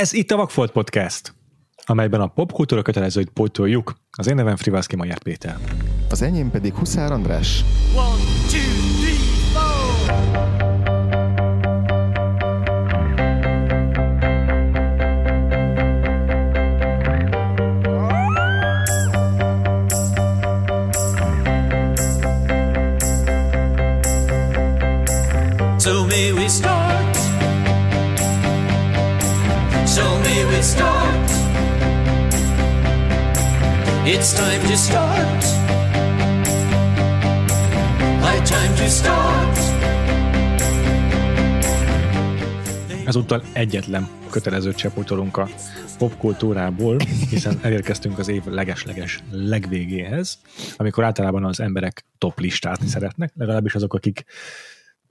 Ez itt a Vagfolt Podcast, amelyben a popkultúra kötelezőit pótoljuk. Az én nevem Frivalszki Magyar Péter. Az enyém pedig Huszár András. One, two, three, four. So may we It's time to start. High time to start. Ezúttal egyetlen kötelező csepótolunk a popkultúrából, hiszen elérkeztünk az év legesleges legvégéhez, amikor általában az emberek top listázni szeretnek, legalábbis azok, akik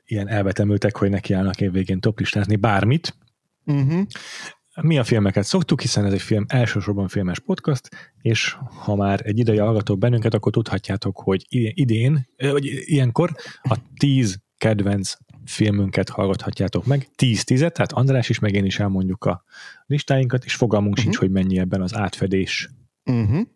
ilyen elvetemültek, hogy nekiállnak évvégén top listázni bármit. Uh-huh. Mi a filmeket szoktuk, hiszen ez egy film elsősorban filmes podcast, és ha már egy ideje hallgatok bennünket, akkor tudhatjátok, hogy idén, vagy ilyenkor a 10 kedvenc filmünket hallgathatjátok meg. 10-10, tehát András is, meg én is elmondjuk a listáinkat, és fogalmunk uh-huh. sincs, hogy mennyi ebben az átfedés. Uh-huh.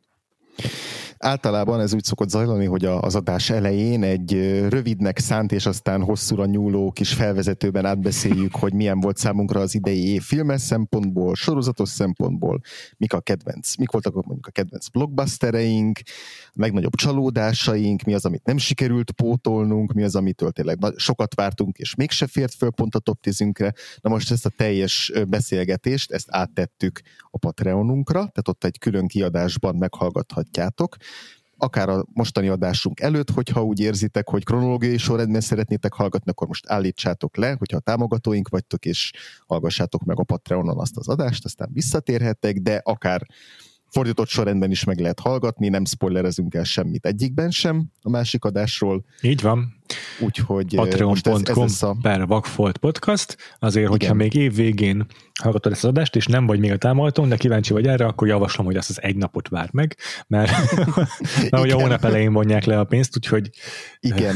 Általában ez úgy szokott zajlani, hogy az adás elején egy rövidnek szánt és aztán hosszúra nyúló kis felvezetőben átbeszéljük, hogy milyen volt számunkra az idei év filmes szempontból, sorozatos szempontból, mik a kedvenc, mik voltak mondjuk a kedvenc blockbustereink, legnagyobb csalódásaink, mi az, amit nem sikerült pótolnunk, mi az, amitől tényleg sokat vártunk, és mégse fért föl pont a top 10-ünkre. Na most ezt a teljes beszélgetést, ezt áttettük a Patreonunkra, tehát ott egy külön kiadásban meghallgathatjátok akár a mostani adásunk előtt, hogyha úgy érzitek, hogy kronológiai sorrendben szeretnétek hallgatni, akkor most állítsátok le, hogyha támogatóink vagytok, és hallgassátok meg a Patreonon azt az adást, aztán visszatérhettek, de akár fordított sorrendben is meg lehet hallgatni, nem spoilerezünk el semmit egyikben sem a másik adásról, Így van. úgyhogy patreon.com per Vagfolt Podcast. Azért, hogyha Igen. még év végén hallgatod ezt az adást, és nem vagy még a támogatón, de kíváncsi vagy erre, akkor javaslom, hogy azt az egy napot várd meg, mert, mert hogy a hónap elején vonják le a pénzt, úgyhogy Igen,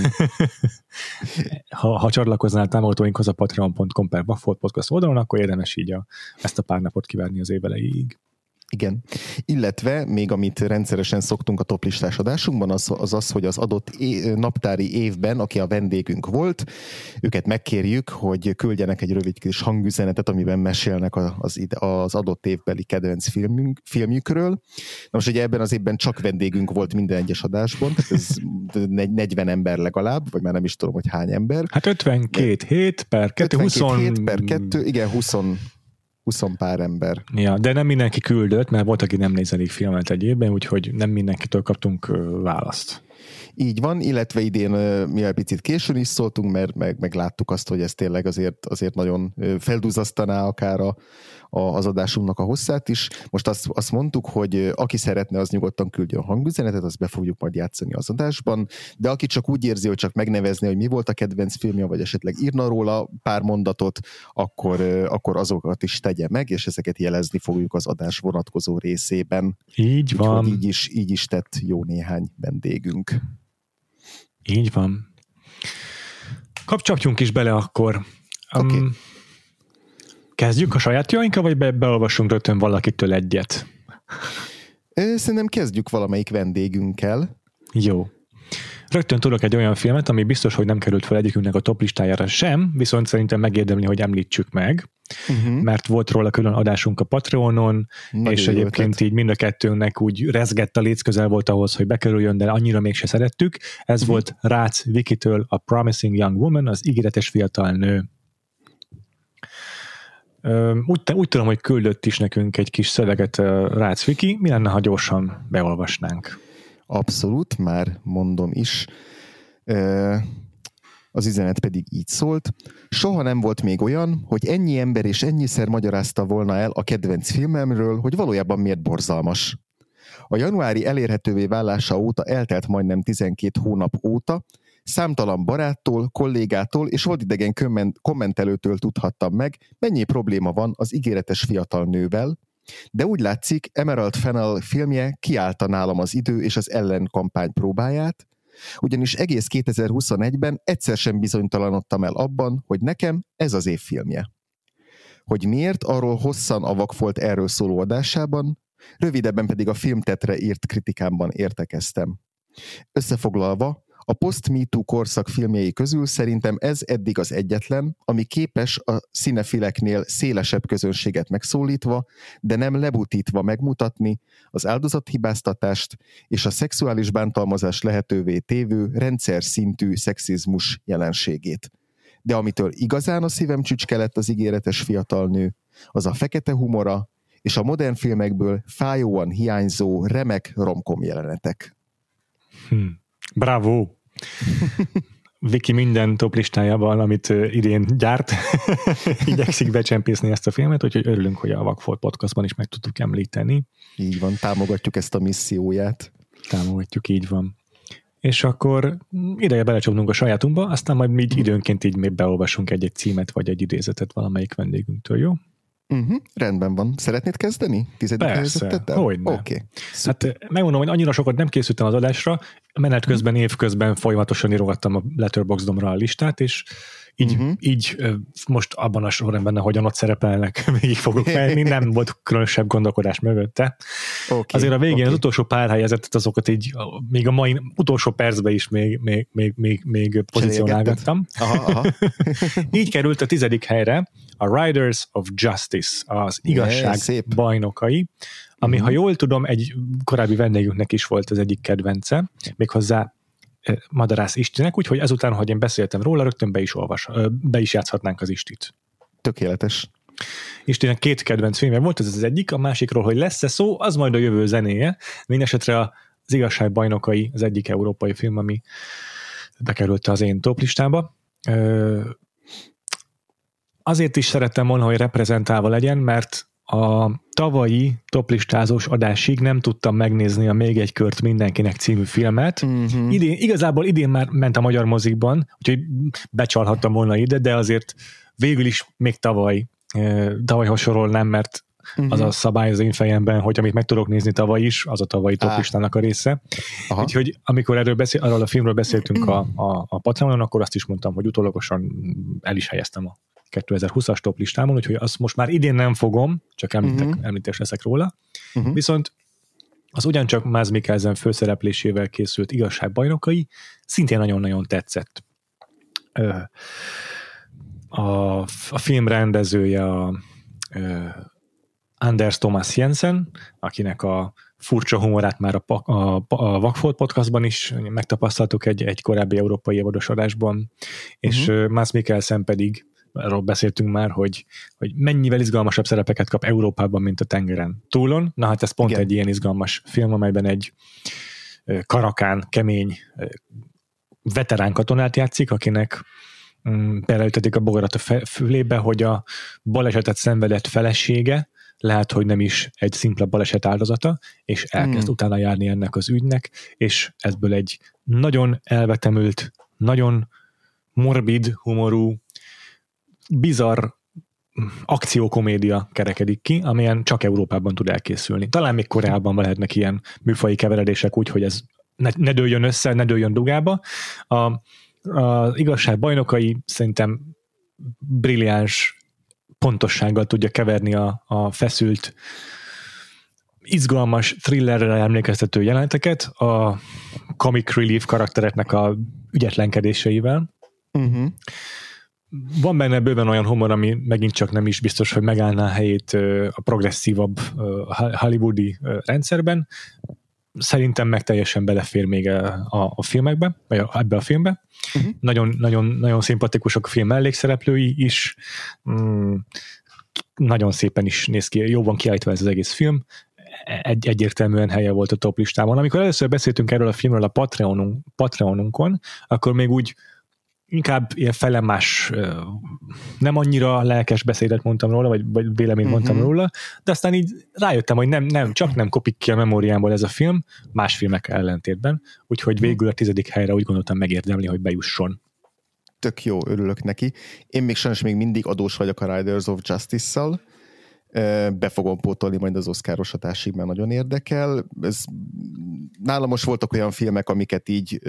ha, ha csatlakoznál támogatóinkhoz a patreon.com per Vagfolt Podcast oldalon, akkor érdemes így a, ezt a pár napot kivárni az év elejéig. Igen. Illetve még amit rendszeresen szoktunk a toplistás adásunkban, az az, az hogy az adott é- naptári évben, aki a vendégünk volt, őket megkérjük, hogy küldjenek egy rövid kis hangüzenetet, amiben mesélnek az, ide, az adott évbeli kedvenc filmünk, filmjükről. Na most ugye ebben az évben csak vendégünk volt minden egyes adásban, tehát ez negy- 40 ember legalább, vagy már nem is tudom, hogy hány ember. Hát 52 hét per 2, 20... 52 hét per 2, igen, 20, 20 pár ember. Ja, de nem mindenki küldött, mert volt, aki nem néz elég filmet egy évben, úgyhogy nem mindenkitől kaptunk választ. Így van, illetve idén mi egy picit későn is szóltunk, mert meg, meg láttuk azt, hogy ez tényleg azért, azért nagyon ö, felduzasztaná akár a, a, az adásunknak a hosszát is. Most azt, azt mondtuk, hogy aki szeretne, az nyugodtan küldjön hangüzenetet, azt be fogjuk majd játszani az adásban, de aki csak úgy érzi, hogy csak megnevezni, hogy mi volt a kedvenc filmje, vagy esetleg írna róla pár mondatot, akkor, akkor azokat is tegye meg, és ezeket jelezni fogjuk az adás vonatkozó részében. Így van, Úgyhogy így is, így is tett jó néhány vendégünk. így van. Kapcsapjunk is bele akkor. Oké. Um, kezdjük a sajátjainkkal, vagy be, beolvasunk rögtön valakitől egyet? Szerintem kezdjük valamelyik vendégünkkel. Jó. Rögtön tudok egy olyan filmet, ami biztos, hogy nem került fel egyikünknek a top listájára sem, viszont szerintem megérdemli, hogy említsük meg, Uh-huh. mert volt róla külön adásunk a Patreonon, és egyébként így mind a kettőnknek úgy rezgett a léc közel volt ahhoz, hogy bekerüljön, de annyira mégse szerettük. Ez Mhm. volt Rácz Vikitől a Promising Young Woman, az ígéretes fiatal nő. Úgy, úgy tudom, hogy küldött is nekünk egy kis szöveget Rácz Viki. Mi lenne, ha gyorsan beolvasnánk? Abszolút, már mondom is. Az üzenet pedig így szólt. Soha nem volt még olyan, hogy ennyi ember és ennyiszer magyarázta volna el a kedvenc filmemről, hogy valójában miért borzalmas. A januári elérhetővé válása óta eltelt majdnem 12 hónap óta, számtalan baráttól, kollégától és vadidegen komment- kommentelőtől tudhattam meg, mennyi probléma van az ígéretes fiatal nővel, de úgy látszik, Emerald Fennel filmje kiállta nálam az idő és az ellenkampány próbáját, ugyanis egész 2021-ben egyszer sem bizonytalanodtam el abban, hogy nekem ez az év filmje. Hogy miért, arról hosszan a Vakfolt erről szóló adásában, rövidebben pedig a filmtetre írt kritikámban értekeztem. Összefoglalva, a post-MeToo korszak filmjei közül szerintem ez eddig az egyetlen, ami képes a színefileknél szélesebb közönséget megszólítva, de nem lebutítva megmutatni az áldozathibáztatást és a szexuális bántalmazás lehetővé tévő rendszer szintű szexizmus jelenségét. De amitől igazán a szívem csücske lett az ígéretes fiatal nő, az a fekete humora és a modern filmekből fájóan hiányzó remek romkom jelenetek. Hmm. Bravo! Viki minden top listájában, amit idén gyárt, igyekszik becsempészni ezt a filmet, úgyhogy örülünk, hogy a Vakfolt podcastban is meg tudtuk említeni. Így van, támogatjuk ezt a misszióját. Támogatjuk, így van. És akkor ideje belecsapnunk a sajátunkba, aztán majd mi időnként így még beolvasunk egy-egy címet, vagy egy idézetet valamelyik vendégünktől, jó? Uh-huh, rendben van. Szeretnéd kezdeni? Tizedik Persze, hogyne. Oké. Okay. Hát megmondom, hogy annyira sokat nem készültem az adásra, menet közben, évközben folyamatosan írogattam a Letterboxdomra a listát, és így, uh-huh. így most abban a sorrendben, ahogyan ott szerepelnek, végig fogok menni, nem volt különösebb gondolkodás mögötte. Okay, Azért a végén okay. az utolsó pár helyezettet azokat így, még a mai utolsó percben is még, még, még, még, még pozícionálgattam. Aha, aha. így került a tizedik helyre a Riders of Justice, az igazság yeah, bajnokai, ami, uh-huh. ha jól tudom, egy korábbi vendégünknek is volt az egyik kedvence, méghozzá Madarász Istinek, úgyhogy ezután, hogy én beszéltem róla, rögtön be is, olvas, be is játszhatnánk az Istit. Tökéletes. Istinek két kedvenc filmje volt, ez az egyik, a másikról, hogy lesz-e szó, az majd a jövő zenéje. Mindenesetre az igazság bajnokai az egyik európai film, ami bekerült az én top listába. Azért is szerettem volna, hogy reprezentálva legyen, mert a tavalyi toplistázós adásig nem tudtam megnézni a Még egy kört mindenkinek című filmet. Uh-huh. Idén, igazából idén már ment a magyar mozikban, úgyhogy becsalhattam volna ide, de azért végül is még tavaly, tavaly hasonlóan mert uh-huh. az a szabály az én fejemben, hogy amit meg tudok nézni tavaly is, az a tavalyi toplistának a része. Aha. Úgyhogy amikor erről beszél, arról a filmről beszéltünk a, a, a Patreonon, akkor azt is mondtam, hogy utólagosan el is helyeztem a 2020-as top listámon, úgyhogy azt most már idén nem fogom, csak említek, uh-huh. említés leszek róla. Uh-huh. Viszont az ugyancsak Máz Mikkelzen főszereplésével készült igazságbajnokai szintén nagyon-nagyon tetszett. A, a film rendezője a, Anders Thomas Jensen, akinek a furcsa humorát már a, a, a Vakfolt podcastban is megtapasztaltuk egy, egy korábbi európai évadosodásban, és uh-huh. Mász Mikkelsen pedig arról beszéltünk már, hogy, hogy mennyivel izgalmasabb szerepeket kap Európában, mint a tengeren túlon. Na hát ez pont Igen. egy ilyen izgalmas film, amelyben egy karakán, kemény veterán katonát játszik, akinek mm, beleütetik a bogarat a fülébe, hogy a balesetet szenvedett felesége lehet, hogy nem is egy szimpla baleset áldozata, és elkezd hmm. utána járni ennek az ügynek, és ebből egy nagyon elvetemült, nagyon morbid humorú bizarr akciókomédia kerekedik ki, amilyen csak Európában tud elkészülni. Talán még Koreában lehetnek ilyen műfai keveredések úgy, hogy ez ne, ne dőljön össze, ne dőljön dugába. A, a igazság bajnokai szerintem brilliáns pontossággal tudja keverni a, a feszült izgalmas thrillerre emlékeztető jeleneteket a comic relief karaktereknek a ügyetlenkedéseivel. Uh-huh van benne bőven olyan humor, ami megint csak nem is biztos, hogy megállná a helyét a progresszívabb hollywoodi rendszerben. Szerintem meg teljesen belefér még a, a filmekbe, vagy ebbe a filmbe. Uh-huh. Nagyon, nagyon, nagyon szimpatikusak a film mellékszereplői is. Mm, nagyon szépen is néz ki, jó van kiállítva ez az egész film. Egy, egyértelműen helye volt a top listában. Amikor először beszéltünk erről a filmről a Patreonunk, Patreonunkon, akkor még úgy inkább ilyen felemás, nem annyira lelkes beszédet mondtam róla, vagy, vagy véleményt uh-huh. mondtam róla, de aztán így rájöttem, hogy nem, nem, csak nem kopik ki a memóriámból ez a film, más filmek ellentétben, úgyhogy mhm. végül a tizedik helyre úgy gondoltam megérdemli, hogy bejusson. Tök jó, örülök neki. Én még sajnos még mindig adós vagyok a Riders of Justice-szal, be fogom pótolni majd az oszkáros hatásig, mert nagyon érdekel. Ez, nálam most voltak olyan filmek, amiket így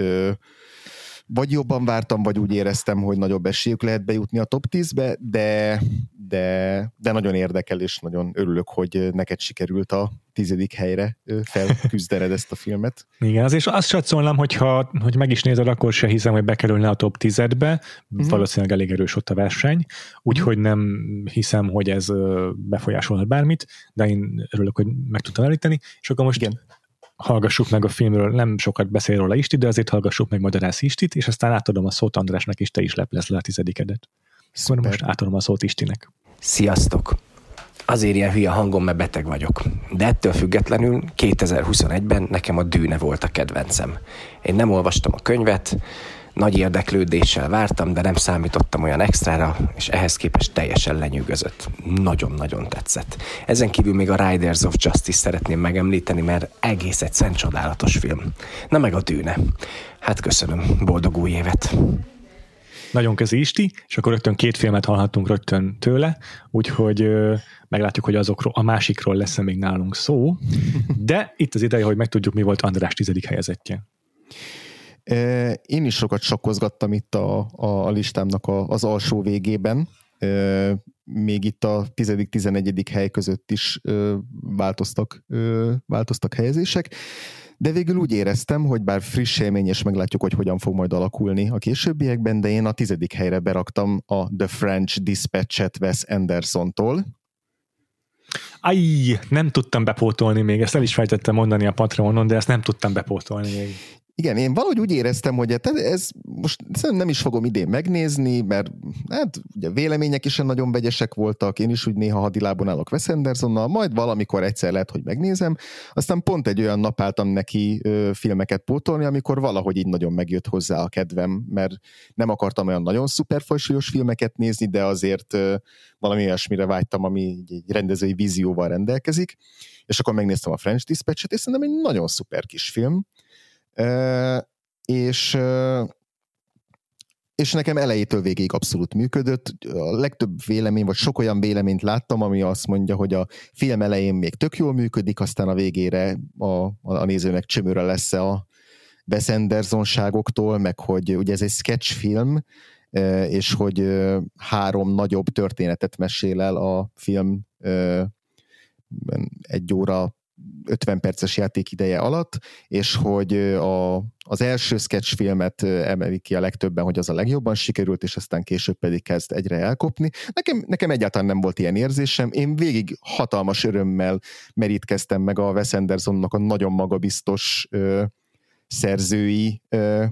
vagy jobban vártam, vagy úgy éreztem, hogy nagyobb esélyük lehet bejutni a top 10-be, de, de, de nagyon érdekel, és nagyon örülök, hogy neked sikerült a tizedik helyre felküzdened ezt a filmet. Igen, azért azt satszolnám, hogyha hogy meg is nézed, akkor se hiszem, hogy bekerülne a top 10-be, mm-hmm. valószínűleg elég erős ott a verseny, úgyhogy nem hiszem, hogy ez befolyásolhat bármit, de én örülök, hogy meg tudtam elíteni, és akkor most Igen hallgassuk meg a filmről, nem sokat beszél róla Isti, de azért hallgassuk meg Madarász Istit, és aztán átadom a szót Andrásnak, és te is leplez le a tizedikedet. Akkor most átadom a szót Istinek. Sziasztok! Azért ilyen hülye hangom, mert beteg vagyok. De ettől függetlenül 2021-ben nekem a dűne volt a kedvencem. Én nem olvastam a könyvet, nagy érdeklődéssel vártam, de nem számítottam olyan extrára, és ehhez képest teljesen lenyűgözött. Nagyon-nagyon tetszett. Ezen kívül még a Riders of Justice szeretném megemlíteni, mert egész egy szent csodálatos film. Na meg a tűne. Hát köszönöm, boldog új évet! Nagyon közi Isti, és akkor rögtön két filmet hallhattunk rögtön tőle, úgyhogy ö, meglátjuk, hogy azokról, a másikról lesz még nálunk szó, de itt az ideje, hogy megtudjuk, mi volt András tizedik helyezettje. Én is sokat sakkozgattam itt a, a, a listámnak a, az alsó végében, még itt a 10.-11. hely között is változtak, változtak helyezések, de végül úgy éreztem, hogy bár friss élmény, és meglátjuk, hogy hogyan fog majd alakulni a későbbiekben, de én a tizedik helyre beraktam a The French Dispatch-et Wes Anderson-tól. Aj, nem tudtam bepótolni még, ezt el is fejtettem mondani a Patreonon, de ezt nem tudtam bepótolni még. Igen, én valahogy úgy éreztem, hogy hát ez most nem is fogom idén megnézni, mert hát ugye vélemények is nagyon vegyesek voltak, én is úgy néha hadilábon állok Wes Andersonnal, majd valamikor egyszer lehet, hogy megnézem. Aztán pont egy olyan nap álltam neki ö, filmeket pótolni, amikor valahogy így nagyon megjött hozzá a kedvem, mert nem akartam olyan nagyon szuperfajsúlyos filmeket nézni, de azért ö, valami olyasmire vágytam, ami egy rendezői vízióval rendelkezik. És akkor megnéztem a French Dispatch-et, és szerintem egy nagyon szuper kis film és és nekem elejétől végéig abszolút működött. A legtöbb vélemény, vagy sok olyan véleményt láttam, ami azt mondja, hogy a film elején még tök jól működik, aztán a végére a, a nézőnek csömöre lesz a Wes Andersonságoktól, meg hogy ugye ez egy sketchfilm, és hogy három nagyobb történetet mesél el a film egy óra 50 perces játékideje alatt, és hogy a, az első sketchfilmet emelik ki a legtöbben, hogy az a legjobban sikerült, és aztán később pedig kezd egyre elkopni. Nekem, nekem egyáltalán nem volt ilyen érzésem. Én végig hatalmas örömmel merítkeztem meg a Wes Andersonnak a nagyon magabiztos ö, szerzői ö,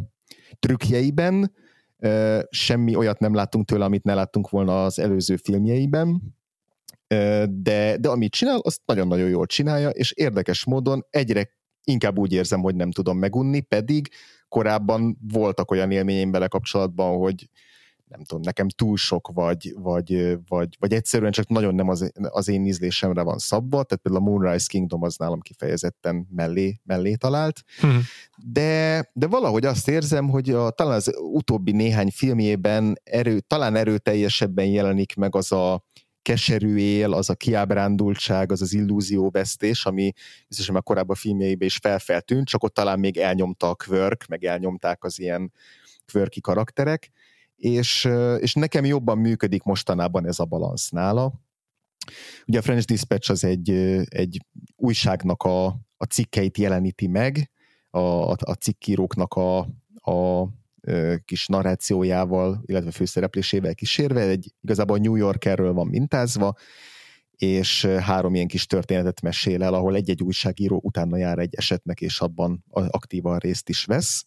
trükkjeiben. Ö, semmi olyat nem láttunk tőle, amit ne láttunk volna az előző filmjeiben de, de amit csinál, azt nagyon-nagyon jól csinálja, és érdekes módon egyre inkább úgy érzem, hogy nem tudom megunni, pedig korábban voltak olyan élményeim vele kapcsolatban, hogy nem tudom, nekem túl sok, vagy, vagy, vagy, vagy egyszerűen csak nagyon nem az, az én ízlésemre van szabva, tehát például a Moonrise Kingdom az nálam kifejezetten mellé, mellé talált, hmm. de, de valahogy azt érzem, hogy a, talán az utóbbi néhány filmjében erő, talán erőteljesebben jelenik meg az a, keserű él, az a kiábrándultság, az az illúzióvesztés, ami biztosan a korábban filmjeiben is felfeltűnt, csak ott talán még elnyomta a kvörk, meg elnyomták az ilyen kvörki karakterek, és, és nekem jobban működik mostanában ez a balansz nála. Ugye a French Dispatch az egy, egy újságnak a, a cikkeit jeleníti meg, a, a cikkíróknak a, a kis narrációjával, illetve főszereplésével kísérve, egy igazából New Yorkerről van mintázva, és három ilyen kis történetet mesél el, ahol egy-egy újságíró utána jár egy esetnek, és abban aktívan részt is vesz.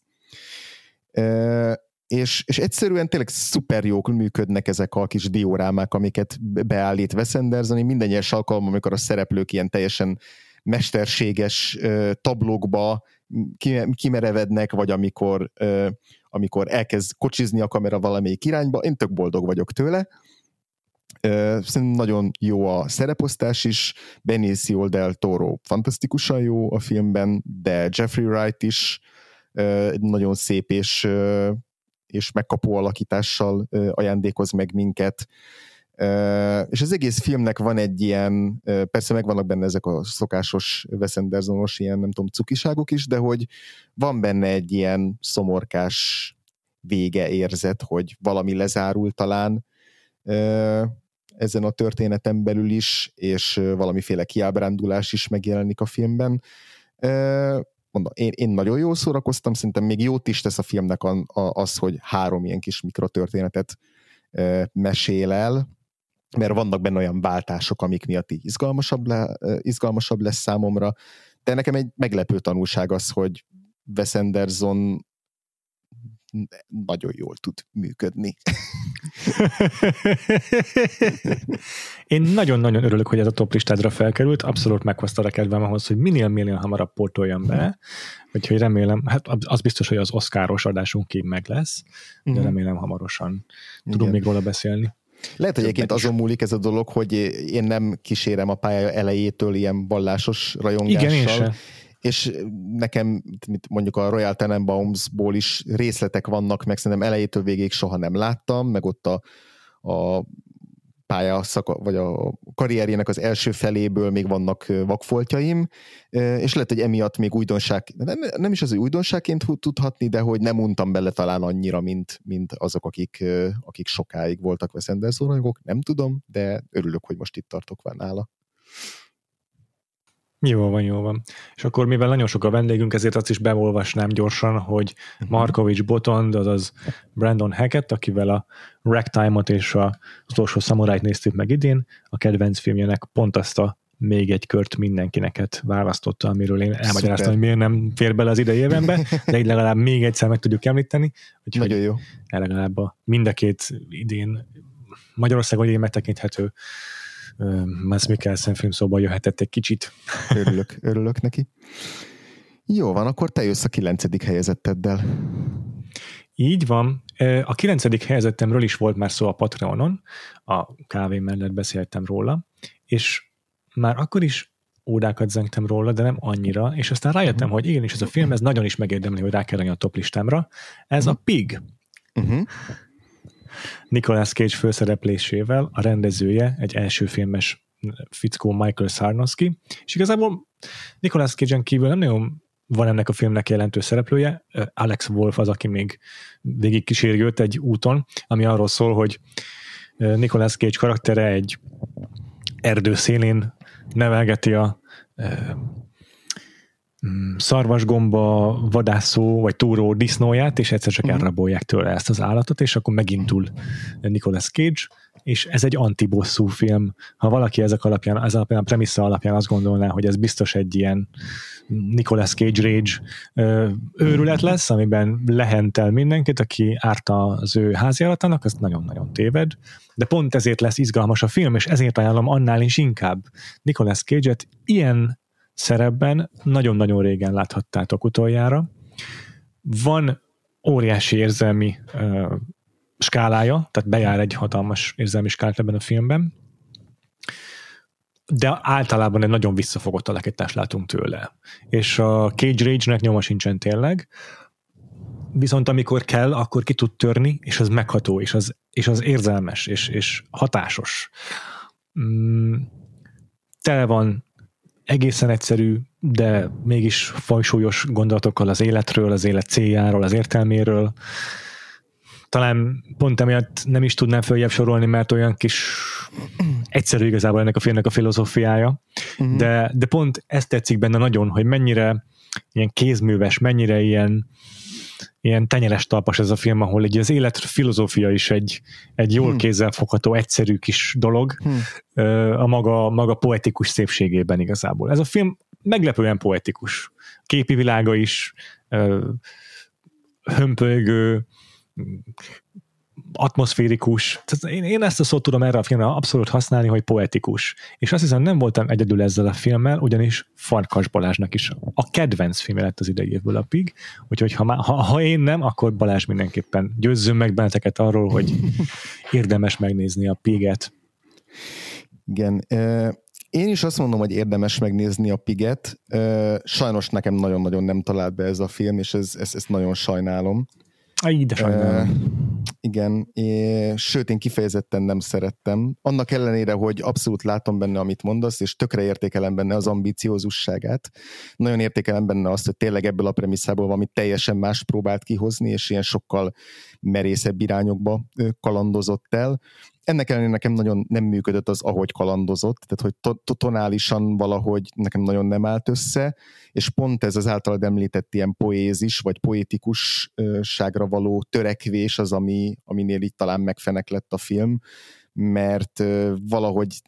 És, és egyszerűen tényleg szuper jók működnek ezek a kis diorámák, amiket beállít Wes Anderson, minden egyes alkalom, amikor a szereplők ilyen teljesen mesterséges tablókba kimerevednek, vagy amikor amikor elkezd kocsizni a kamera valamelyik irányba, én tök boldog vagyok tőle. Szerintem nagyon jó a szereposztás is, Benicio del Toro fantasztikusan jó a filmben, de Jeffrey Wright is nagyon szép és, és megkapó alakítással ajándékoz meg minket. És az egész filmnek van egy ilyen, persze megvannak benne ezek a szokásos Wes Andersonos ilyen, nem tudom, cukiságok is, de hogy van benne egy ilyen szomorkás vége érzet, hogy valami lezárul talán ezen a történeten belül is, és valamiféle kiábrándulás is megjelenik a filmben. Mondom, én, én nagyon jól szórakoztam, szerintem még jót is tesz a filmnek az, hogy három ilyen kis mikrotörténetet mesél el, mert vannak benne olyan váltások, amik miatt így izgalmasabb, le, izgalmasabb lesz számomra, de nekem egy meglepő tanulság az, hogy Wes Anderson nagyon jól tud működni. Én nagyon-nagyon örülök, hogy ez a top listádra felkerült, abszolút meghozta a kedvem ahhoz, hogy minél-minél hamarabb portoljam be, úgyhogy remélem, hát az biztos, hogy az oszkáros adásunk így meg lesz, de mhm. remélem hamarosan tudunk Igen. még róla beszélni. Lehet, hogy egyébként azon múlik ez a dolog, hogy én nem kísérem a pálya elejétől ilyen vallásos rajongással. Igen, én sem és nekem mondjuk a Royal Tenenbaumsból is részletek vannak, meg szerintem elejétől végéig soha nem láttam, meg ott a, a pályaszaka, vagy a karrierjének az első feléből még vannak vakfoltjaim, és lehet, hogy emiatt még újdonság, nem, nem is az, hogy újdonságként tudhatni, de hogy nem untam bele talán annyira, mint, mint azok, akik, akik sokáig voltak Wes nem tudom, de örülök, hogy most itt tartok van nála. Jó van, jó van. És akkor mivel nagyon sok a vendégünk, ezért azt is beolvasnám gyorsan, hogy uh-huh. Markovics Botond, azaz Brandon Hackett, akivel a Ragtime-ot és a utolsó szamurájt néztük meg idén, a kedvenc filmjének pont azt a még egy kört mindenkineket választotta, amiről én elmagyaráztam, hogy miért nem fér bele az idei de így legalább még egyszer meg tudjuk említeni. Úgyhogy Nagyon jó. Legalább a mind a két idén Magyarországon idén megtekinthető Mads Mikkelsen film szóba jöhetett egy kicsit. Örülök, örülök neki. Jó van, akkor te jössz a kilencedik helyezetteddel. Így van. A kilencedik helyezettemről is volt már szó a Patreonon, a kávé mellett beszéltem róla, és már akkor is ódákat zengtem róla, de nem annyira, és aztán rájöttem, hogy igenis ez a film, ez nagyon is megérdemli, hogy rákerülni a top listámra. Ez a Pig. Uh-huh. Nicolas Cage főszereplésével, a rendezője egy első filmes fickó Michael Sarnowski, és igazából Nicolas Cage-en kívül nem nagyon van ennek a filmnek jelentős szereplője, Alex Wolf az, aki még végig kíséri őt egy úton, ami arról szól, hogy Nicolas Cage karaktere egy erdő szélén nevelgeti a Mm, szarvasgomba vadászó vagy túró disznóját, és egyszer csak uh-huh. elrabolják tőle ezt az állatot, és akkor megindul Nicolas Cage, és ez egy antibosszú film. Ha valaki ezek alapján, ez alapján, a premissza alapján azt gondolná, hogy ez biztos egy ilyen Nicolas Cage rage őrület lesz, amiben lehentel mindenkit, aki árta az ő háziállatának, az nagyon-nagyon téved, de pont ezért lesz izgalmas a film, és ezért ajánlom annál is inkább Nicolas Cage-et ilyen szerepben nagyon-nagyon régen láthattátok utoljára. Van óriási érzelmi uh, skálája, tehát bejár egy hatalmas érzelmi skálát ebben a filmben, de általában egy nagyon visszafogott alakítást látunk tőle. És a Cage Rage-nek nyoma sincsen tényleg, viszont amikor kell, akkor ki tud törni, és az megható, és az, és az érzelmes, és, és hatásos. Mm, tele van egészen egyszerű, de mégis fajsúlyos gondolatokkal az életről, az élet céljáról, az értelméről. Talán pont emiatt nem is tudnám följebb sorolni, mert olyan kis egyszerű igazából ennek a filmnek a filozófiája, uh-huh. de, de pont ezt tetszik benne nagyon, hogy mennyire ilyen kézműves, mennyire ilyen ilyen tenyeres talpas ez a film, ahol egy az élet filozófia is egy, egy jól hmm. kézzel fogható, egyszerű kis dolog hmm. a maga, maga poetikus szépségében igazából. Ez a film meglepően poetikus. Képi világa is hömpölygő, atmoszférikus. Tehát én, én ezt a szót tudom erre a filmre abszolút használni, hogy poetikus. És azt hiszem nem voltam egyedül ezzel a filmmel, ugyanis Farkas Balázsnak is a kedvenc filmje lett az idei évből a Pig, úgyhogy ha, ha, ha én nem, akkor Balázs mindenképpen győzzön meg benneteket arról, hogy érdemes megnézni a Piget. Igen. Én is azt mondom, hogy érdemes megnézni a Piget. Sajnos nekem nagyon-nagyon nem talált be ez a film, és ez, ezt, ezt nagyon sajnálom. Aj, de sajnálom. igen, é, sőt, én kifejezetten nem szerettem. Annak ellenére, hogy abszolút látom benne, amit mondasz, és tökre értékelem benne az ambiciózusságát. Nagyon értékelem benne azt, hogy tényleg ebből a premisszából valami teljesen más próbált kihozni, és ilyen sokkal merészebb irányokba kalandozott el ennek ellenére nekem nagyon nem működött az, ahogy kalandozott, tehát hogy tonálisan valahogy nekem nagyon nem állt össze, és pont ez az általad említett ilyen poézis, vagy poétikusságra való törekvés az, ami, aminél itt talán megfenek lett a film, mert valahogy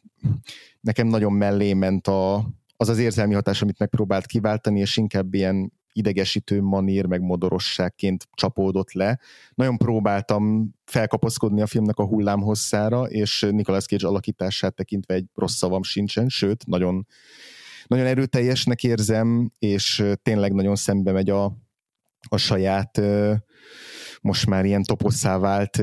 nekem nagyon mellé ment a, az az érzelmi hatás, amit megpróbált kiváltani, és inkább ilyen idegesítő manír, meg modorosságként csapódott le. Nagyon próbáltam felkapaszkodni a filmnek a hullámhosszára, és Nicolas Cage alakítását tekintve egy rossz szavam sincsen, sőt, nagyon, nagyon erőteljesnek érzem, és tényleg nagyon szembe megy a, a saját most már ilyen toposszá vált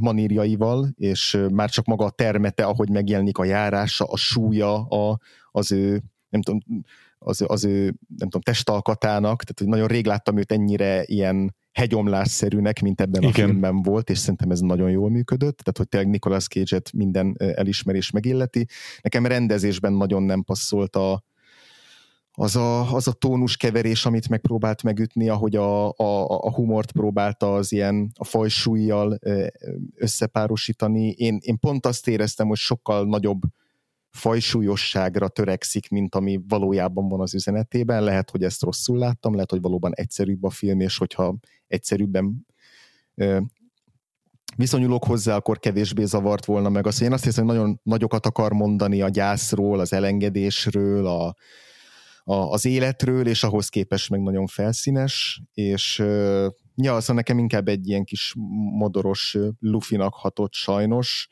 manírjaival, és már csak maga a termete, ahogy megjelenik a járása, a súlya, a, az ő nem tudom, az, az ő nem tudom, testalkatának, tehát hogy nagyon rég láttam őt ennyire ilyen hegyomlásszerűnek, mint ebben Igen. a filmben volt, és szerintem ez nagyon jól működött, tehát hogy tényleg Nicolas Cage-et minden elismerés megilleti. Nekem rendezésben nagyon nem passzolt a, az a, az a tónus keverés, amit megpróbált megütni, ahogy a, a, a humort próbálta az ilyen a fajsúlyjal összepárosítani. Én, én pont azt éreztem, hogy sokkal nagyobb fajsúlyosságra törekszik, mint ami valójában van az üzenetében. Lehet, hogy ezt rosszul láttam, lehet, hogy valóban egyszerűbb a film, és hogyha egyszerűbben ö, viszonyulok hozzá, akkor kevésbé zavart volna meg. Azt, én azt hiszem, hogy nagyon nagyokat akar mondani a gyászról, az elengedésről, a, a, az életről, és ahhoz képest meg nagyon felszínes, és ö, ja, szóval nekem inkább egy ilyen kis modoros lufinak hatott sajnos,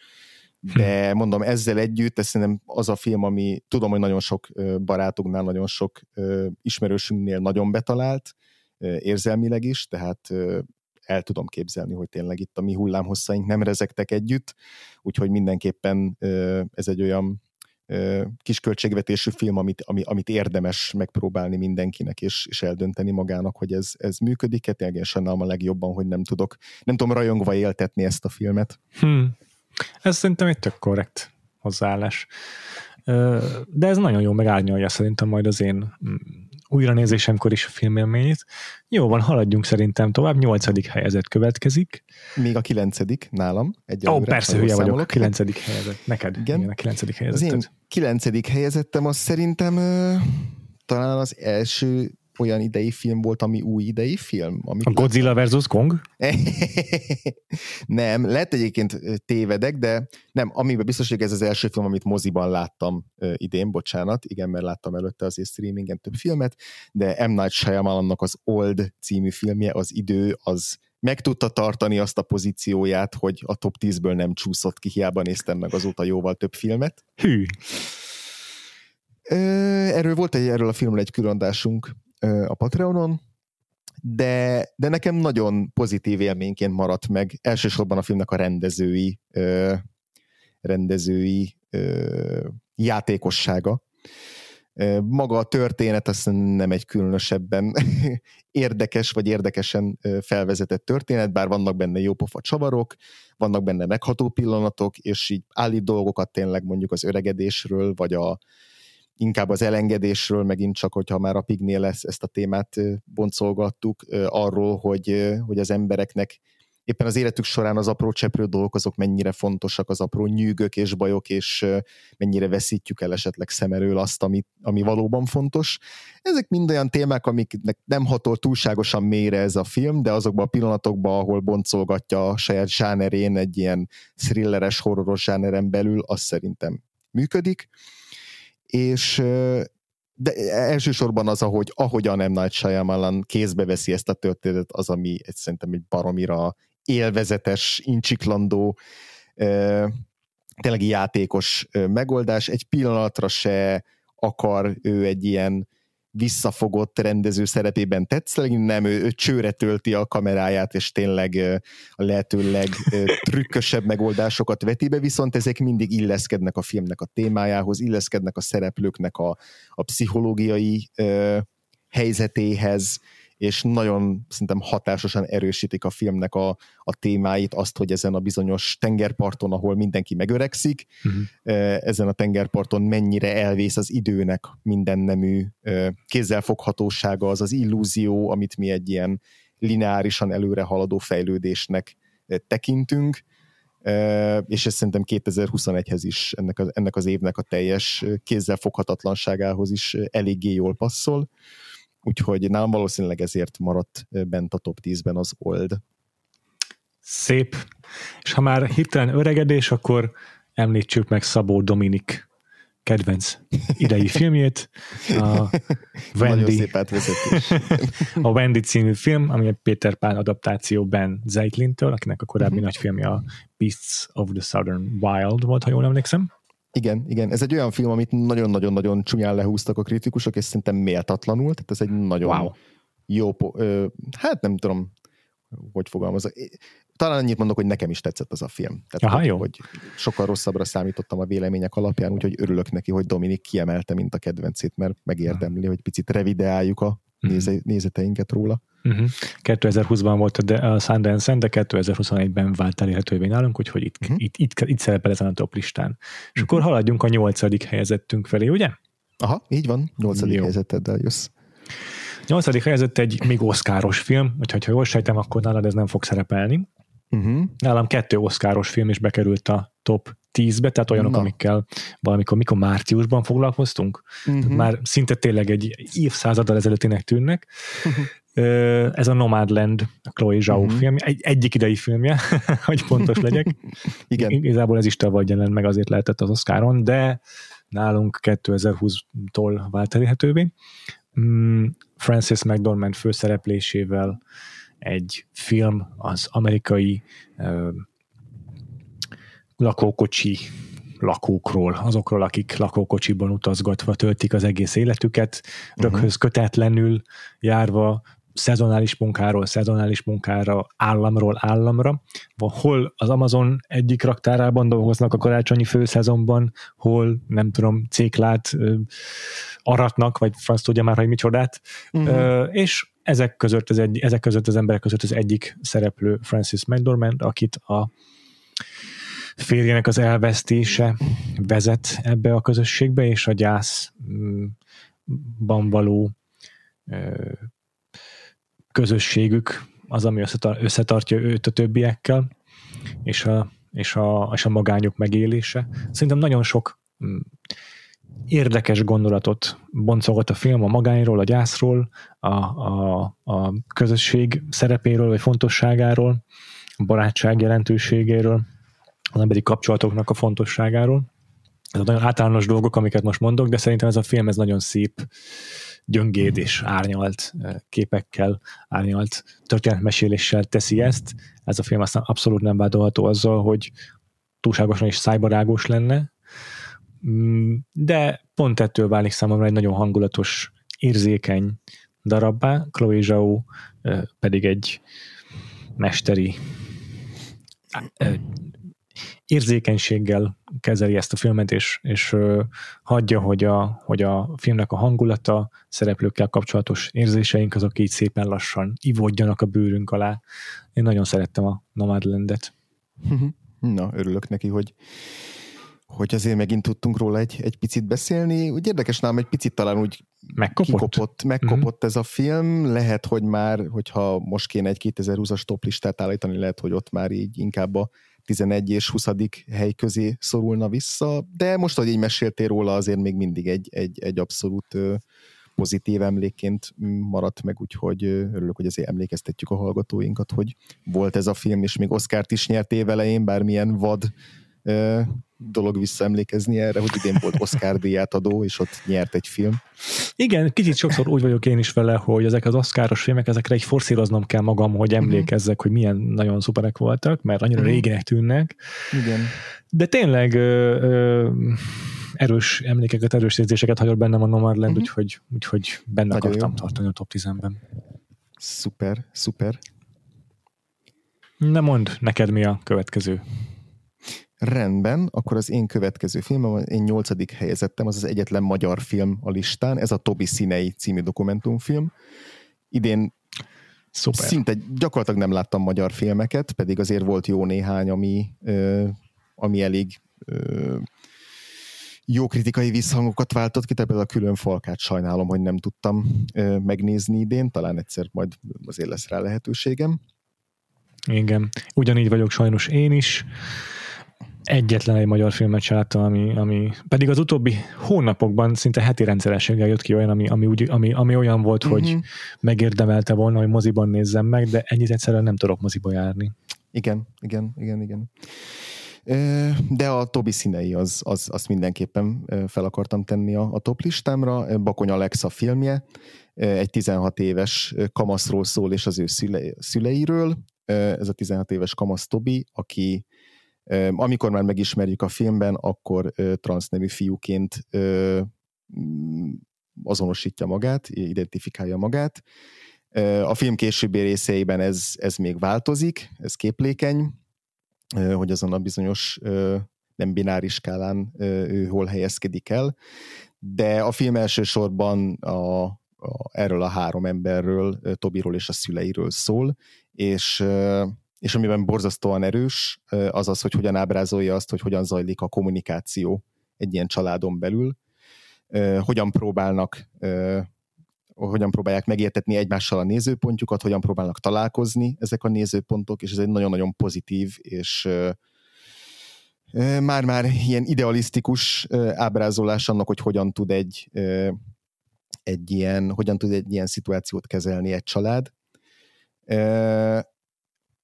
de mondom, ezzel együtt, ez szerintem az a film, ami tudom, hogy nagyon sok barátunknál, nagyon sok ismerősünknél nagyon betalált, érzelmileg is, tehát el tudom képzelni, hogy tényleg itt a mi hullámhosszáink nem rezektek együtt, úgyhogy mindenképpen ez egy olyan kis költségvetésű film, amit, ami, amit érdemes megpróbálni mindenkinek, és, és eldönteni magának, hogy ez, ez működik-e. Tényleg én sajnálom a legjobban, hogy nem tudok, nem tudom rajongva éltetni ezt a filmet. Hmm. Ez szerintem egy tök korrekt hozzáállás. De ez nagyon jó megárnyalja szerintem majd az én mm, újranézésemkor is a filmélményét. Jó van, haladjunk szerintem tovább. Nyolcadik helyezett következik. Még a kilencedik nálam. Egy Ó, oh, persze, hülye vagyok. A kilencedik helyezett. Neked? Igen. Igen a kilencedik helyezett. Az én kilencedik helyezettem, az szerintem talán az első olyan idei film volt, ami új idei film. Amit a Godzilla láttam. versus Kong? nem, lehet egyébként tévedek, de nem, amiben biztos, hogy ez az első film, amit moziban láttam idén, bocsánat, igen, mert láttam előtte azért streamingen több filmet, de M. Night Shyamalannak az Old című filmje, az idő, az meg tudta tartani azt a pozícióját, hogy a top 10-ből nem csúszott ki, hiába néztem meg azóta jóval több filmet. Hű. Erről volt egy, erről a filmről egy különadásunk a Patreonon, de, de nekem nagyon pozitív élményként maradt meg elsősorban a filmnek a rendezői ö, rendezői ö, játékossága. Maga a történet azt nem egy különösebben érdekes, vagy érdekesen felvezetett történet, bár vannak benne jópofa csavarok, vannak benne megható pillanatok, és így állít dolgokat tényleg mondjuk az öregedésről, vagy a, inkább az elengedésről, megint csak, hogyha már a Pignél lesz, ezt a témát boncolgattuk, arról, hogy, hogy az embereknek éppen az életük során az apró cseprő dolgok azok mennyire fontosak, az apró nyűgök és bajok, és mennyire veszítjük el esetleg szem azt, ami, ami valóban fontos. Ezek mind olyan témák, amiknek nem hatol túlságosan mélyre ez a film, de azokban a pillanatokban, ahol boncolgatja a saját zsánerén egy ilyen thrilleres, horroros zsáneren belül, az szerintem működik és de elsősorban az, ahogy, ahogyan M. Night Shyamalan kézbe veszi ezt a történetet, az, ami egy, szerintem egy baromira élvezetes, incsiklandó, tényleg játékos megoldás. Egy pillanatra se akar ő egy ilyen visszafogott rendező szerepében tetszeni, nem, ő, ő csőre tölti a kameráját, és tényleg a lehetőleg trükkösebb megoldásokat veti be, viszont ezek mindig illeszkednek a filmnek a témájához, illeszkednek a szereplőknek a, a pszichológiai ö, helyzetéhez, és nagyon szerintem hatásosan erősítik a filmnek a, a témáit, azt, hogy ezen a bizonyos tengerparton, ahol mindenki megöregszik, uh-huh. ezen a tengerparton mennyire elvész az időnek minden nemű kézzelfoghatósága, az az illúzió, amit mi egy ilyen lineárisan előre haladó fejlődésnek tekintünk, és ez szerintem 2021-hez is, ennek, az, ennek az évnek a teljes kézzelfoghatatlanságához is eléggé jól passzol, úgyhogy nálam valószínűleg ezért maradt bent a top 10-ben az Old. Szép. És ha már hirtelen öregedés, akkor említsük meg Szabó Dominik kedvenc idei filmjét, a Wendy, a Wendy című film, ami egy Peter Pan adaptáció Ben Zeitlintől, akinek a korábbi uh-huh. nagy filmje a Beasts of the Southern Wild volt, ha jól emlékszem. Igen, igen. Ez egy olyan film, amit nagyon-nagyon-nagyon csúnyán lehúztak a kritikusok, és szerintem méltatlanul, tehát ez egy nagyon wow. jó, ö, hát nem tudom, hogy fogalmazok talán annyit mondok, hogy nekem is tetszett az a film. Tehát, Aha, hogy, jó. hogy sokkal rosszabbra számítottam a vélemények alapján, úgyhogy örülök neki, hogy Dominik kiemelte, mint a kedvencét, mert megérdemli, hogy picit revideáljuk a mhm. néze, nézeteinket róla. Uh-huh. 2020-ban volt a, de, a Sundance-en, de 2021-ben vált elérhetővé nálunk, úgyhogy itt, uh-huh. itt, itt, itt szerepel ezen a top listán. És uh-huh. akkor haladjunk a nyolcadik helyezettünk felé, ugye? Aha, így van, nyolcadik helyezetteddel jössz. Nyolcadik helyezett egy még oszkáros film, úgyhogy ha jól sejtem, akkor nálad ez nem fog szerepelni. Uh-huh. Nálam kettő oszkáros film is bekerült a top 10-be, tehát olyanok, Na. amikkel valamikor, mikor márciusban foglalkoztunk. Uh-huh. Már szinte tényleg egy évszázaddal ezelőttinek tűnnek. Uh-huh. Ez a Nomadland, a Chloe Zhao uh-huh. film, egy, egyik idei filmje, hogy pontos legyek. Igen. Igazából ez is tavaly jelent meg, azért lehetett az Oscaron, de nálunk 2020-tól vált elérhetővé. Mm, Francis McDormand főszereplésével egy film az amerikai uh, lakókocsi lakókról, azokról, akik lakókocsiban utazgatva töltik az egész életüket, röghöz uh-huh. kötetlenül járva, szezonális munkáról szezonális munkára, államról államra. Hol az Amazon egyik raktárában dolgoznak a karácsonyi főszezonban, hol nem tudom, céklát aratnak, vagy franc tudja már, hogy micsodát. Uh-huh. És ezek között, az egy, ezek között az emberek között az egyik szereplő Francis McDormand, akit a férjének az elvesztése vezet ebbe a közösségbe, és a gyászban való közösségük az, ami összetartja őt a többiekkel, és a, és a, és a magányok megélése. Szerintem nagyon sok mm, érdekes gondolatot boncolgat a film a magányról, a gyászról, a, a, a közösség szerepéről, vagy fontosságáról, a barátság jelentőségéről, az emberi kapcsolatoknak a fontosságáról. Ez nagyon általános dolgok, amiket most mondok, de szerintem ez a film ez nagyon szép, gyöngéd és árnyalt képekkel, árnyalt történetmeséléssel teszi ezt. Ez a film aztán abszolút nem vádolható azzal, hogy túlságosan is szájbarágos lenne, mm, de pont ettől válik számomra egy nagyon hangulatos, érzékeny darabbá, Chloe Zhao pedig egy mesteri érzékenységgel kezeli ezt a filmet, és, és hagyja, hogy a, hogy a filmnek a hangulata, szereplőkkel kapcsolatos érzéseink azok így szépen lassan ivódjanak a bőrünk alá. Én nagyon szerettem a Nomadlandet. Na, örülök neki, hogy hogy azért megint tudtunk róla egy, egy picit beszélni. Úgy érdekes nálam egy picit talán úgy megkopott, kikopott, megkopott mm-hmm. ez a film. Lehet, hogy már, hogyha most kéne egy 2020-as top listát állítani, lehet, hogy ott már így inkább a 11 és 20. hely közé szorulna vissza, de most, hogy így meséltél róla, azért még mindig egy, egy, egy abszolút pozitív emlékként maradt meg, úgyhogy örülök, hogy azért emlékeztetjük a hallgatóinkat, hogy volt ez a film, és még Oscárt is nyert évelején, bármilyen vad dolog visszaemlékezni erre, hogy idén volt Oscar díját adó, és ott nyert egy film. Igen, kicsit sokszor úgy vagyok én is vele, hogy ezek az Oscaros filmek, ezekre egy forszíroznom kell magam, hogy mhm. emlékezzek, hogy milyen nagyon szuperek voltak, mert annyira uh-huh. réginek tűnnek. Igen. De tényleg ö, ö, erős emlékeket, erős érzéseket hagyott bennem a Nomadland, uh-huh. úgyhogy, úgyhogy benne Nagyon akartam jó. tartani a top 10-ben. Szuper, szuper. Na mond, neked mi a következő? Rendben, akkor az én következő filmem, én nyolcadik helyezettem, az az egyetlen magyar film a listán, ez a Tobi Színei című dokumentumfilm. Idén Szuper. Szinte gyakorlatilag nem láttam magyar filmeket, pedig azért volt jó néhány, ami, ö, ami elég ö, jó kritikai visszhangokat váltott ki, például a külön falkát sajnálom, hogy nem tudtam ö, megnézni idén, talán egyszer majd azért lesz rá lehetőségem. Igen. Ugyanígy vagyok sajnos én is. Egyetlen egy magyar filmet se láttam, ami, ami pedig az utóbbi hónapokban szinte heti rendszerességgel jött ki olyan, ami, ami, úgy, ami, ami olyan volt, uh-huh. hogy megérdemelte volna, hogy moziban nézzem meg, de ennyit egyszerűen nem tudok moziba járni. Igen, igen, igen, igen. De a Tobi színei, az, az, azt mindenképpen fel akartam tenni a, a top listámra. Bakony Alexa filmje, egy 16 éves kamaszról szól, és az ő szüle, szüleiről. Ez a 16 éves kamasz Tobi, aki amikor már megismerjük a filmben, akkor transznemű fiúként azonosítja magát, identifikálja magát. A film későbbi részeiben ez, ez még változik, ez képlékeny, hogy azon a bizonyos nem bináris skálán ő hol helyezkedik el, de a film elsősorban a, a, erről a három emberről, Tobiról és a szüleiről szól, és, és amiben borzasztóan erős, az az, hogy hogyan ábrázolja azt, hogy hogyan zajlik a kommunikáció egy ilyen családon belül, hogyan próbálnak hogyan próbálják megértetni egymással a nézőpontjukat, hogyan próbálnak találkozni ezek a nézőpontok, és ez egy nagyon-nagyon pozitív és már-már ilyen idealisztikus ábrázolás annak, hogy hogyan tud egy, egy ilyen, hogyan tud egy ilyen szituációt kezelni egy család.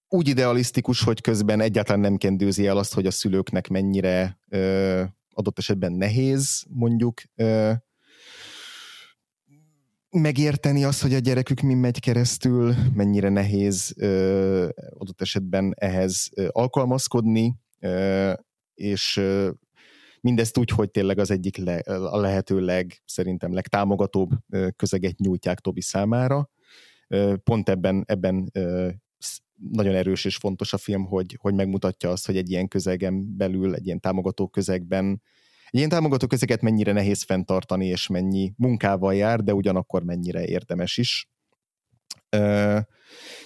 Úgy idealisztikus, hogy közben egyáltalán nem kendőzi el azt, hogy a szülőknek mennyire adott esetben nehéz mondjuk megérteni azt, hogy a gyerekük mi megy keresztül, mennyire nehéz ö, adott esetben ehhez ö, alkalmazkodni, ö, és ö, mindezt úgy, hogy tényleg az egyik le, a lehető leg, szerintem legtámogatóbb ö, közeget nyújtják Tobi számára. Ö, pont ebben, ebben ö, nagyon erős és fontos a film, hogy, hogy megmutatja azt, hogy egy ilyen közegen belül, egy ilyen támogató közegben egy ilyen támogató közeket mennyire nehéz fenntartani, és mennyi munkával jár, de ugyanakkor mennyire érdemes is.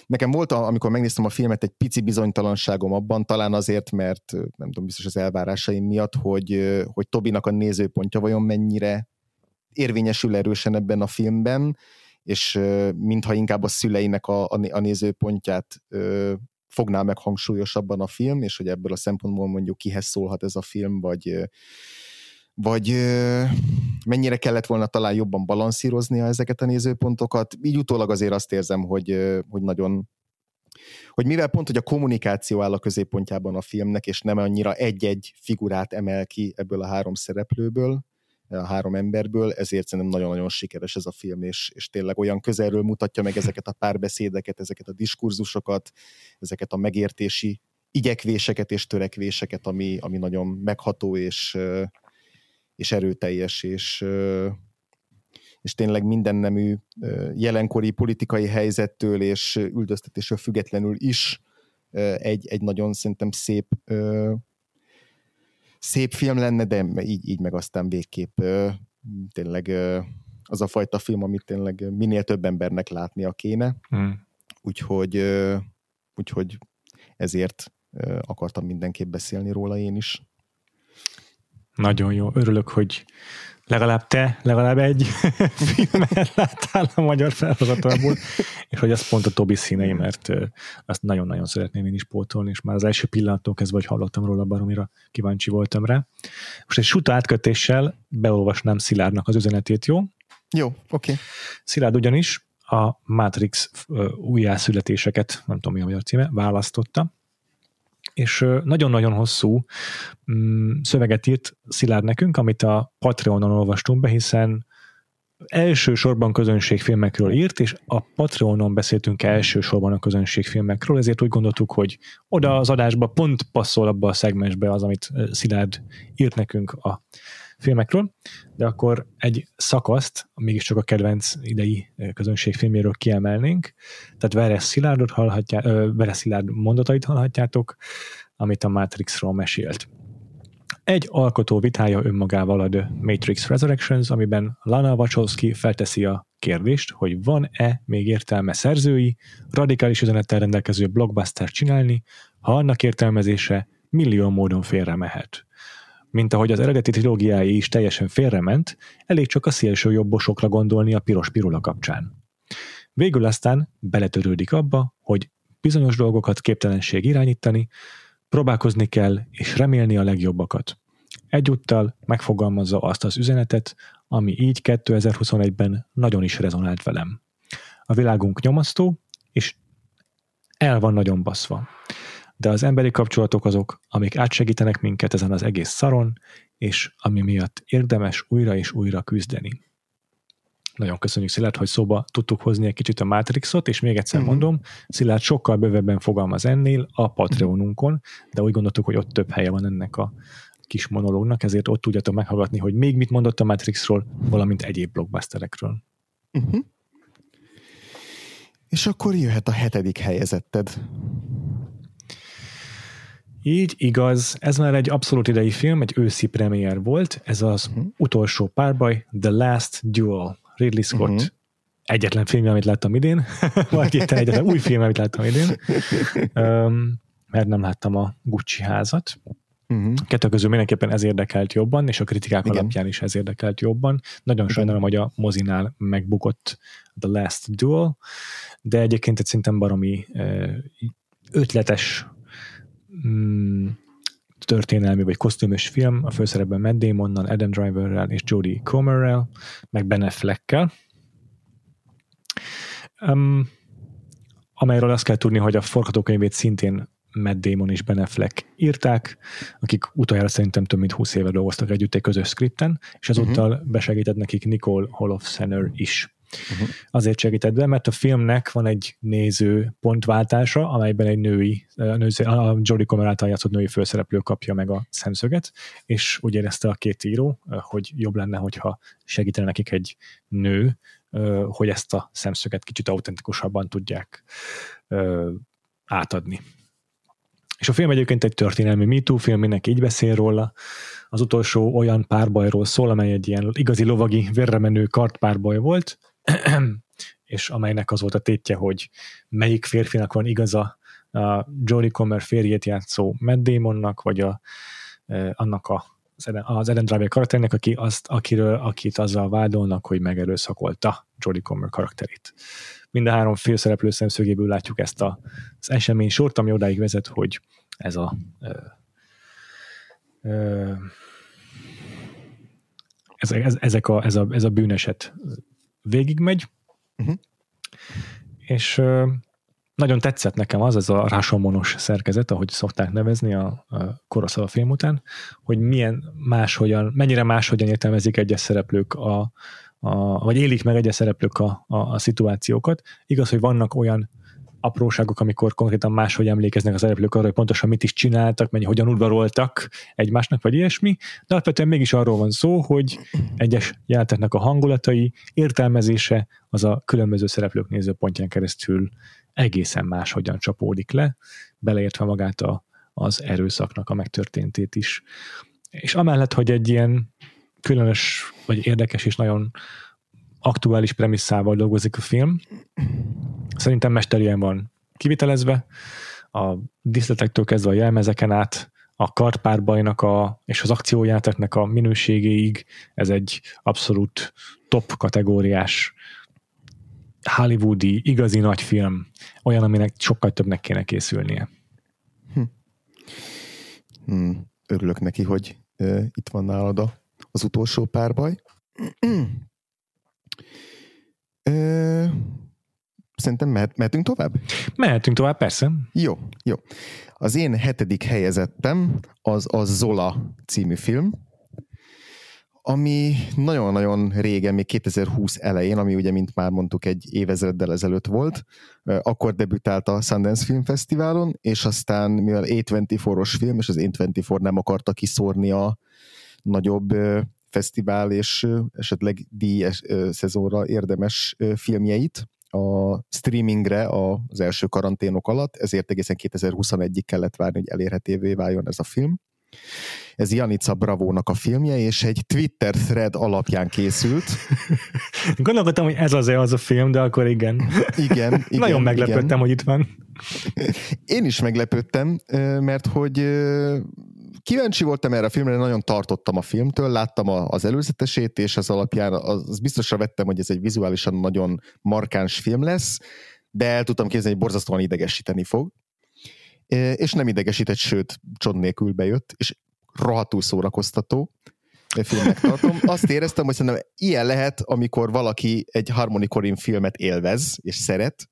Nekem volt, amikor megnéztem a filmet, egy pici bizonytalanságom abban, talán azért, mert nem tudom, biztos az elvárásaim miatt, hogy, hogy Tobinak a nézőpontja vajon mennyire érvényesül erősen ebben a filmben, és mintha inkább a szüleinek a, a nézőpontját fogná meg hangsúlyosabban a film, és hogy ebből a szempontból mondjuk kihez szólhat ez a film, vagy vagy mennyire kellett volna talán jobban balanszíroznia ezeket a nézőpontokat. Így utólag azért azt érzem, hogy, hogy nagyon hogy mivel pont, hogy a kommunikáció áll a középpontjában a filmnek, és nem annyira egy-egy figurát emel ki ebből a három szereplőből, a három emberből, ezért szerintem nagyon-nagyon sikeres ez a film, és, és tényleg olyan közelről mutatja meg ezeket a párbeszédeket, ezeket a diskurzusokat, ezeket a megértési igyekvéseket és törekvéseket, ami, ami nagyon megható és, és erőteljes, és, és tényleg minden nemű jelenkori politikai helyzettől és üldöztetésről függetlenül is egy, egy nagyon szerintem szép szép film lenne, de így, így meg aztán végképp tényleg az a fajta film, amit tényleg minél több embernek látnia kéne. Hmm. Úgyhogy, úgyhogy ezért akartam mindenképp beszélni róla én is. Nagyon jó. Örülök, hogy legalább te, legalább egy filmet láttál a magyar felhozatalból, és hogy az pont a Tobi színei, mert azt nagyon-nagyon szeretném én is pótolni, és már az első pillanattól kezdve, hogy hallottam róla, baromira kíváncsi voltam rá. Most egy suta átkötéssel beolvasnám Szilárdnak az üzenetét, jó? Jó, oké. Okay. Szilárd ugyanis a Matrix újjászületéseket, nem tudom mi a magyar címe, választotta, és nagyon-nagyon hosszú mm, szöveget írt Szilárd nekünk, amit a Patreonon olvastunk be, hiszen elsősorban közönségfilmekről írt, és a Patreonon beszéltünk elsősorban a közönségfilmekről, ezért úgy gondoltuk, hogy oda az adásba pont passzol abba a szegmensbe az, amit Szilárd írt nekünk a filmekről, de akkor egy szakaszt, mégiscsak a kedvenc idei közönségfilméről kiemelnénk, tehát Veres Szilárdot hallhatjá, Veres Szilárd mondatait hallhatjátok, amit a Matrixról mesélt. Egy alkotó vitája önmagával a The Matrix Resurrections, amiben Lana Wachowski felteszi a kérdést, hogy van-e még értelme szerzői, radikális üzenettel rendelkező blockbuster csinálni, ha annak értelmezése millió módon félre mehet. Mint ahogy az eredeti trilógiái is teljesen félrement, elég csak a szélső jobbosokra gondolni a piros pirula kapcsán. Végül aztán beletörődik abba, hogy bizonyos dolgokat képtelenség irányítani, próbálkozni kell és remélni a legjobbakat. Egyúttal megfogalmazza azt az üzenetet, ami így 2021-ben nagyon is rezonált velem. A világunk nyomasztó, és el van nagyon baszva. De az emberi kapcsolatok azok, amik átsegítenek minket ezen az egész szaron, és ami miatt érdemes újra és újra küzdeni. Nagyon köszönjük Szilárd, hogy szóba tudtuk hozni egy kicsit a Matrixot, és még egyszer uh-huh. mondom, Szilárd sokkal bővebben fogalmaz ennél a Patreonunkon, de úgy gondoltuk, hogy ott több helye van ennek a kis monológnak, ezért ott tudjátok meghallgatni, hogy még mit mondott a Matrixról, valamint egyéb blockbusterekről. Uh-huh. És akkor jöhet a hetedik helyezetted. Így igaz, ez már egy abszolút idei film, egy őszi premier volt, ez az uh-huh. utolsó párbaj, The Last Duel, Ridley Scott uh-huh. egyetlen film, amit láttam idén, vagy itt egyetlen új film, amit láttam idén, um, mert nem láttam a Gucci házat. Uh-huh. Kettő közül mindenképpen ez érdekelt jobban, és a kritikák Igen. alapján is ez érdekelt jobban. Nagyon Igen. sajnálom, hogy a mozinál megbukott The Last Duel, de egyébként egy szinten baromi ötletes mm, történelmi vagy kosztümös film, a főszerepben Matt Damonnal, Adam Driverrel és Jodie Comerrel, meg Ben Affleckkel. Um, amelyről azt kell tudni, hogy a forgatókönyvét szintén Matt Damon és Ben Affleck írták, akik utoljára szerintem több mint 20 éve dolgoztak együtt egy közös skripten, és ezúttal uh-huh. besegített nekik Nicole Holofcener is. Uh-huh. Azért segített be, mert a filmnek van egy néző pontváltása, amelyben egy női, a, női, a Jodie Comer által játszott női főszereplő kapja meg a szemszöget, és úgy érezte a két író, hogy jobb lenne, hogyha segítene nekik egy nő, hogy ezt a szemszöget kicsit autentikusabban tudják átadni. És a film egyébként egy történelmi MeToo film, mindenki így beszél róla. Az utolsó olyan párbajról szól, amely egy ilyen igazi lovagi, vérremenő kartpárbaj volt, és amelynek az volt a tétje, hogy melyik férfinak van igaza a Jodie Comer férjét játszó Matt Damonnak, vagy a, annak a az Ellen Driver karakternek, aki azt, akiről, akit azzal vádolnak, hogy megerőszakolta Jodie Comer karakterét. Mind a három főszereplő szemszögéből látjuk ezt a, az esemény sort, ami odáig vezet, hogy ez a ö, ö, ez, ez, ezek a, ez, a, ez a bűneset végigmegy, uh-huh. és nagyon tetszett nekem az, ez a rásomonos szerkezet, ahogy szokták nevezni a, a Koroszava film után, hogy milyen máshogyan, mennyire máshogyan értelmezik egyes szereplők a, a, vagy élik meg egyes szereplők a, a, a szituációkat. Igaz, hogy vannak olyan apróságok, amikor konkrétan máshogy emlékeznek az szereplők arra, hogy pontosan mit is csináltak, mennyi hogyan udvaroltak egymásnak, vagy ilyesmi, de alapvetően mégis arról van szó, hogy egyes játéknak a hangulatai, értelmezése az a különböző szereplők nézőpontján keresztül egészen máshogyan csapódik le, beleértve magát a, az erőszaknak a megtörténtét is. És amellett, hogy egy ilyen különös, vagy érdekes és nagyon aktuális premisszával dolgozik a film, szerintem mesterien van kivitelezve, a diszletektől kezdve a jelmezeken át, a kartpárbajnak a, és az akciójáteknek a minőségéig ez egy abszolút top kategóriás hollywoodi, igazi nagy film, olyan, aminek sokkal többnek kéne készülnie. Hm. Hmm. Örülök neki, hogy uh, itt van nálad a, az utolsó párbaj. uh, szerintem mehet, mehetünk tovább? Mehetünk tovább, persze. Jó, jó. Az én hetedik helyezettem az a Zola című film, ami nagyon-nagyon régen, még 2020 elején, ami ugye, mint már mondtuk, egy évezreddel ezelőtt volt, akkor debütált a Sundance Film Fesztiválon, és aztán, mivel A24-os film, és az A24 nem akarta kiszórni a nagyobb fesztivál és esetleg díj szezonra érdemes filmjeit, a streamingre az első karanténok alatt, ezért egészen 2021-ig kellett várni, hogy elérhetővé váljon ez a film. Ez Janica Bravónak a filmje, és egy Twitter thread alapján készült. Gondolkodtam, hogy ez az-e az a film, de akkor igen. Igen. igen Nagyon meglepődtem, igen. hogy itt van. Én is meglepődtem, mert hogy kíváncsi voltam erre a filmre, nagyon tartottam a filmtől, láttam a, az előzetesét, és az alapján az, az biztosra vettem, hogy ez egy vizuálisan nagyon markáns film lesz, de el tudtam képzelni, hogy borzasztóan idegesíteni fog. És nem idegesített, sőt, csod nélkül bejött, és rohadtul szórakoztató filmnek tartom. Azt éreztem, hogy szerintem ilyen lehet, amikor valaki egy Harmony Korine filmet élvez és szeret,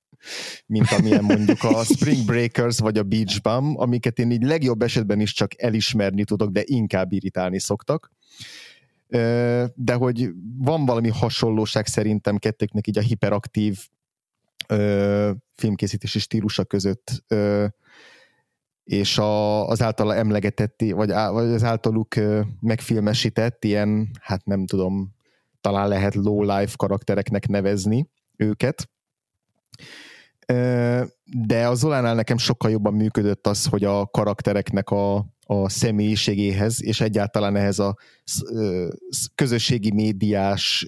mint amilyen mondjuk a Spring Breakers vagy a Beach Bum, amiket én így legjobb esetben is csak elismerni tudok, de inkább irritálni szoktak. De hogy van valami hasonlóság szerintem kettőknek így a hiperaktív ö, filmkészítési stílusa között, ö, és a, az általa emlegetett, vagy, á- vagy az általuk ö, megfilmesített ilyen, hát nem tudom, talán lehet low-life karaktereknek nevezni őket. De a Zolánál nekem sokkal jobban működött az, hogy a karaktereknek a, a személyiségéhez, és egyáltalán ehhez a közösségi médiás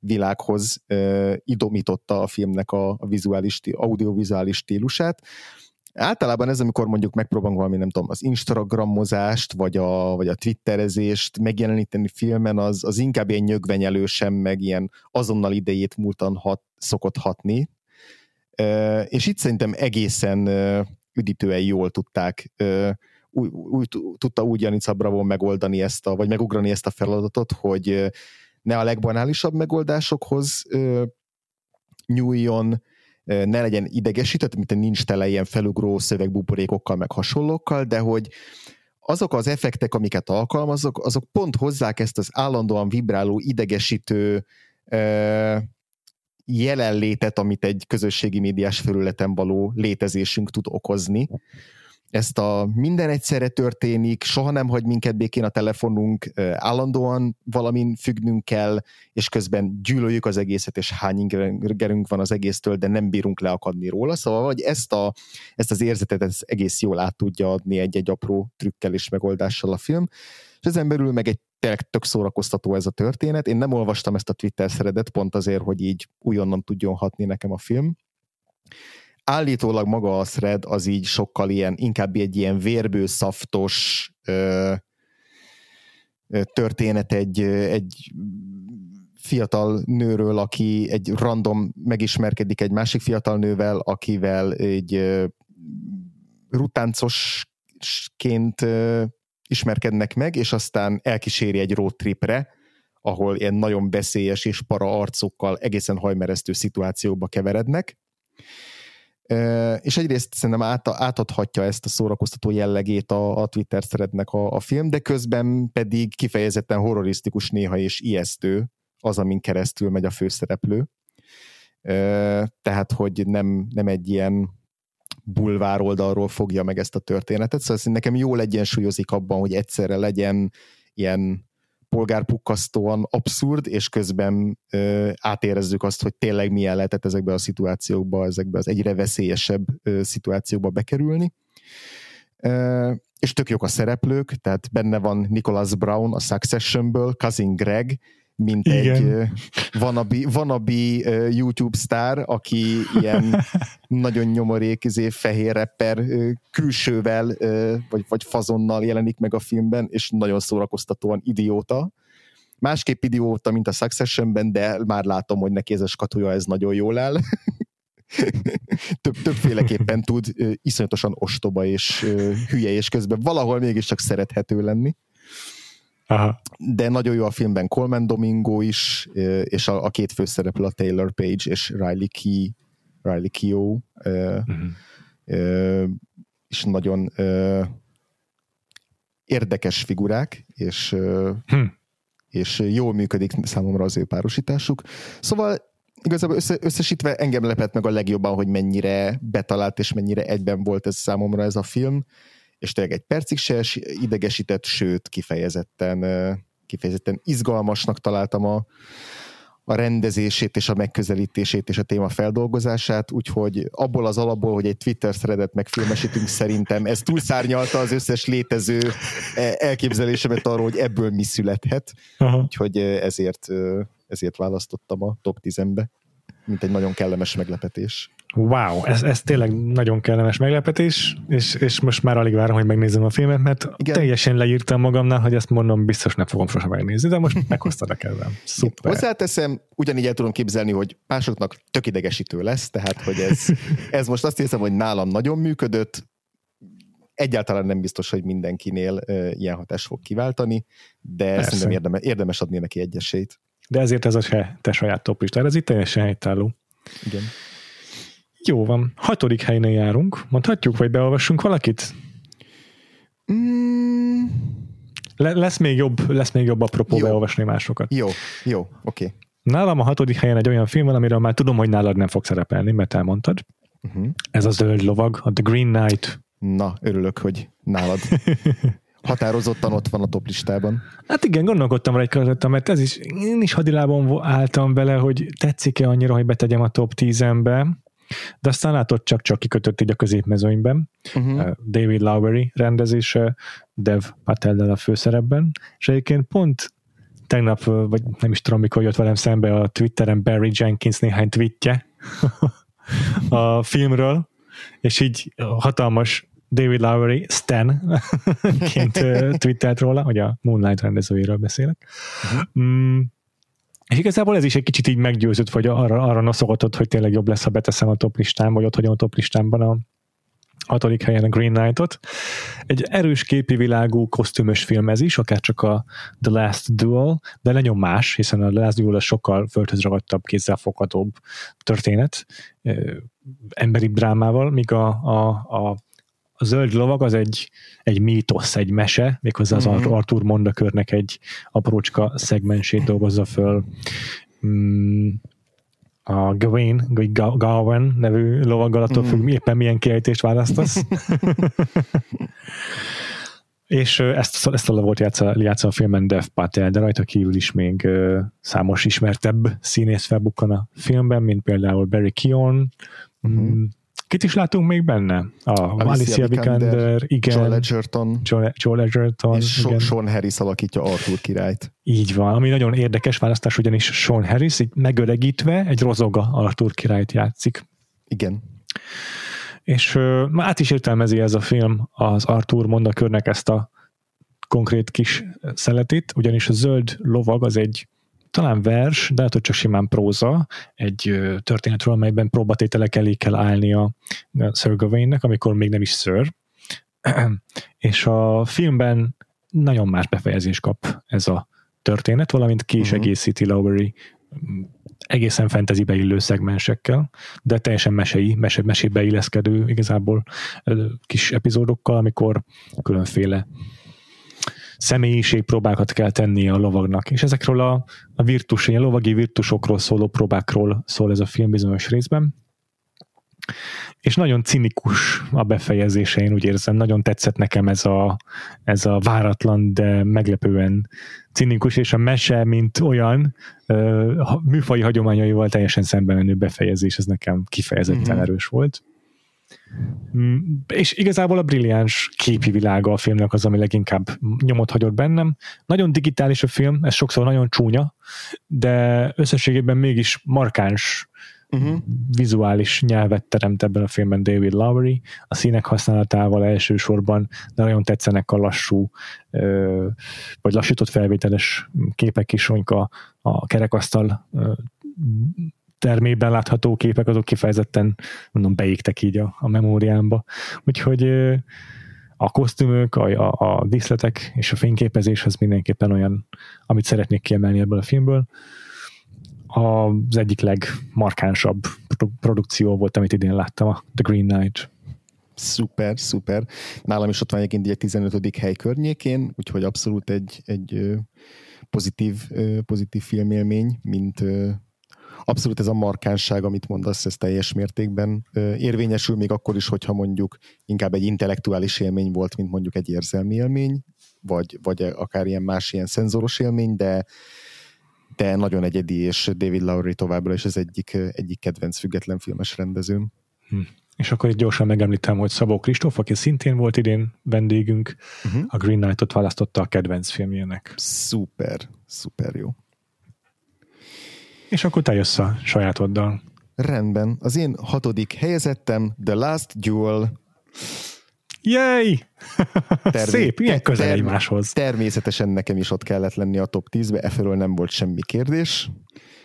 világhoz idomította a filmnek a, a vizuális, audiovizuális stílusát. Általában ez, amikor mondjuk megpróbálunk valami, nem tudom, az Instagramozást, vagy a, vagy a twitterezést megjeleníteni filmen, az, az inkább ilyen nyögvenyelősen, meg ilyen azonnal idejét múltan hat, szokott hatni. És itt szerintem egészen üdítően jól tudták, úgy, úgy, tudta úgy Janica Bravo megoldani ezt a, vagy megugrani ezt a feladatot, hogy ne a legbanálisabb megoldásokhoz nyúljon, ne legyen idegesített, mint nincs tele ilyen felugró szövegbuborékokkal, meg hasonlókkal, de hogy azok az effektek, amiket alkalmazok, azok pont hozzák ezt az állandóan vibráló, idegesítő jelenlétet, amit egy közösségi médiás felületen való létezésünk tud okozni. Ezt a minden egyszerre történik, soha nem hagy minket békén a telefonunk, állandóan valamin függnünk kell, és közben gyűlöljük az egészet, és hány ingerünk van az egésztől, de nem bírunk leakadni róla. Szóval, hogy ezt, a, ezt az érzetet ez egész jól át tudja adni egy-egy apró trükkel és megoldással a film. És ezen belül meg egy tényleg tök szórakoztató ez a történet. Én nem olvastam ezt a Twitter szeretet, pont azért, hogy így újonnan tudjon hatni nekem a film. Állítólag maga a thread az így sokkal ilyen, inkább egy ilyen vérbő, szaftos ö, történet egy, egy fiatal nőről, aki egy random megismerkedik egy másik fiatal nővel, akivel egy rutáncosként ismerkednek meg, és aztán elkíséri egy road tripre, ahol ilyen nagyon veszélyes és para arcokkal egészen hajmeresztő szituációba keverednek. És egyrészt szerintem át, átadhatja ezt a szórakoztató jellegét a, a Twitter threadnek a, a film, de közben pedig kifejezetten horrorisztikus néha és ijesztő az, amin keresztül megy a főszereplő. Tehát, hogy nem, nem egy ilyen bulvár oldalról fogja meg ezt a történetet, szóval nekem jól egyensúlyozik abban, hogy egyszerre legyen ilyen polgárpukkasztóan abszurd, és közben ö, átérezzük azt, hogy tényleg milyen lehetett ezekbe a szituációkba, ezekbe az egyre veszélyesebb ö, szituációkba bekerülni. Ö, és tök jók a szereplők, tehát benne van Nicholas Brown a Successionből, Cousin Greg, mint Igen. egy wannabe ö, YouTube sztár, aki ilyen nagyon nyomorék, izé, fehér rapper külsővel, vagy, vagy fazonnal jelenik meg a filmben, és nagyon szórakoztatóan idióta. Másképp idióta, mint a Successionben, de már látom, hogy neki ez a skatuja, ez nagyon jól áll. Több, többféleképpen tud iszonyatosan ostoba és hülye, és közben valahol mégiscsak szerethető lenni Aha. de nagyon jó a filmben Coleman Domingo is, és a, a két főszereplő a Taylor Page és Riley Key, Riley Keough, ö, és nagyon érdekes figurák, és, Hm. és jól működik számomra az ő párosításuk. Szóval igazából össze, összesítve engem lepett meg a legjobban, hogy mennyire betalált és mennyire egyben volt ez számomra ez a film, és tényleg egy percig se es- idegesített, sőt kifejezetten, kifejezetten izgalmasnak találtam a, a rendezését és a megközelítését és a téma feldolgozását, úgyhogy abból az alapból, hogy egy Twitter threadet megfilmesítünk szerintem, ez túlszárnyalta az összes létező e, elképzelésemet arról, hogy ebből mi születhet, Aha. úgyhogy ezért, ezért választottam a top 10-be, mint egy nagyon kellemes meglepetés. Wow, ez, ez tényleg nagyon kellemes meglepetés, és, és most már alig várom, hogy megnézem a filmet, mert Igen. teljesen leírtam magamnál, hogy ezt mondom, biztos nem fogom sosem megnézni, de most meghoztad a kedvem. Szuper. Hozzáteszem, ugyanígy el tudom képzelni, hogy másoknak tök idegesítő lesz, tehát hogy ez, ez most azt hiszem, hogy nálam nagyon működött, egyáltalán nem biztos, hogy mindenkinél ilyen hatást fog kiváltani, de Persze. szerintem érdemes, érdemes adni neki egy esélyt. De ezért ez a se, te saját top ez itt teljesen helytálló. Igen. Jó van. Hatodik helynél járunk. Mondhatjuk, vagy beolvassunk valakit? Mm. Le, lesz még jobb, lesz még jobb apropó Jó. beolvasni másokat. Jó, jó, oké. Okay. Nálam a hatodik helyen egy olyan film van, amiről már tudom, hogy nálad nem fog szerepelni, mert elmondtad. Uh-huh. Ez a zöld lovag, a The Green Knight. Na, örülök, hogy nálad határozottan ott van a top listában. Hát igen, gondolkodtam rá egy közöttem, mert ez is, én is hadilában álltam vele, hogy tetszik-e annyira, hogy betegyem a top 10-be, de aztán látod csak-csak kikötött így a középmezőnyben. Uh-huh. David Lowery rendezése, Dev patel a főszerepben, és egyébként pont tegnap, vagy nem is tudom, mikor jött velem szembe a Twitteren Barry Jenkins néhány tweetje a filmről, és így hatalmas David Lowery Stan ként twittelt róla, hogy a Moonlight rendezőjéről beszélek. Uh-huh. Mm, és igazából ez is egy kicsit így meggyőzött, vagy arra, arra noszogatott, hogy tényleg jobb lesz, ha beteszem a top listán, vagy ott hagyom a top listámban a hatodik helyen a Green Knight-ot. Egy erős képi világú, kosztümös film ez is, akár csak a The Last Duel, de nagyon más, hiszen a The Last Duel a sokkal földhöz ragadtabb, kézzelfoghatóbb történet, emberi drámával, míg a, a a zöld lovag az egy, egy mítosz, egy mese, méghozzá az mm-hmm. Arthur Mondakörnek egy aprócska szegmensét dolgozza föl. Mm, a Gawain, vagy Gawain nevű lovaggal, attól mm. függ, éppen milyen kiejtést választasz. És ezt, ezt a lovot játsza, játsza a filmen Dev Patel, de rajta kívül is még számos ismertebb színész felbukkan a filmben, mint például Barry Keoghan, mm-hmm. Kit is látunk még benne? A Alicia, Vikander, igen. Joel Edgerton. Joel, Joel Edgerton. És igen. Sean Harris alakítja Arthur királyt. Így van, ami nagyon érdekes választás, ugyanis Sean Harris így megöregítve egy rozoga Arthur királyt játszik. Igen. És uh, át is értelmezi ez a film az Arthur mondakörnek ezt a konkrét kis szeletét, ugyanis a zöld lovag az egy talán vers, de hogy csak simán próza, egy történetről, amelyben próbatételek elé kell állni a Sir Gawain-nek, amikor még nem is Sir. és a filmben nagyon más befejezés kap ez a történet, valamint ki is uh-huh. egészíti Lowery mm, egészen fantasybe illő szegmensekkel, de teljesen mesei, mese, mesébe illeszkedő igazából kis epizódokkal, amikor különféle személyiségpróbákat kell tennie a lovagnak. És ezekről a, a virtus, a lovagi virtusokról szóló próbákról szól ez a film bizonyos részben. És nagyon cinikus a befejezése, én úgy érzem, nagyon tetszett nekem ez a, ez a váratlan, de meglepően cinikus, és a mese, mint olyan műfai hagyományaival teljesen szemben menő befejezés, ez nekem kifejezetten mm-hmm. erős volt. Mm, és igazából a brilliáns képi világa a filmnek az, ami leginkább nyomot hagyott bennem. Nagyon digitális a film, ez sokszor nagyon csúnya, de összességében mégis markáns uh-huh. vizuális nyelvet teremt ebben a filmben David Lowery, a színek használatával elsősorban, de nagyon tetszenek a lassú, vagy lassított felvételes képek is, a, a kerekasztal termében látható képek, azok kifejezetten mondom, beégtek így a, a memóriámba. Úgyhogy a kosztümök, a, a, a díszletek és a fényképezés az mindenképpen olyan, amit szeretnék kiemelni ebből a filmből. Az egyik legmarkánsabb produkció volt, amit idén láttam, a The Green Knight. Szuper, szuper. Nálam is ott van egyébként egy 15. hely környékén, úgyhogy abszolút egy, egy pozitív, pozitív filmélmény, mint abszolút ez a markánság, amit mondasz, ez teljes mértékben érvényesül, még akkor is, hogyha mondjuk inkább egy intellektuális élmény volt, mint mondjuk egy érzelmi élmény, vagy, vagy akár ilyen más ilyen szenzoros élmény, de de nagyon egyedi, és David Lowry továbbra is az egyik, egyik kedvenc független filmes rendezőm. És akkor itt gyorsan megemlítem, hogy Szabó Kristóf, aki szintén volt idén vendégünk, Uh-huh. a Green Knight-ot választotta a kedvenc filmjének. Szuper, szuper jó. És akkor te jössz a sajátoddal. Rendben. Az én hatodik helyezettem The Last Duel. Yay! Termé- Szép, ilyen közel term- egymáshoz. Természetesen nekem is ott kellett lenni a top 10-be, e felől nem volt semmi kérdés.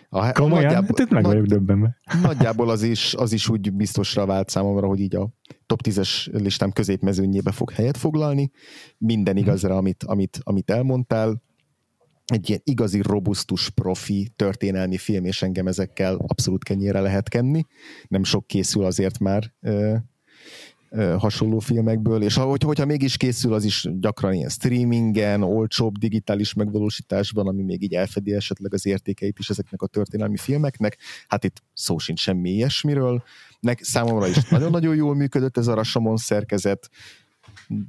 A, Komolyan? nagyjából- Hát itt meg vagyok döbbenve. Nagyjából az is, az is úgy biztosra vált számomra, hogy így a top 10-es listám középmezőnyébe fog helyet foglalni. Minden igazra, amit, amit, amit elmondtál. Egy ilyen igazi, robusztus, profi történelmi film, és engem ezekkel abszolút kenyére lehet kenni. Nem sok készül azért már ö, ö, hasonló filmekből, és ahogy, hogyha mégis készül, az is gyakran ilyen streamingen, olcsóbb digitális megvalósításban, ami még így elfedi esetleg az értékeit is ezeknek a történelmi filmeknek. Hát itt szó sincs semmi ilyesmiről. Nek, számomra is nagyon-nagyon jól működött ez a Rashomon szerkezet.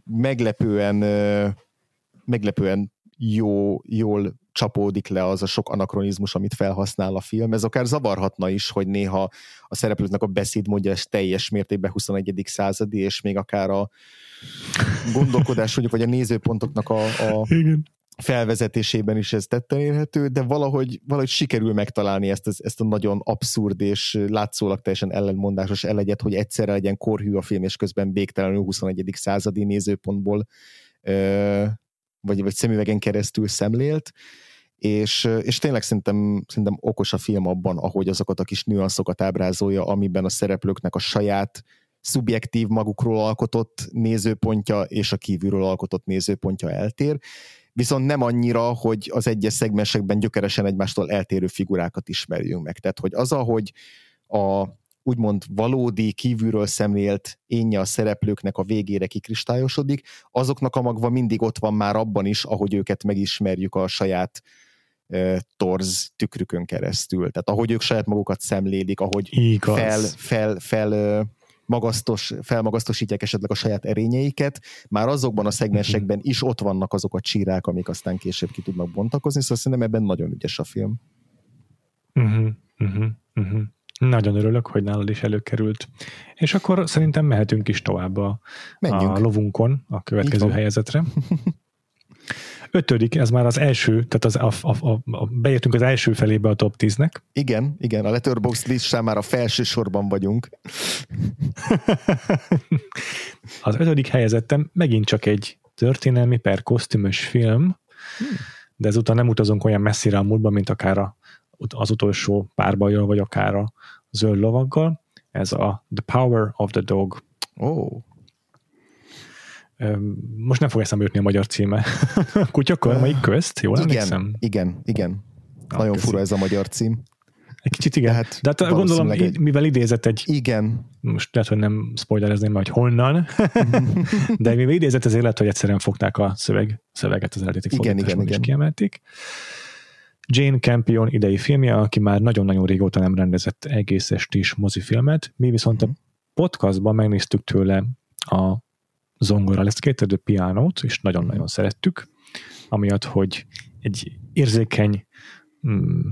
Meglepően, meglepően jó, jól csapódik le az a sok anakronizmus, amit felhasznál a film. Ez akár zavarhatna is, hogy néha a szereplőknek a beszédmódja ez teljes mértékben 21. századi, és még akár a gondolkodás, mondjuk, vagy a nézőpontoknak a, a Igen. felvezetésében is ez tetten érhető, de valahogy, valahogy sikerül megtalálni ezt, ezt a nagyon abszurd és látszólag teljesen ellenmondásos elegyet, hogy egyszerre legyen korhű a film, és közben végtelenül 21. századi nézőpontból ö, vagy, vagy szemüvegen keresztül szemlélt, és, és tényleg szerintem, szerintem okos a film abban, ahogy azokat a kis nüanszokat ábrázolja, amiben a szereplőknek a saját szubjektív magukról alkotott nézőpontja és a kívülről alkotott nézőpontja eltér, viszont nem annyira, hogy az egyes szegmensekben gyökeresen egymástól eltérő figurákat ismerjünk meg. Tehát, hogy az, ahogy a úgymond valódi, kívülről szemlélt énje a szereplőknek a végére kikristályosodik, azoknak a magva mindig ott van már abban is, ahogy őket megismerjük a saját torz tükrükön keresztül. Tehát ahogy ők saját magukat szemlélik, ahogy Igaz. fel, fel, fel ö, magasztos, felmagasztosítják esetleg a saját erényeiket, már azokban a szegmensekben is ott vannak azok a csírák, amik aztán később ki tudnak bontakozni, szóval szerintem ebben nagyon ügyes a film. Uh-huh, uh-huh, uh-huh. Nagyon örülök, hogy nálad is előkerült. És akkor szerintem mehetünk is tovább a, Menjünk. a lovunkon, a következő helyezetre. Ötödik, ez már az első, tehát az, a, a, a, a, beértünk az első felébe a top 10-nek. Igen, igen, a Letterboxd listán már a felső sorban vagyunk. Az ötödik helyezettem megint csak egy történelmi per kosztümös film, de ezúttal nem utazunk olyan messzire a múltba, mint akár a, az utolsó párbajjal, vagy akár a zöld lovaggal. Ez a The Power of the Dog. Ó, oh, Most nem fog eszembe jutni a magyar címe. Kutyakörmai közt, jól igen, emlékszem? igen, igen. Ah, Nagyon köszi. fura ez a magyar cím. Egy kicsit igen. Tehát De hát gondolom, egy- mivel idézett egy, Igen, most lehet, hogy nem spoilerezném, hogy honnan, de mivel idézett, ezért lehet, hogy egyszerűen fogták a szöveg, szöveget az eredeti Igen, igen, igen. kiemelték. Jane Campion idei filmje, aki már nagyon-nagyon régóta nem rendezett egész estés mozifilmet, mi viszont a podcastban megnéztük tőle a zongora leszkét, The Piano-t, és nagyon-nagyon szerettük, amiatt, hogy egy érzékeny mm,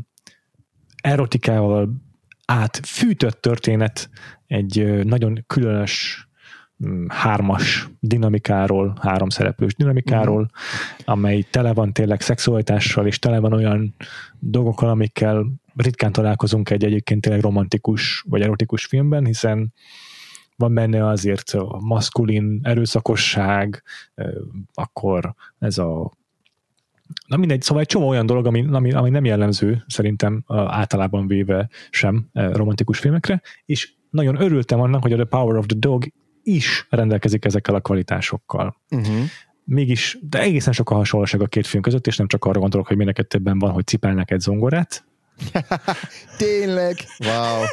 erotikával átfűtött történet egy nagyon különös hármas dinamikáról, három szereplős dinamikáról, uh-huh. amely tele van tényleg szexualitással, és tele van olyan dolgokkal, amikkel ritkán találkozunk egy egyébként tényleg romantikus vagy erotikus filmben, hiszen van benne azért a maszkulin erőszakosság, akkor ez a Na mindegy, szóval egy csomó olyan dolog, ami, ami, ami nem jellemző szerintem általában véve sem romantikus filmekre, és nagyon örültem annak, hogy a The Power of the Dog is rendelkezik ezekkel a kvalitásokkal. uh-huh. Mégis, de egészen sok a hasonlóság a két film között, és nem csak arra gondolok, hogy minek többen van, hogy cipelnek egy zongorát. Tényleg? Wow.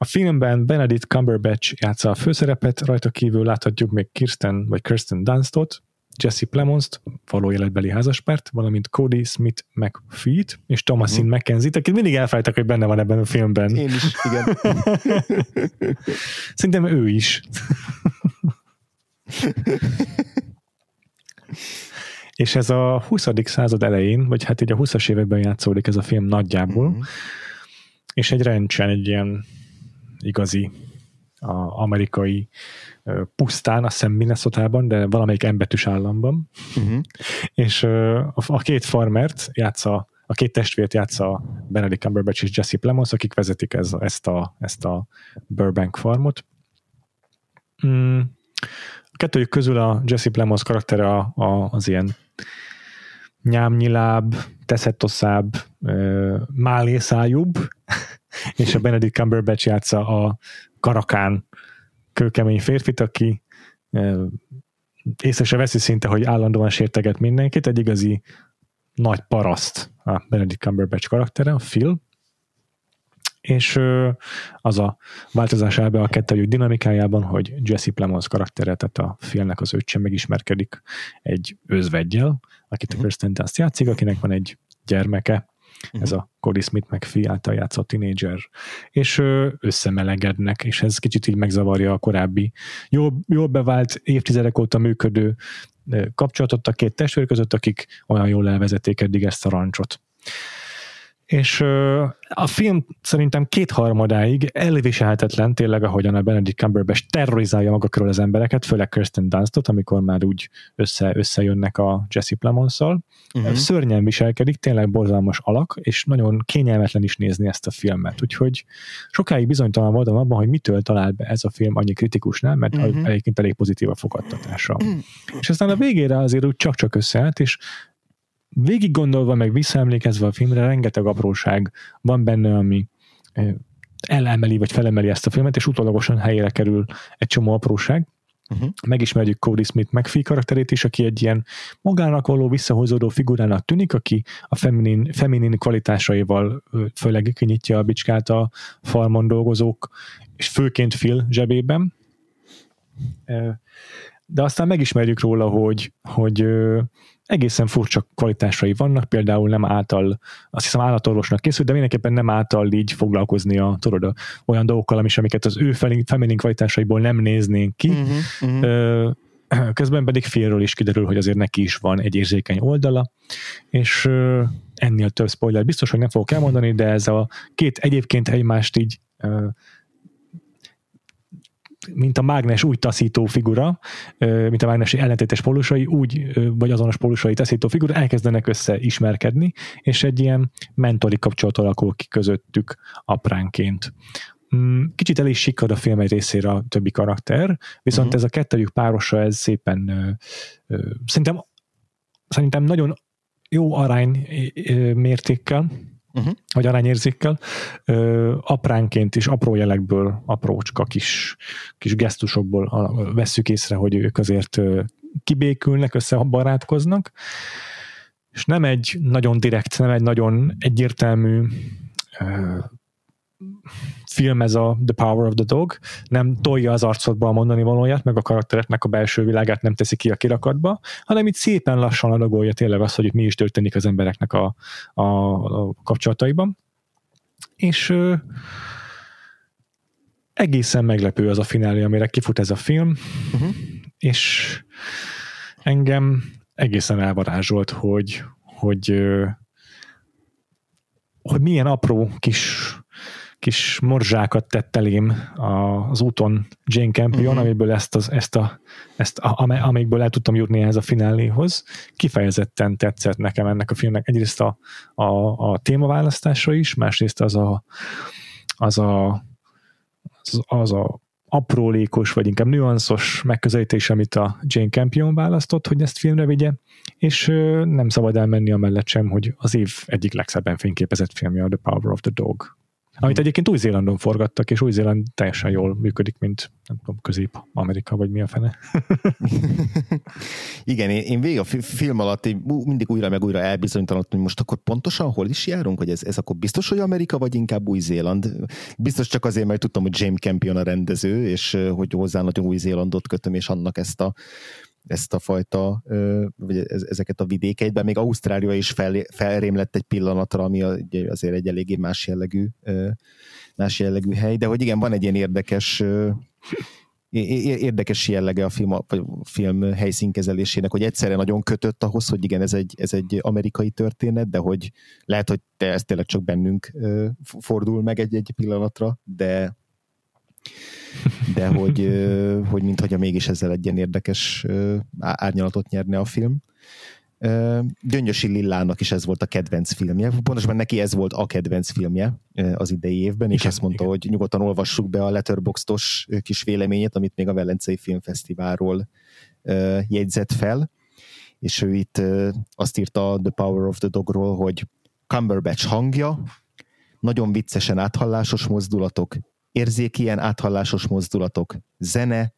A filmben Benedict Cumberbatch játsza a főszerepet, rajta kívül láthatjuk még Kirsten vagy Kirsten Dunstot, Jesse Plemons-t, való életbeli házaspárt, valamint Cody Smith McPhee-t és Thomasin uh-huh. McKenzie-t, akit mindig elfelejtek, hogy benne van ebben a filmben. Én is, igen. Szerintem ő is. És ez a 20. század elején, vagy hát így a 20-as években játszódik ez a film nagyjából, Mhm. és egy rendsen, egy ilyen igazi a amerikai pusztán, azt hiszem Minnesota-ban, de valamelyik embetűs államban, Uh-huh. és a, a két farmert játsza, a két testvért játsza Benedict Cumberbatch és Jesse Plemons, akik vezetik ez, ezt, a, ezt a Burbank farmot. Mm. A kettőjük közül a Jesse Plemons karaktere a, a, az ilyen nyámnyiláb, teszettoszább, málészájúbb, és a Benedict Cumberbatch játsza a karakán kőkemény férfit, aki észre se veszi szinte, hogy állandóan sérteget mindenkit, egy igazi nagy paraszt a Benedict Cumberbatch karaktere, a Phil, és az a változás áll be a kettőjük dinamikájában, hogy Jesse Plemons karaktere, tehát a Philnek az öccse megismerkedik egy özvegyel, akit a Kirsten Dunst játszik, akinek van egy gyermeke, ez a Cody Smith McPhee által játszott tinédzser, és összemelegednek, és ez kicsit így megzavarja a korábbi jól, jól bevált, évtizedek óta működő kapcsolatot a két testvér között, akik olyan jól elvezették eddig ezt a rancsot. És a film szerintem kétharmadáig elviselhetetlen, tényleg ahogyan a Benedict Cumberbatch terrorizálja maga körül az embereket, főleg Kirsten Dunstot, amikor már úgy össze, összejönnek a Jesse Plemons-szal. Uh-huh. Szörnyen viselkedik, tényleg borzalmas alak, és nagyon kényelmetlen is nézni ezt a filmet. Úgyhogy sokáig bizonytalan voltam abban, hogy mitől talál be ez a film annyi kritikusnál, mert uh-huh. egyébként elég pozitív a fogadtatása. Uh-huh. És aztán a végére azért úgy csak-csak összeállt, és végig gondolva, meg visszaemlékezve a filmre, rengeteg apróság van benne, ami elemeli, vagy felemeli ezt a filmet, és utólagosan helyére kerül egy csomó apróság. Uh-huh. Megismerjük Cody Smith McPhee karakterét is, aki egy ilyen magának való visszahozódó figurának tűnik, aki a feminin, feminin kvalitásaival főleg kinyitja a bicskát a farmon dolgozók, és főként Phil zsebében. De aztán megismerjük róla, hogy, hogy egészen furcsa kvalitásai vannak, például nem által, azt hiszem állatorvosnak készült, de mindenképpen nem által így foglalkozni a, tudod, olyan dolgokkal, is, amiket az ő feminin kvalitásaiból nem néznénk ki. Uh-huh. Uh-huh. Ö, közben pedig félről is kiderül, hogy azért neki is van egy érzékeny oldala, és ennél több spoiler biztos, hogy nem fogok elmondani, de ez a két egyébként egymást így mint a mágnes úgy taszító figura, mint a mágnesi ellentétes pólusai, úgy, vagy azonos pólusai taszító figura, elkezdenek összeismerkedni, és egy ilyen mentori kapcsolat alakul ki közöttük apránként. Mm, Kicsit el is sikad a film egy részére a többi karakter, viszont Mhm. ez a kettőjük párosa, ez szépen szerintem, szerintem nagyon jó arány mértékkel, Uh-huh. vagy arányérzékkel, ö, apránként és apró jelekből, aprócska kis, kis gesztusokból vesszük észre, hogy ők azért kibékülnek, összebarátkoznak, és nem egy nagyon direkt, nem egy nagyon egyértelmű ö, film ez a The Power of the Dog, nem tolja az arcodba a mondani valóját, meg a karaktereknek a belső világát nem teszi ki a kirakatba, hanem itt szépen lassan adagolja tényleg azt, hogy itt mi is történik az embereknek a, a, a kapcsolataiban. És ö, egészen meglepő az a finálé, amire kifut ez a film, Uh-huh. és engem egészen elvarázsolt, hogy, hogy, hogy milyen apró kis kis morzsákat tett elém az úton Jane Campion, uh-huh. amiből ezt, az, ezt, a, ezt a, amikből el tudtam jutni ehhez a fináléhoz. Kifejezetten tetszett nekem ennek a filmnek egyrészt a, a, a témaválasztása is, másrészt az a, az a, az, az a aprólékos, vagy inkább nüanszos megközelítés, amit a Jane Campion választott, hogy ezt filmre vigye, és nem szabad elmenni amellett sem, hogy az év egyik legszebben fényképezett filmje a The Power of the Dog. Amit egyébként Új-Zélandon forgattak, és Új-Zéland teljesen jól működik, mint nem tudom, Közép-Amerika, vagy mi a fene. Igen, én, én végig a fi- film alatt ú- mindig újra meg újra elbizonytalanodtam, hogy most akkor pontosan hol is járunk, hogy ez, ez akkor biztos, hogy Amerika, vagy inkább Új-Zéland. Biztos csak azért, mert tudtam, hogy James Campion a rendező, és hogy hozzá nagyon Új-Zélandot kötöm, és annak ezt a ezt a fajta, vagy ez- ezeket a vidékeit, bár még Ausztrália is fel, felrém egy pillanatra, ami azért egy eléggé más jellegű, más jellegű hely, de hogy igen, van egy ilyen érdekes érdekes jellege a film, a film helyszínkezelésének, hogy egyszerre nagyon kötött ahhoz, hogy igen, ez egy, ez egy amerikai történet, de hogy lehet, hogy te ez tényleg csak bennünk fordul meg egy-egy pillanatra, de de hogy, hogy mintha mégis ezzel egy ilyen érdekes árnyalatot nyerne a film. Gyöngyösi Lillának is ez volt a kedvenc filmje. Pontosabban neki ez volt a kedvenc filmje az idei évben, és igen, azt mondta, igen. hogy nyugodtan olvassuk be a Letterboxdos kis véleményét, amit még a Velencei Filmfesztiválról jegyzett fel. És ő itt azt írta The Power of the Dogról, hogy Cumberbatch hangja, nagyon viccesen áthallásos mozdulatok, érzékien áthallásos mozdulatok, zene,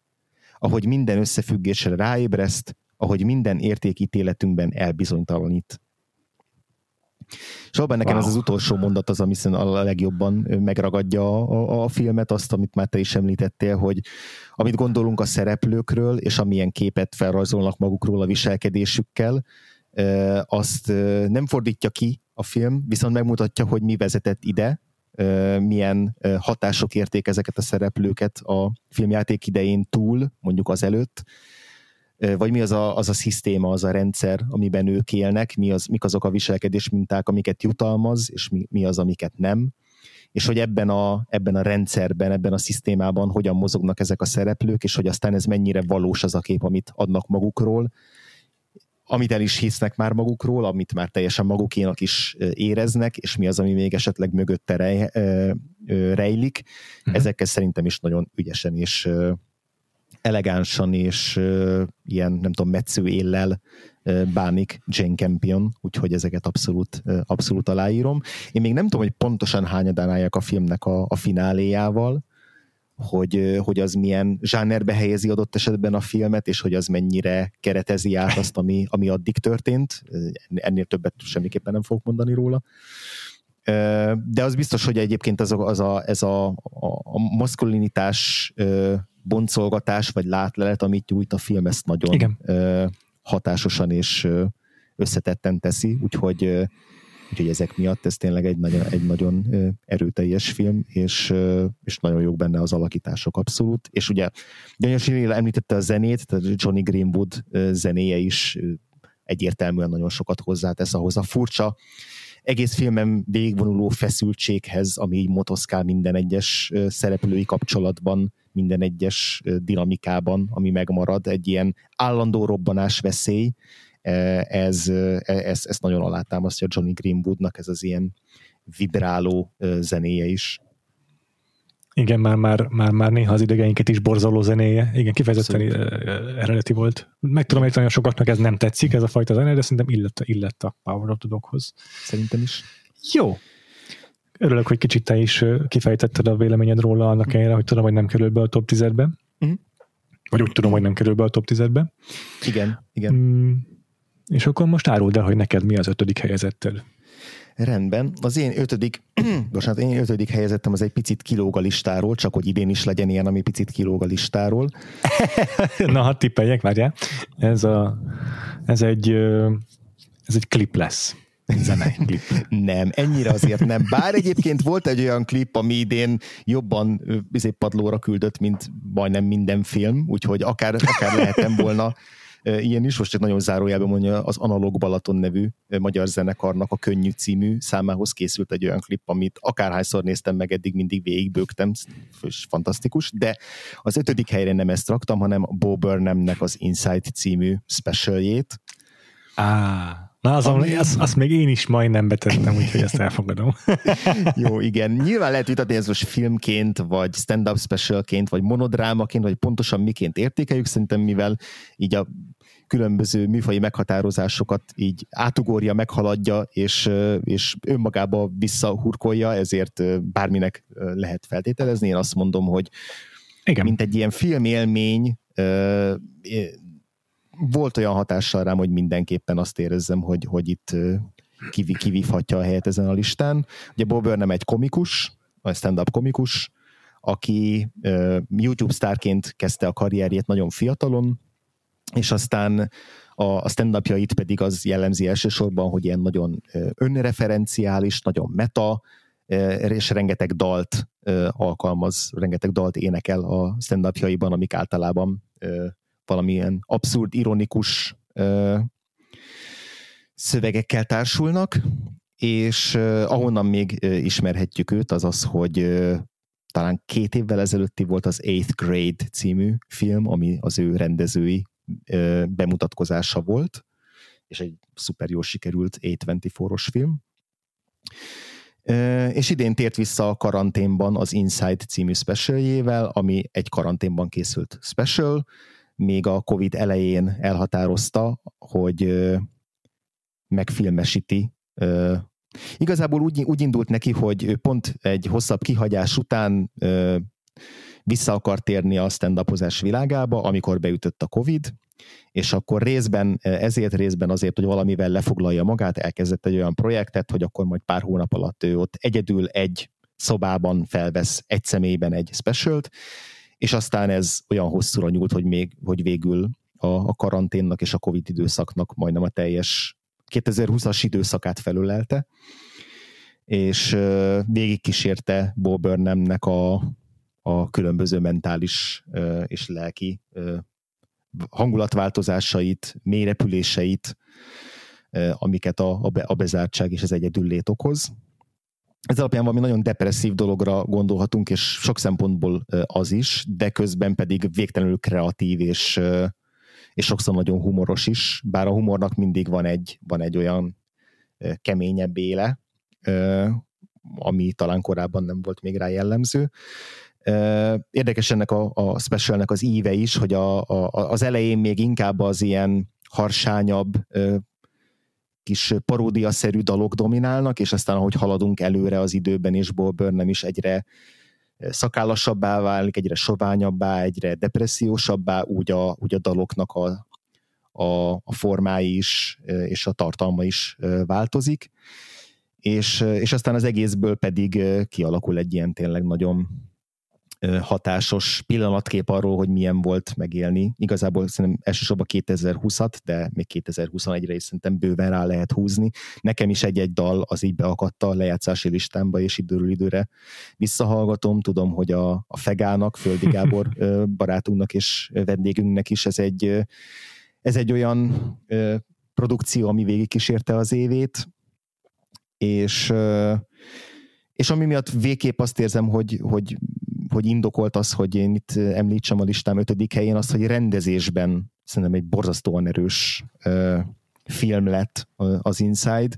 ahogy minden összefüggésre ráébreszt, ahogy minden értékítéletünkben elbizonytalanít. És abban nekem wow. ez az utolsó mondat az, ami a legjobban megragadja a, a filmet, azt, amit már te is említettél, hogy amit gondolunk a szereplőkről, és amilyen képet felrajzolnak magukról a viselkedésükkel, azt nem fordítja ki a film, viszont megmutatja, hogy mi vezetett ide, milyen hatások érték ezeket a szereplőket a filmjáték idején túl, mondjuk az előtt, vagy mi az a, az a szisztéma, az a rendszer, amiben ők élnek, mi az, mik azok a viselkedés minták, amiket jutalmaz, és mi, mi az, amiket nem, és hogy ebben a, ebben a rendszerben, ebben a szisztémában hogyan mozognak ezek a szereplők, és hogy aztán ez mennyire valós az a kép, amit adnak magukról, amit el is hisznek már magukról, amit már teljesen magukénak is éreznek, és mi az, ami még esetleg mögötte rej, rejlik. Uh-huh. Ezekkel szerintem is nagyon ügyesen és elegánsan és ilyen, nem tudom, metsző éllel bánik Jane Campion, úgyhogy ezeket abszolút, abszolút aláírom. Én még nem tudom, hogy pontosan hányadán álljak a filmnek a, a fináléjával, hogy, hogy az milyen zsánerbe helyezi adott esetben a filmet, és hogy az mennyire keretezi át azt, ami, ami addig történt. Ennél többet semmiképpen nem fogok mondani róla. De az biztos, hogy egyébként az a, az a, ez a, a, a maszkulinitás boncolgatás, vagy látlelet, amit nyújt a film, ezt nagyon Igen. hatásosan és összetetten teszi, úgyhogy Úgyhogy ezek miatt ez tényleg egy nagyon, egy nagyon erőteljes film, és, és nagyon jók benne az alakítások abszolút. És ugye Gyanyos említette a zenét, tehát Johnny Greenwood zenéje is egyértelműen nagyon sokat hozzátesz ahhoz a furcsa, egész filmen végigvonuló feszültséghez, ami így motoszkál minden egyes szereplői kapcsolatban, minden egyes dinamikában, ami megmarad, egy ilyen állandó robbanás veszély, ez, e, ez, ez nagyon alátámasztja Johnny Greenwoodnak, ez az ilyen vibráló e, zenéje is. Igen, már, már, már, már néha az idegeinket is borzoló zenéje. Igen, kifejezetten Abszolút. eredeti volt. Meg tudom érteni, hogy sokaknak ez nem tetszik, ez a fajta zene, de szerintem illett, illett a Power of the Doghoz. Szerintem is. Jó. Örülök, hogy kicsit te is kifejtetted a véleményed róla annak ellenére, hogy tudom, hogy nem kerül be a top 10-be. Mm. Vagy úgy tudom, hogy nem kerül be a top 10-be. Igen, igen. Mm és akkor most áruld el, hogy neked mi az ötödik helyezetted. Rendben. Az én ötödik, bocsánat, én ötödik helyezettem az egy picit kilóg a listáról, csak hogy idén is legyen ilyen, ami picit kilóg a listáról. Na, hát tippeljek, várjál. Ez, a, ez egy, ez egy klip lesz. Zenei klip. nem, ennyire azért nem. Bár egyébként volt egy olyan klip, ami idén jobban padlóra küldött, mint majdnem minden film, úgyhogy akár, akár lehetem volna ilyen is, most csak nagyon zárójelben mondja, az Analog Balaton nevű magyar zenekarnak a Könnyű című számához készült egy olyan klip, amit akárhányszor néztem meg, eddig mindig végigbőgtem, és fantasztikus, de az ötödik helyre nem ezt raktam, hanem Bo Burnhamnek az Inside című specialjét. Ah. Na, az, ami... azt, azt még én is majdnem betettem, úgyhogy ezt elfogadom. Jó, igen. Nyilván lehet vitatni ez most filmként, vagy stand-up specialként, vagy monodrámaként, vagy pontosan miként értékeljük. Szerintem mivel így a különböző műfai meghatározásokat így átugorja, meghaladja, és, és önmagába visszahurkolja, ezért bárminek lehet feltételezni. Én azt mondom, hogy Igen. mint egy ilyen filmélmény, volt olyan hatással rám, hogy mindenképpen azt érezzem, hogy, hogy itt kivi, kivívhatja a helyet ezen a listán. Ugye Bob nem egy komikus, vagy stand-up komikus, aki uh, YouTube sztárként kezdte a karrierjét nagyon fiatalon, és aztán a, a stand-upjait pedig az jellemzi elsősorban, hogy ilyen nagyon önreferenciális, nagyon meta, és rengeteg dalt alkalmaz, rengeteg dalt énekel a stand amik általában valamilyen abszurd, ironikus szövegekkel társulnak, és ahonnan még ismerhetjük őt, az az, hogy talán két évvel ezelőtti volt az Eighth Grade című film, ami az ő rendezői bemutatkozása volt, és egy szuper jól sikerült A24-os film. És idén tért vissza a karanténban az Inside című specialjével, ami egy karanténban készült special, még a Covid elején elhatározta, hogy megfilmesíti. Igazából úgy, úgy indult neki, hogy pont egy hosszabb kihagyás után vissza akar térni a stand világába, amikor beütött a Covid, és akkor részben ezért, részben azért, hogy valamivel lefoglalja magát, elkezdett egy olyan projektet, hogy akkor majd pár hónap alatt ő ott egyedül egy szobában felvesz egy személyben egy specialt, és aztán ez olyan hosszúra nyúlt, hogy, még, hogy végül a, a karanténnak és a Covid időszaknak majdnem a teljes 2020-as időszakát felülelte, és végigkísérte Bob Burnhamnek a, a különböző mentális és lelki hangulatváltozásait, mélyrepüléseit, amiket a, a bezártság és az egyedüllét okoz. Ez alapján valami nagyon depresszív dologra gondolhatunk, és sok szempontból az is, de közben pedig végtelenül kreatív és, és sokszor nagyon humoros is, bár a humornak mindig van egy, van egy olyan keményebb éle, ami talán korábban nem volt még rá jellemző. Érdekes ennek a, a specialnek az íve is, hogy a, a, az elején még inkább az ilyen harsányabb, kis paródiaszerű dalok dominálnak, és aztán ahogy haladunk előre az időben, és Bob Burnham is egyre szakállasabbá válik, egyre soványabbá, egyre depressziósabbá, úgy a, úgy a daloknak a, a, a formái is, és a tartalma is változik. És, és aztán az egészből pedig kialakul egy ilyen tényleg nagyon hatásos pillanatkép arról, hogy milyen volt megélni. Igazából szerintem elsősorban 2020-at, de még 2021-re is szerintem bőven rá lehet húzni. Nekem is egy-egy dal az így beakadta a lejátszási listámba, és időről időre visszahallgatom. Tudom, hogy a, a Fegának, Földi Gábor barátunknak és vendégünknek is ez egy, ez egy olyan produkció, ami végigkísérte az évét, és és ami miatt végképp azt érzem, hogy, hogy hogy indokolt az, hogy én itt említsem a listám ötödik helyén azt, hogy rendezésben szerintem egy borzasztóan erős uh, film lett az Inside.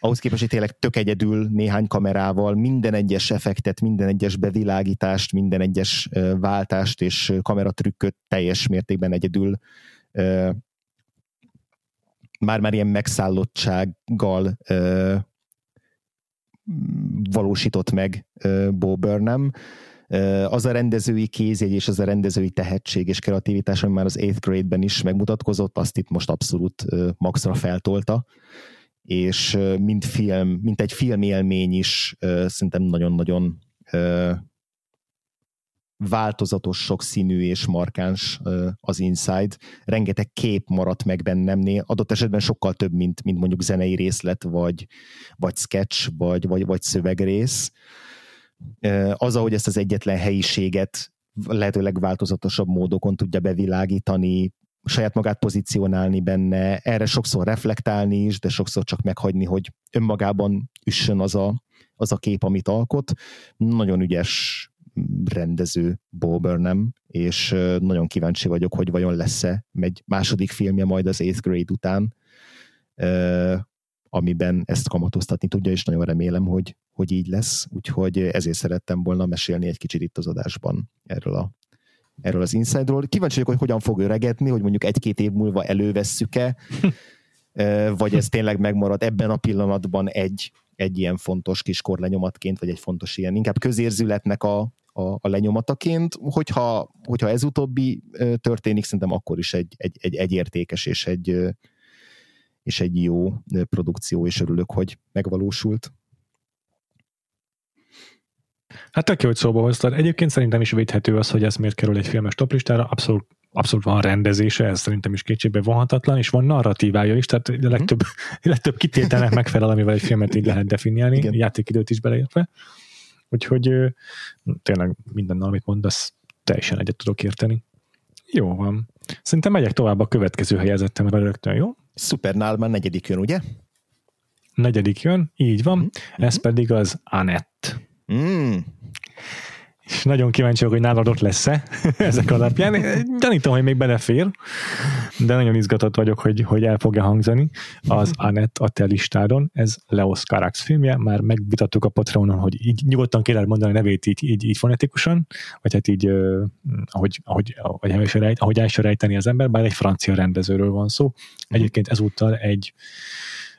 Ahhoz képest, hogy tényleg tök egyedül néhány kamerával minden egyes effektet, minden egyes bevilágítást, minden egyes uh, váltást és kameratrükköt teljes mértékben egyedül uh, már-már ilyen megszállottsággal uh, valósított meg Bo Burnham az a rendezői kézjegy és az a rendezői tehetség és kreativitás, ami már az 8th grade-ben is megmutatkozott, azt itt most abszolút maxra feltolta, és mint film, mint egy filmélmény is szerintem nagyon-nagyon változatos, sokszínű és markáns az Inside. Rengeteg kép maradt meg bennem, adott esetben sokkal több, mint, mint mondjuk zenei részlet, vagy, vagy sketch, vagy, vagy, vagy szövegrész az, ahogy ezt az egyetlen helyiséget lehetőleg változatosabb módokon tudja bevilágítani, saját magát pozícionálni benne, erre sokszor reflektálni is, de sokszor csak meghagyni, hogy önmagában üssön az a, az a kép, amit alkot. Nagyon ügyes rendező Bo Burnham, és nagyon kíváncsi vagyok, hogy vajon lesz-e egy második filmje majd az 8th grade után, amiben ezt kamatoztatni tudja, és nagyon remélem, hogy, hogy így lesz, úgyhogy ezért szerettem volna mesélni egy kicsit itt az adásban erről a erről az Inside-ról. Kíváncsi vagyok, hogy hogyan fog öregedni, hogy mondjuk egy-két év múlva elővesszük-e, vagy ez tényleg megmarad ebben a pillanatban egy, egy ilyen fontos kis korlenyomatként, vagy egy fontos ilyen inkább közérzületnek a, a, a lenyomataként. Hogyha, hogyha ez utóbbi történik, szerintem akkor is egy, egy, egy, egy értékes és egy, és egy jó produkció, és örülök, hogy megvalósult. Hát tök jó, hogy szóba hoztad. Egyébként szerintem is védhető az, hogy ez miért kerül egy filmes toplistára. Abszolút abszolút van rendezése, ez szerintem is kétségbe vonhatatlan, és van narratívája is, tehát a legtöbb, a legtöbb kitételnek megfelel, amivel egy filmet így lehet definiálni, Igen. játékidőt is beleértve. Úgyhogy tényleg minden, amit mondasz, teljesen egyet tudok érteni. Jó van. Szerintem megyek tovább a következő helyezettemre rögtön, jó? Szuper, nál már negyedik jön, ugye? Negyedik jön, így van, ez pedig az Anett. Mm. És nagyon kíváncsi vagyok, hogy nálad ott lesz-e ezek alapján. Gyanítom, hogy még belefér, de nagyon izgatott vagyok, hogy, hogy el fogja hangzani az Anett a te listádon. Ez Leos Carax filmje, már megvitattuk a Patreonon, hogy így nyugodtan lehet mondani a nevét így, így, így fonetikusan, vagy hát így, ahogy, ahogy, ahogy, el se rejt, ahogy el se rejteni az ember, bár egy francia rendezőről van szó. Egyébként ezúttal egy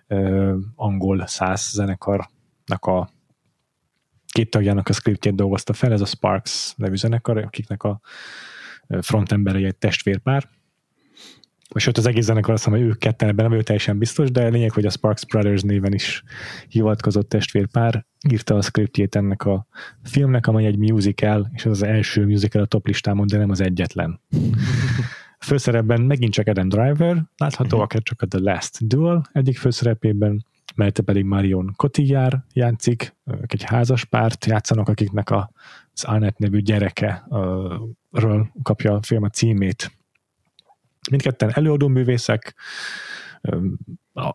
uh, angol száz zenekarnak a két tagjának a scriptjét dolgozta fel, ez a Sparks nevű zenekar, akiknek a frontembere egy testvérpár. És sőt, az egész zenekar azt hiszem, hogy ők ketten ebben nem ő teljesen biztos, de lényeg, hogy a Sparks Brothers néven is hivatkozott testvérpár írta a scriptjét ennek a filmnek, amely egy musical, és ez az első musical a top listámon, de nem az egyetlen. A főszerepben megint csak Adam Driver, látható akár csak a The Last Duel egyik főszerepében, mellette pedig Marion Cotillard játszik, ők egy házas párt játszanak, akiknek a, az Annette nevű gyereke ről kapja a film a címét. Mindketten előadó művészek,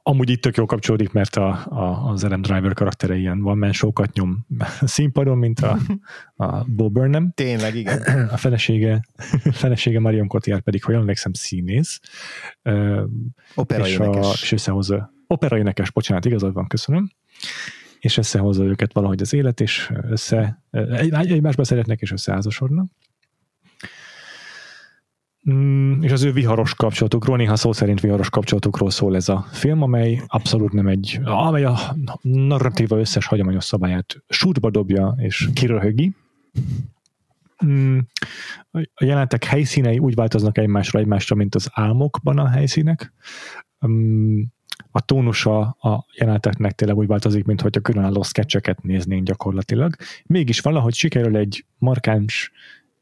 amúgy itt tök jó kapcsolódik, mert a, a, az Adam Driver karaktere ilyen van man show-kat nyom színpadon, mint a, a Bo Burnham. Tényleg, igen. A felesége, felesége Marion Cotillard pedig, ha jól emlékszem, színész. Opera és, a, énekes. és összehozza, opera énekes, bocsánat, igazad van, köszönöm, és összehozza őket valahogy az élet, és össze, egy, egymásba szeretnek, és összeházasodnak. Mm, és az ő viharos kapcsolatukról, néha szó szerint viharos kapcsolatukról szól ez a film, amely abszolút nem egy, amely a narratíva összes hagyományos szabályát sútba dobja, és kiröhögi. Mm, a jelentek helyszínei úgy változnak egymásra egymásra, mint az álmokban a helyszínek. Mm, a tónusa a jeleneteknek tényleg úgy változik, mint hogy a különálló sketcheket néznénk gyakorlatilag. Mégis valahogy sikerül egy markáns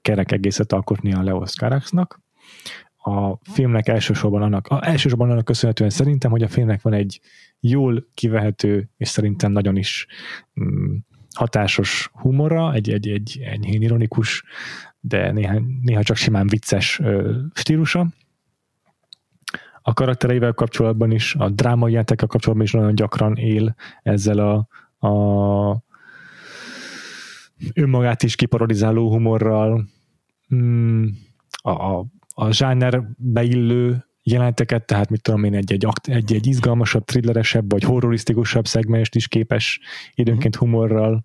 kerek egészet alkotni a Leos Caraxnak. A filmnek elsősorban annak, a, elsősorban annak köszönhetően szerintem, hogy a filmnek van egy jól kivehető, és szerintem nagyon is mm, hatásos humora, egy, egy, egy enyhén ironikus, de néha, néha csak simán vicces ö, stílusa. A karaktereivel kapcsolatban is, a drámai jelentekkel kapcsolatban is nagyon gyakran él ezzel a, a önmagát is kiparodizáló humorral, mm, a, a, a zsáner beillő jelenteket, tehát mit tudom én, egy-egy, egy-egy izgalmasabb, thrilleresebb, vagy horrorisztikusabb szegmest is képes időnként humorral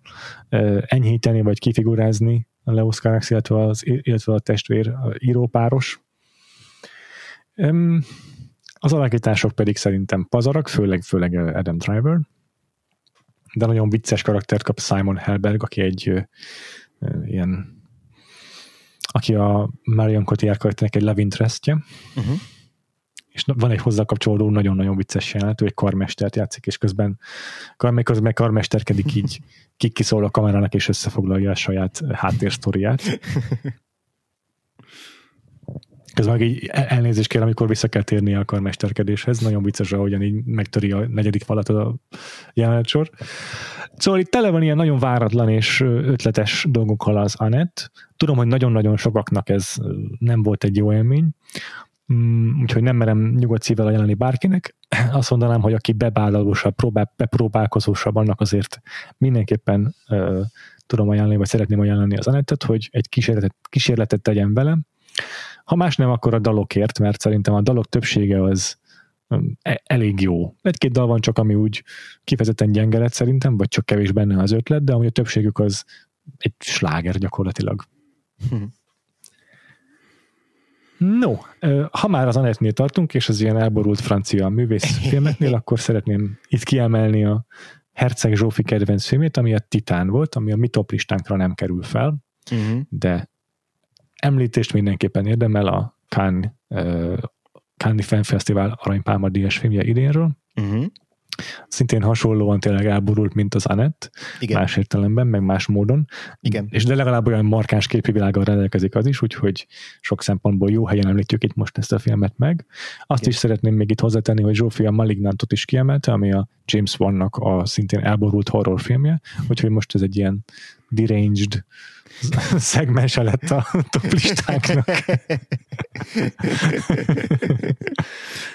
uh, enyhíteni, vagy kifigurázni a Leos Carax, illetve, az, illetve a testvér a írópáros. Um, az alakítások pedig szerintem pazarak, főleg, főleg Adam Driver, de nagyon vicces karaktert kap Simon Helberg, aki egy ilyen aki a Marion Cotillard karakternek egy love interestje, Uh-huh. és van egy hozzá kapcsolódó nagyon-nagyon vicces jelenet, ő egy karmestert játszik, és közben közben karmesterkedik így, ki kiszól a kamerának, és összefoglalja a saját háttérsztoriát. Közben meg így el- elnézést kér, amikor vissza kell térni a karmesterkedéshez. Nagyon vicces, ahogyan így megtöri a negyedik falat a jelenetsor. Szóval itt tele van ilyen nagyon váratlan és ötletes dolgokkal az Anett. Tudom, hogy nagyon-nagyon sokaknak ez nem volt egy jó élmény, Mm, úgyhogy nem merem nyugodt szívvel ajánlani bárkinek. Azt mondanám, hogy aki bebállalósabb, próbál, bepróbálkozósabb, annak azért mindenképpen ö, tudom ajánlani, vagy szeretném ajánlani az Anettet, hogy egy kísérletet, kísérletet tegyen vele. Ha más nem, akkor a dalokért, mert szerintem a dalok többsége az öm, e- elég jó. Egy-két dal van csak, ami úgy kifejezetten gyenge lett szerintem, vagy csak kevés benne az ötlet, de ami a többségük az egy sláger gyakorlatilag. No, ö, ha már az Anettnél tartunk, és az ilyen elborult francia művészfilmeknél, akkor szeretném itt kiemelni a Herceg Zsófi kedvenc filmét, ami a Titán volt, ami a mi top listánkra nem kerül fel, Uh-huh. de említést mindenképpen érdemel a Cannes, uh, Cannes Film Festival aranypálma díjas filmje idénről. Uh-huh. szintén hasonlóan tényleg elborult, mint az Anett, Igen. más értelemben, meg más módon. Igen. És de legalább olyan markáns képi világgal rendelkezik az is, úgyhogy sok szempontból jó helyen említjük itt most ezt a filmet meg. Azt Igen. is szeretném még itt hozzátenni, hogy Zsófia Malignantot is kiemelte, ami a James Wan-nak a szintén elborult horrorfilmje, úgyhogy most ez egy ilyen deranged szegmense lett a top listáknak.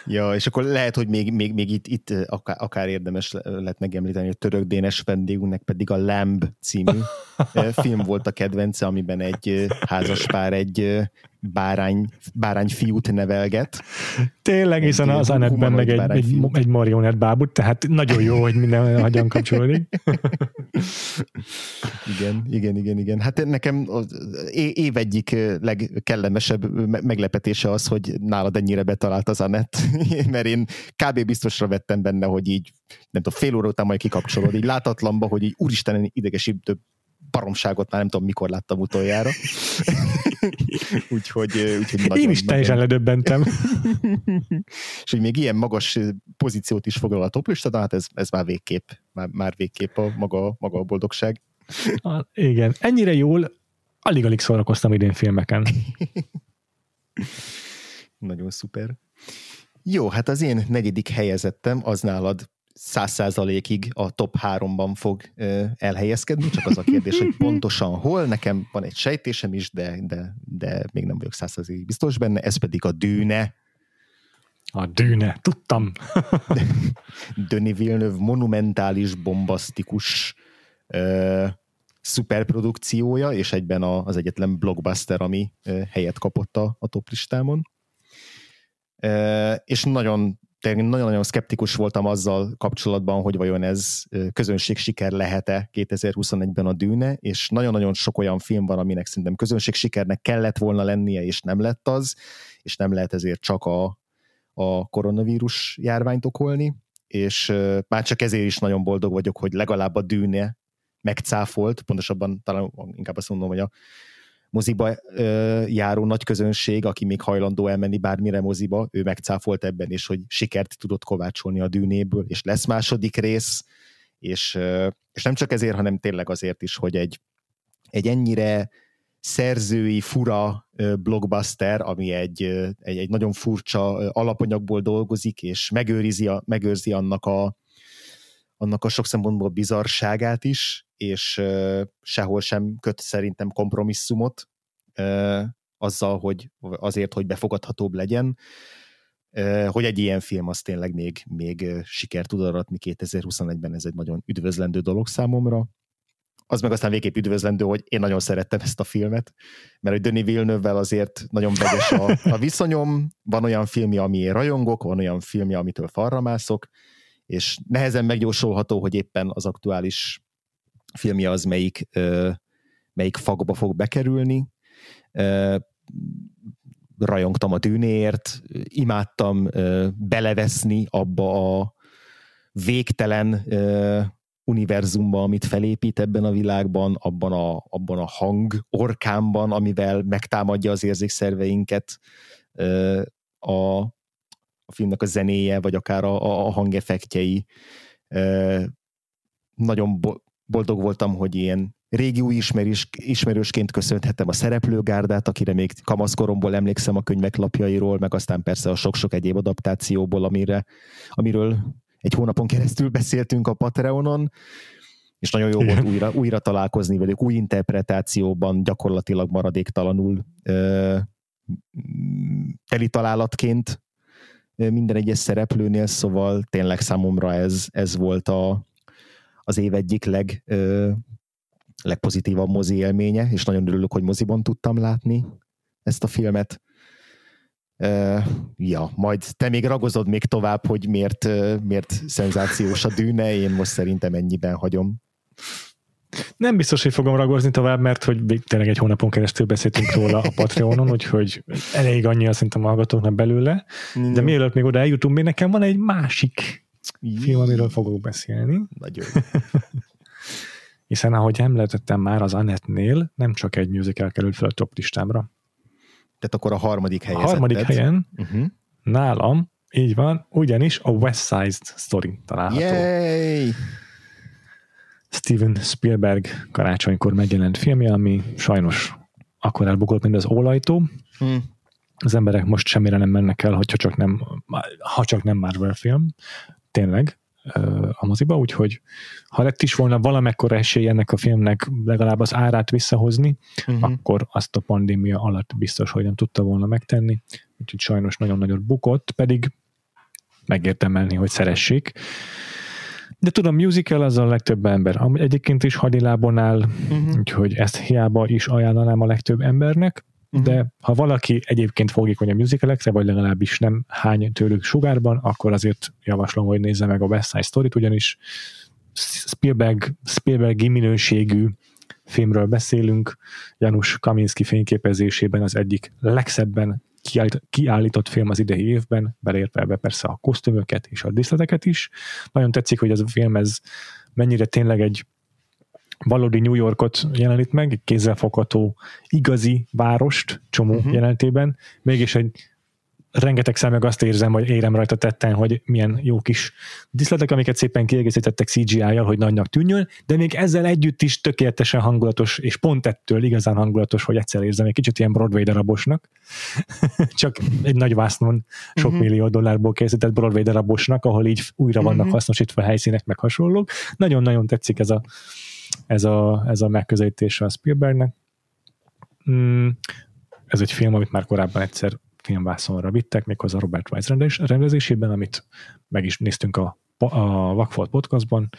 ja, és akkor lehet, hogy még, még, még itt, itt akár, akár érdemes lett megemlíteni, hogy a török dénes vendégünknek pedig a Lamb című film volt a kedvence, amiben egy eh, házaspár egy bárány, bárány fiút nevelget. Tényleg, hiszen az Anetben meg egy, egy, egy marionett bábút, tehát nagyon jó, hogy minden hogyan kapcsolódik. Igen, igen, igen, igen. Hát nekem az év egyik legkellemesebb me- meglepetése az, hogy nálad ennyire betalált az Anett, mert én kb. biztosra vettem benne, hogy így, nem tudom, fél óra után majd kikapcsolod, így látatlanba, hogy így úristen idegesítő baromságot már nem tudom, mikor láttam utoljára. úgyhogy, úgyhogy nagyon, Én is teljesen nagyon, ledöbbentem. és hogy még ilyen magas pozíciót is foglal a toplistán, hát ez, ez már végképp, már, már végképp a maga, maga a boldogság. Ah, Igen, ennyire jól alig-alig szórakoztam idén filmeken. Nagyon szuper. Jó, hát az én negyedik helyezettem az nálad száz százalékig a top háromban fog elhelyezkedni, csak az a kérdés, hogy pontosan hol. Nekem van egy sejtésem is, de, de, de még nem vagyok száz százalékig biztos benne, ez pedig a Dűne, A dűne, tudtam. Denis Villeneuve monumentális, bombasztikus ö, szuperprodukciója, és egyben a, az egyetlen blockbuster, ami ö, helyet kapott a, a top listámon. Ö, és nagyon tényleg nagyon-nagyon szkeptikus voltam azzal kapcsolatban, hogy vajon ez közönség siker lehet-e 2021-ben a dűne, és nagyon-nagyon sok olyan film van, aminek szerintem közönség sikernek kellett volna lennie, és nem lett az, és nem lehet ezért csak a, a koronavírus járványt okolni, és már csak ezért is nagyon boldog vagyok, hogy legalább a dűne megcáfolt, pontosabban talán inkább azt mondom, hogy a moziba ö, járó nagy közönség, aki még hajlandó elmenni bármire moziba, ő megcáfolt ebben, és hogy sikert tudott kovácsolni a dűnéből, és lesz második rész, és, ö, és nem csak ezért, hanem tényleg azért is, hogy egy, egy ennyire szerzői, fura blockbuster, ami egy, egy, egy nagyon furcsa alapanyagból dolgozik, és megőrizi, a, megőrzi annak a, annak a sok szempontból bizarságát is, és sehol sem köt szerintem kompromisszumot azzal, hogy azért, hogy befogadhatóbb legyen, hogy egy ilyen film az tényleg még, még ö, sikert tud aratni 2021-ben, ez egy nagyon üdvözlendő dolog számomra. Az meg aztán végképp üdvözlendő, hogy én nagyon szerettem ezt a filmet, mert hogy Denis Villeneuve-vel azért nagyon vegyes a, a viszonyom, van olyan filmje, amiért rajongok, van olyan filmje, amitől falra mászok, és nehezen megjósolható, hogy éppen az aktuális filmje az melyik, melyik fagba fog bekerülni. Rajongtam a dűnéért, imádtam ö, beleveszni abba a végtelen ö, univerzumba, amit felépít ebben a világban, abban a, abban a hang orkámban, amivel megtámadja az érzékszerveinket a, a filmnek a zenéje, vagy akár a, a, hangeffektjei. Nagyon boldog voltam, hogy ilyen régi új ismerős, ismerősként köszönhetem a szereplőgárdát, akire még kamaszkoromból emlékszem a könyvek lapjairól, meg aztán persze a sok-sok egyéb adaptációból, amire, amiről egy hónapon keresztül beszéltünk a Patreonon, és nagyon jó Igen. volt újra, újra találkozni velük, új interpretációban, gyakorlatilag maradéktalanul ö, teli találatként minden egyes szereplőnél, szóval tényleg számomra ez, ez volt a, az év egyik leg, ö, legpozitívabb mozi élménye, és nagyon örülök, hogy moziban tudtam látni ezt a filmet. Uh, ja, majd te még ragozod még tovább, hogy miért, uh, miért szenzációs a dűne, én most szerintem ennyiben hagyom. Nem biztos, hogy fogom ragozni tovább, mert hogy tényleg egy hónapon keresztül beszéltünk róla a Patreonon, úgyhogy elég annyi azt szerintem a hallgatóknak belőle. De mielőtt még oda eljutunk, még nekem van egy másik film, amiről fogok beszélni. Nagyon. Hiszen ahogy említettem már az Annette-nél, nem csak egy musical került fel a top listámra. Tehát akkor a harmadik A helyen. harmadik helyen Uh-huh. nálam Így van, ugyanis a West Side Story található. Yay! Steven Spielberg karácsonykor megjelent filmje, ami sajnos akkor elbukott, mint az ólajtó. Hm. Az emberek most semmire nem mennek el, hogyha csak nem, ha csak nem Marvel film. Tényleg a moziba, úgyhogy ha lett is volna valamekkora esély ennek a filmnek legalább az árát visszahozni, Mhm. akkor azt a pandémia alatt biztos, hogy nem tudta volna megtenni. Úgyhogy sajnos nagyon-nagyon bukott, pedig megérdemelni, hogy szeressék. De tudom, musical az a legtöbb ember. Ami egyébként is hadilábon áll, Mhm. úgyhogy ezt hiába is ajánlanám a legtöbb embernek, Mhm. de ha valaki egyébként fogékony a musicalekre, vagy legalábbis nem hány tőlük sugárban, akkor azért javaslom, hogy nézze meg a West Side Story-t, ugyanis Spielberg, Spielbergi minőségű filmről beszélünk. Janusz Kaminski fényképezésében az egyik legszebben kiállít, kiállított film az idei évben, beleértve ebbe persze a kosztümöket és a díszleteket is. Nagyon tetszik, hogy ez a film ez mennyire tényleg egy valódi New Yorkot jelenít meg, egy kézzelfogható, igazi várost csomó Mhm. uh-huh. jelenetében, mégis egy rengeteg meg azt érzem, hogy érem rajta tetten, hogy milyen jó kis diszletek, amiket szépen kiegészítettek CGI-jal, hogy nagynak tűnjön, de még ezzel együtt is tökéletesen hangulatos, és pont ettől igazán hangulatos, hogy egyszer érzem egy kicsit ilyen Broadway darabosnak. Csak egy nagy vásznon sok Mhm. millió dollárból készített Broadway darabosnak, ahol így újra vannak Mhm. hasznosítva helyszínek, meg hasonlók. Nagyon-nagyon tetszik ez a, ez a, ez a megközelítése a Spielbergnek. Mm, ez egy film, amit már korábban egyszer filmvászonra vittek, méghozzá Robert Wise rendez, rendezésében, amit meg is néztünk a, a Vakfolt podcastban.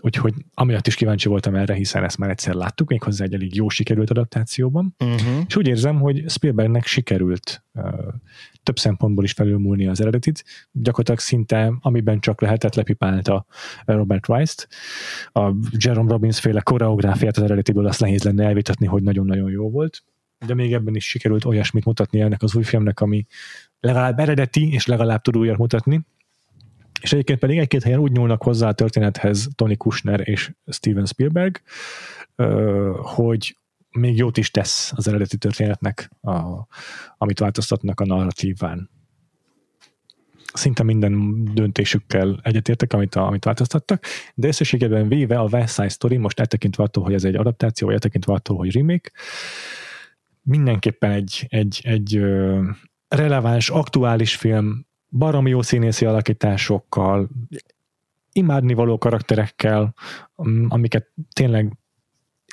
Úgyhogy amiatt is kíváncsi voltam erre, hiszen ezt már egyszer láttuk, méghozzá egy elég jó sikerült adaptációban. Uh-huh. És úgy érzem, hogy Spielbergnek sikerült több szempontból is felülmúlni az eredetit. Gyakorlatilag szinte, amiben csak lehetett, lepipálta Robert Weiss-t. A Jerome Robbins féle koreográfiát az eredetiből azt nehéz lenne elvitatni, hogy nagyon-nagyon jó volt. De még ebben is sikerült olyasmit mutatni ennek az új filmnek, ami legalább eredeti, és legalább tud újat mutatni. És egyébként pedig egy-két helyen úgy nyúlnak hozzá a történethez Tony Kushner és Steven Spielberg, hogy még jót is tesz az eredeti történetnek, a, amit változtatnak a narratíván. Szinte minden döntésükkel egyetértek, amit, a, amit változtattak, de összességében véve a West Side Story, most eltekintve attól, hogy ez egy adaptáció, vagy eltekintve attól, hogy remake, mindenképpen egy, egy, egy releváns, aktuális film, baromi jó színészi alakításokkal, imádnivaló karakterekkel, am- amiket tényleg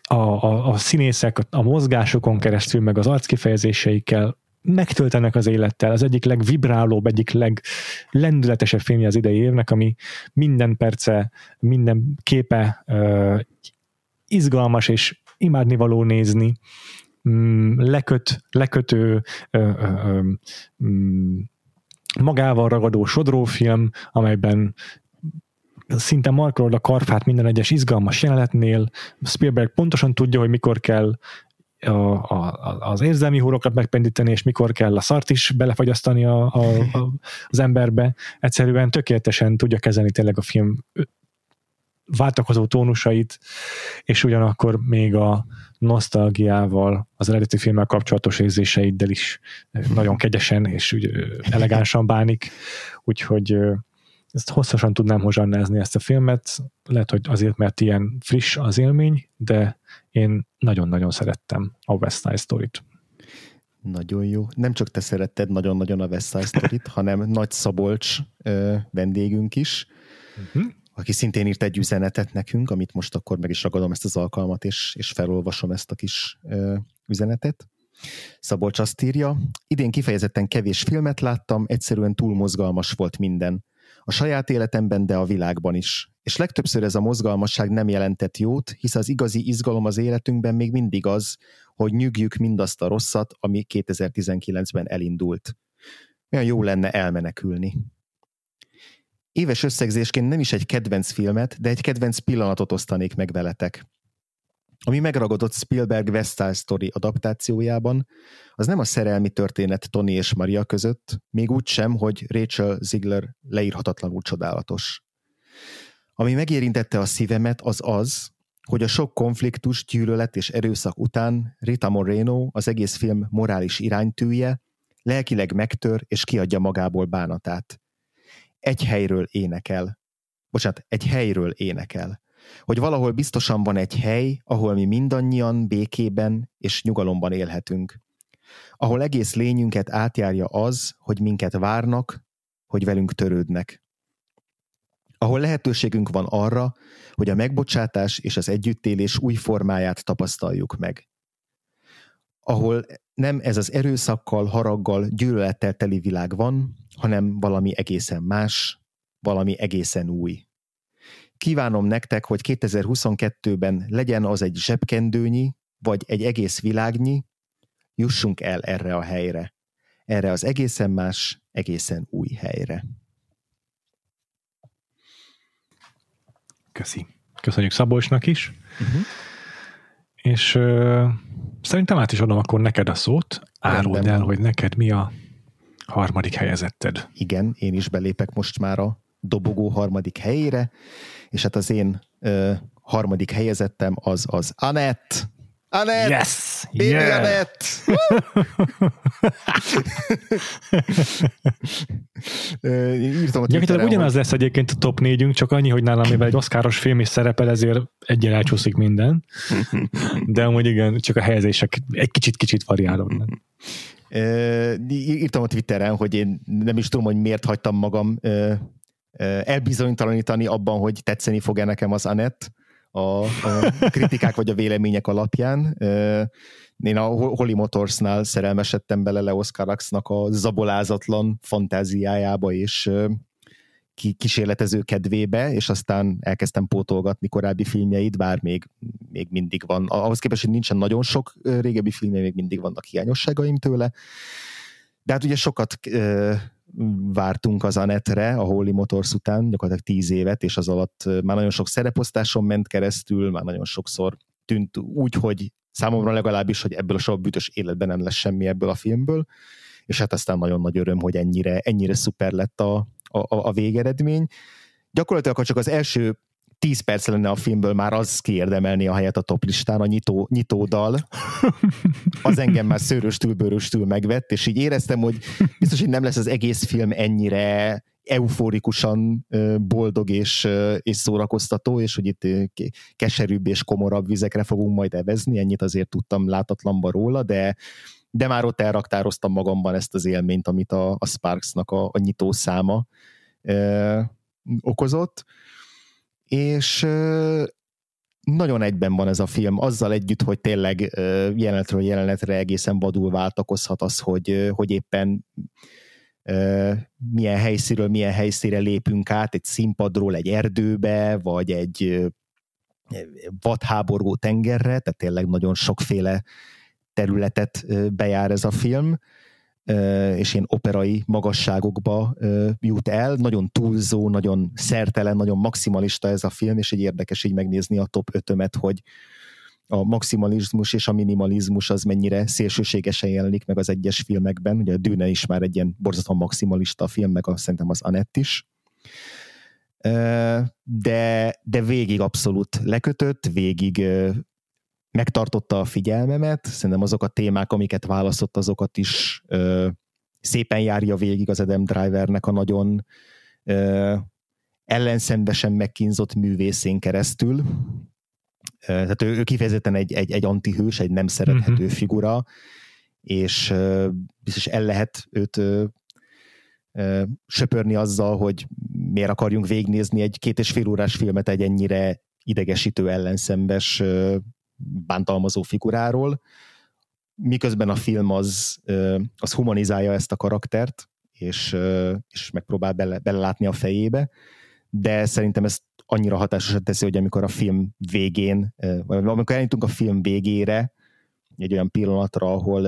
a, a, a színészek a mozgásokon keresztül, meg az arckifejezéseikkel megtöltenek az élettel. Az egyik legvibrálóbb, egyik leglendületesebb filmje az idei évnek, ami minden perce, minden képe uh, izgalmas és imádnivaló nézni, mm, leköt, lekötő ö, ö, mm, magával ragadó sodrófilm, amelyben szinte markolod a karfát minden egyes izgalmas jelenetnél. Spielberg pontosan tudja, hogy mikor kell a, a, az érzelmi húrokat megpendíteni, és mikor kell a szart is belefagyasztani a, a, a, az emberbe. Egyszerűen tökéletesen tudja kezelni tényleg a film váltakozó tónusait, és ugyanakkor még a nosztalgiával, az eredeti filmmel kapcsolatos érzéseiddel is nagyon kegyesen és úgy elegánsan bánik, úgyhogy ezt hosszasan tudnám hozsannázni ezt a filmet, lehet, hogy azért, mert ilyen friss az élmény, de én nagyon-nagyon szerettem a West Side Story-t. Nagyon jó. Nem csak te szeretted nagyon-nagyon a West Side Story-t, hanem Nagy Szabolcs ö, vendégünk is, Uh-huh. Aki szintén írt egy üzenetet nekünk, amit most akkor meg is ragadom ezt az alkalmat, és, és felolvasom ezt a kis ö, üzenetet. Szabolcs azt írja, idén kifejezetten kevés filmet láttam, egyszerűen túl mozgalmas volt minden. A saját életemben, de a világban is. És legtöbbször ez a mozgalmasság nem jelentett jót, hisz az igazi izgalom az életünkben még mindig az, hogy nyügjük mindazt a rosszat, ami 2019-ben elindult. Olyan jó lenne elmenekülni. Éves összegzésként nem is egy kedvenc filmet, de egy kedvenc pillanatot osztanék meg veletek. Ami megragadott Spielberg West Side Story adaptációjában, az nem a szerelmi történet Tony és Maria között, még úgy sem, hogy Rachel Ziegler leírhatatlanul csodálatos. Ami megérintette a szívemet, az az, hogy a sok konfliktus, gyűlölet és erőszak után Rita Moreno, az egész film morális iránytűje, lelkileg megtör és kiadja magából bánatát. Egy helyről énekel. Bocsánat, egy helyről énekel. Hogy valahol biztosan van egy hely, ahol mi mindannyian békében és nyugalomban élhetünk. Ahol egész lényünket átjárja az, hogy minket várnak, hogy velünk törődnek. Ahol lehetőségünk van arra, hogy a megbocsátás és az együttélés új formáját tapasztaljuk meg. Ahol nem ez az erőszakkal, haraggal, gyűlölettel teli világ van, hanem valami egészen más, valami egészen új. Kívánom nektek, hogy 2022-ben legyen az egy zsebkendőnyi, vagy egy egész világnyi, jussunk el erre a helyre. Erre az egészen más, egészen új helyre. Köszi. Köszönjük Szabolcsnak is. Uh-huh. És uh, szerintem át is adom akkor neked a szót. Áruld el, hogy neked mi a harmadik helyezetted. Igen, én is belépek most már a dobogó harmadik helyére, és hát az én ö, harmadik helyezettem az az Anett. Anett! Yes! Baby Yeah! Anett! Írtam a Gyakorlatilag ugyanaz hogy- lesz egyébként a top négyünk, csak annyi, hogy nálam, mivel egy oszkáros film is szerepel, ezért egyen elcsúszik minden. De amúgy igen, csak a helyezések egy kicsit-kicsit variálódnak. Írtam a Twitteren, hogy én nem is tudom, hogy miért hagytam magam elbizonytalanítani abban, hogy tetszeni fog-e nekem az Anett a, a kritikák vagy a vélemények alapján. Én a Holly Motorsnál szerelmesedtem bele Leo Caraxnak a zabolázatlan fantáziájába és kísérletező kedvébe, és aztán elkezdtem pótolgatni korábbi filmjeit, bár még, még mindig van. Ahhoz képest, hogy nincsen nagyon sok régebbi filmje, még mindig vannak hiányosságaim tőle. De hát ugye sokat ö, vártunk az Anetre a Holy Motors után, gyakorlatilag tíz évet, és az alatt már nagyon sok szereposztáson ment keresztül, már nagyon sokszor tűnt úgy, hogy számomra legalábbis, hogy ebből a soha bütös életben nem lesz semmi ebből a filmből, és hát aztán nagyon nagy öröm, hogy ennyire, ennyire szuper lett a, a, a végeredmény. Gyakorlatilag, ha csak az első 10 perc lenne a filmből, már az kiérdemelni a helyet a top listán, a nyitó, nyitódal. Az engem már szőröstül, bőröstül megvett, és így éreztem, hogy biztos, hogy nem lesz az egész film ennyire euforikusan boldog és, és szórakoztató, és hogy itt keserűbb és komorabb vizekre fogunk majd evezni, ennyit azért tudtam látatlanba róla, de de már ott elraktároztam magamban ezt az élményt, amit a, a Sparksnak a, a nyitó száma ö, okozott, és ö, nagyon egyben van ez a film, azzal együtt, hogy tényleg ö, jelenetről jelenetre egészen vadul váltakozhat az, hogy, ö, hogy éppen milyen helyszínről milyen helyszínre lépünk át, egy színpadról egy erdőbe, vagy egy vadháborgó tengerre, tehát tényleg nagyon sokféle területet bejár ez a film, és ilyen operai magasságokba jut el. Nagyon túlzó, nagyon szertelen, nagyon maximalista ez a film, és egy érdekes így megnézni a top 5 hogy a maximalizmus és a minimalizmus az mennyire szélsőségesen jelenik meg az egyes filmekben. Ugye a Dűne is már egy ilyen borzasztóan maximalista film, meg a, szerintem az Anett is. De, de végig abszolút lekötött, végig megtartotta a figyelmemet, szerintem azok a témák, amiket választott, azokat is ö, szépen járja végig az Adam Drivernek a nagyon ö, ellenszenvesen megkínzott művészén keresztül. Ö, tehát ő, ő kifejezetten egy, egy, egy antihős, egy nem szerethető uh-huh. figura, és ö, biztos el lehet őt ö, ö, söpörni azzal, hogy miért akarjunk végignézni egy két és fél órás filmet egy ennyire idegesítő ellenszembes bántalmazó figuráról, miközben a film az, az humanizálja ezt a karaktert, és, és megpróbál bele, belelátni a fejébe, de szerintem ezt annyira hatásosan teszi, hogy amikor a film végén, vagy amikor eljutunk a film végére, egy olyan pillanatra, ahol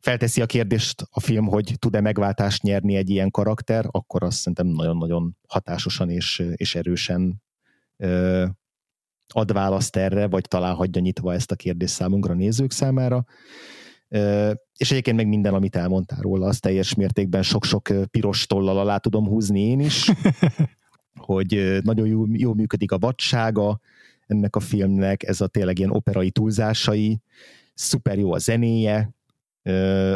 felteszi a kérdést a film, hogy tud-e megváltást nyerni egy ilyen karakter, akkor azt szerintem nagyon-nagyon hatásosan és, és erősen ad választ erre, vagy talán hagyja nyitva ezt a kérdést számunkra, nézők számára. És egyébként meg minden, amit elmondtál róla, az teljes mértékben sok-sok piros tollal alá tudom húzni én is, hogy nagyon jó, jó működik a vadsága ennek a filmnek, ez a tényleg ilyen operai túlzásai, szuper jó a zenéje,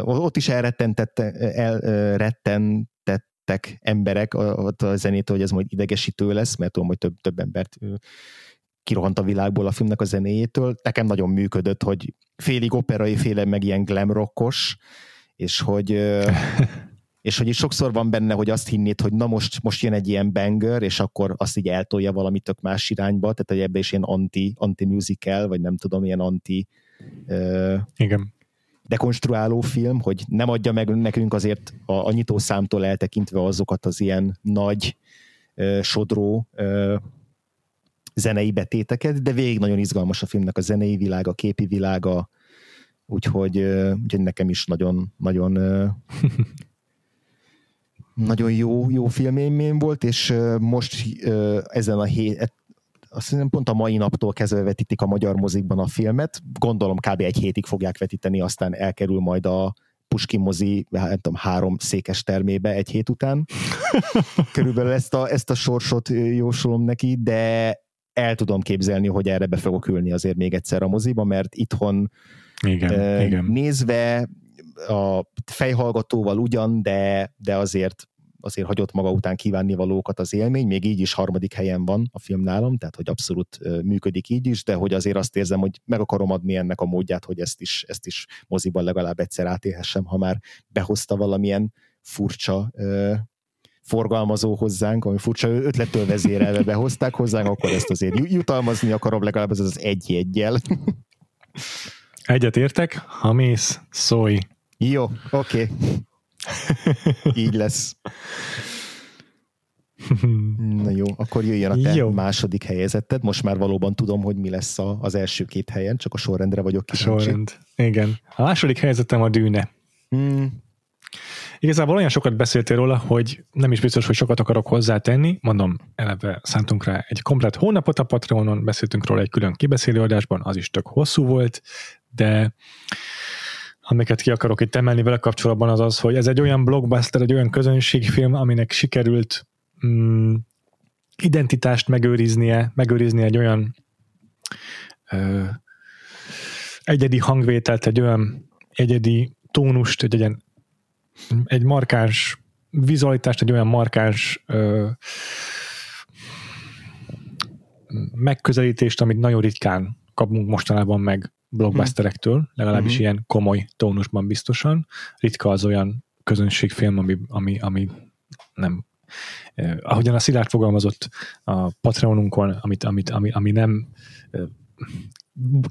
ott is elrettentette, elrettentettek emberek a, a zenétől, hogy ez majd idegesítő lesz, mert tudom, hogy több, több embert kirohant a világból a filmnek a zenéjétől. Nekem nagyon működött, hogy félig operai, féle meg ilyen glam rockos, és hogy és hogy is sokszor van benne, hogy azt hinnéd, hogy na most, most jön egy ilyen banger, és akkor azt így eltolja valami tök más irányba, tehát hogy ebbe is ilyen anti, anti-musical, vagy nem tudom, ilyen anti uh, Igen. dekonstruáló film, hogy nem adja meg nekünk azért a, a nyitószámtól eltekintve azokat az ilyen nagy uh, sodró uh, zenei betéteket, de végig nagyon izgalmas a filmnek a zenei világa, a képi világa, úgyhogy, úgyhogy nekem is nagyon, nagyon nagyon jó, jó filmélmény volt, és most ezen a hét, azt hiszem pont a mai naptól kezdve vetítik a magyar mozikban a filmet, gondolom kb. egy hétig fogják vetíteni, aztán elkerül majd a Puskin mozi, hát nem tudom, három székes termébe egy hét után. Körülbelül ezt a, ezt a sorsot jósolom neki, de el tudom képzelni, hogy erre be fogok ülni azért még egyszer a moziba, mert itthon igen, uh, igen. nézve a fejhallgatóval ugyan, de, de azért azért hagyott maga után kívánni valókat az élmény, még így is harmadik helyen van a film nálam, tehát hogy abszolút működik így is, de hogy azért azt érzem, hogy meg akarom adni ennek a módját, hogy ezt is, ezt is moziban legalább egyszer átélhessem, ha már behozta valamilyen furcsa forgalmazó hozzánk, ami furcsa ötlettől vezérelve behozták hozzánk, akkor ezt azért jutalmazni akarom legalább az az egy jegyel. Egyet értek, ha mész, szólj. Jó, oké. Okay. Így lesz. Na jó, akkor jöjjön a te jó. második helyezetted. Most már valóban tudom, hogy mi lesz a, az első két helyen, csak a sorrendre vagyok kíváncsi. Sorrend, igen. A második helyezettem a dűne. Hmm. Igazából olyan sokat beszéltél róla, hogy nem is biztos, hogy sokat akarok hozzátenni. Mondom, eleve szántunk rá egy komplet hónapot a Patreonon, beszéltünk róla egy külön kibeszélő adásban, az is tök hosszú volt, de amiket ki akarok itt emelni vele kapcsolatban az az, hogy ez egy olyan blockbuster, egy olyan közönségfilm, aminek sikerült mm, identitást megőriznie, megőrizni egy olyan ö, egyedi hangvételt, egy olyan egyedi tónust, egy, egy, egy markáns vizualitást, egy olyan markáns ö, megközelítést, amit nagyon ritkán kapunk mostanában meg blockbusterektől, legalábbis uh-huh. ilyen komoly tónusban biztosan. Ritka az olyan közönségfilm, ami, ami, ami nem eh, ahogyan a Szilárd fogalmazott a Patreonunkon, amit, amit, ami, ami nem eh,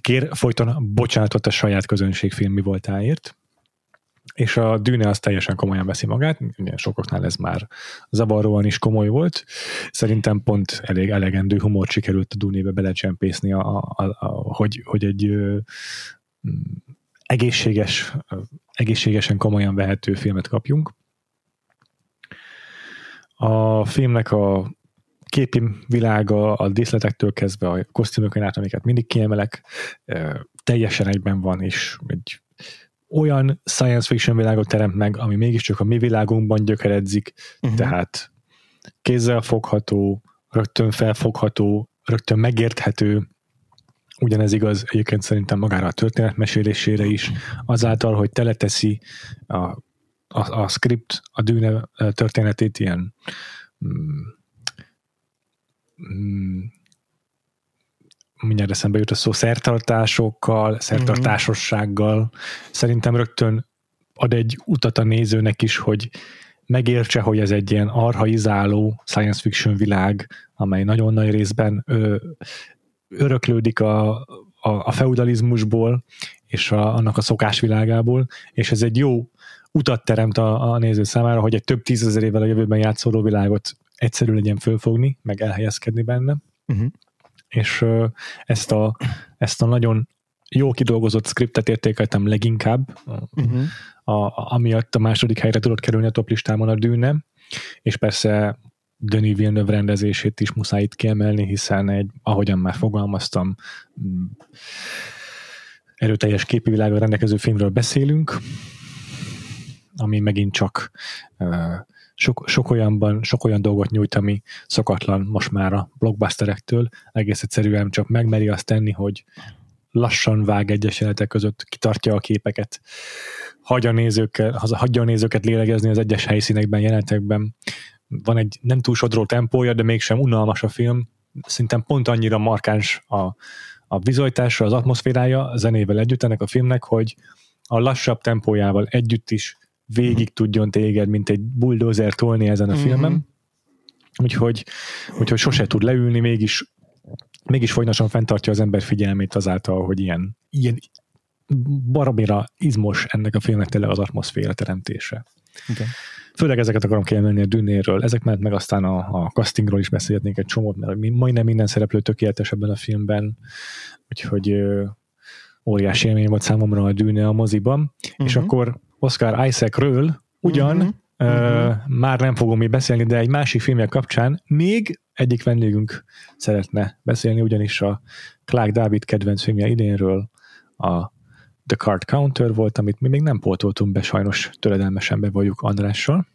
kér folyton bocsánatot a saját közönségfilmi voltáért, és a Dűne az teljesen komolyan veszi magát, ugye sokaknál ez már zavaróan is komoly volt, szerintem pont elég elegendő humor sikerült a Dűnébe belecsempészni, a, a, a, hogy, hogy egy ö, egészséges, egészségesen komolyan vehető filmet kapjunk. A filmnek a képi világa, a díszletektől kezdve a kosztümökön át, amiket mindig kiemelek, teljesen egyben van, és egy olyan science fiction világot teremt meg, ami mégiscsak a mi világunkban gyökeredzik, uh-huh. tehát kézzel fogható, rögtön felfogható, rögtön megérthető, ugyanez igaz egyébként szerintem magára a történetmesélésére is, azáltal, hogy teleteszi a, a, a script, a dűne történetét ilyen mm, mm, mindjárt eszembe jut a szó, szertartásokkal, szertartásossággal. Szerintem rögtön ad egy utat a nézőnek is, hogy megértse, hogy ez egy ilyen arhaizáló science fiction világ, amely nagyon nagy részben ö, öröklődik a, a, a feudalizmusból és a, annak a szokásvilágából, és ez egy jó utat teremt a, a néző számára, hogy egy több tízezer évvel a jövőben játszóló világot egyszerű legyen fölfogni, meg elhelyezkedni benne. Uh-huh és ezt a, ezt a nagyon jó kidolgozott skriptet értékeltem leginkább, uh-huh. a, amiatt a második helyre tudott kerülni a top listámon a dűne, és persze Denis Villeneuve rendezését is muszáj itt kiemelni, hiszen egy, ahogyan már fogalmaztam, mm, erőteljes képi világgal rendelkező filmről beszélünk, ami megint csak uh, sok, sok, olyanban, sok olyan dolgot nyújt, ami szokatlan most már a blockbusterektől, egész egyszerűen csak megmeri azt tenni, hogy lassan vág egyes jelenetek között, kitartja a képeket, hagyja a, hagyja a nézőket lélegezni az egyes helyszínekben, jelenetekben. Van egy nem túl sodró tempója, de mégsem unalmas a film. Szerintem pont annyira markáns a, a vizualitása, az atmoszférája a zenével együtt ennek a filmnek, hogy a lassabb tempójával együtt is végig tudjon téged, mint egy bulldozer tolni ezen a Mhm. filmen. Úgyhogy, úgyhogy sose tud leülni, mégis, mégis folyamatosan fenntartja az ember figyelmét azáltal, hogy ilyen, ilyen baromira izmos ennek a filmnek tényleg az atmoszféra teremtése. Igen. Főleg ezeket akarom kiemelni a Dűnéről, ezek mellett meg aztán a, a castingról is beszélhetnénk egy csomót, mert majdnem minden szereplő tökéletes ebben a filmben, úgyhogy ö, óriási élmény volt számomra a Dűne a moziban, és Mhm. akkor Oscar Isaacről ugyan Mhm. ö, már nem fogom még beszélni, de egy másik filmje kapcsán még egyik vendégünk szeretne beszélni, ugyanis a Clark David kedvenc filmje idénről a The Card Counter volt, amit mi még nem pótoltunk be, sajnos töredelmesen bevalljuk Andrással.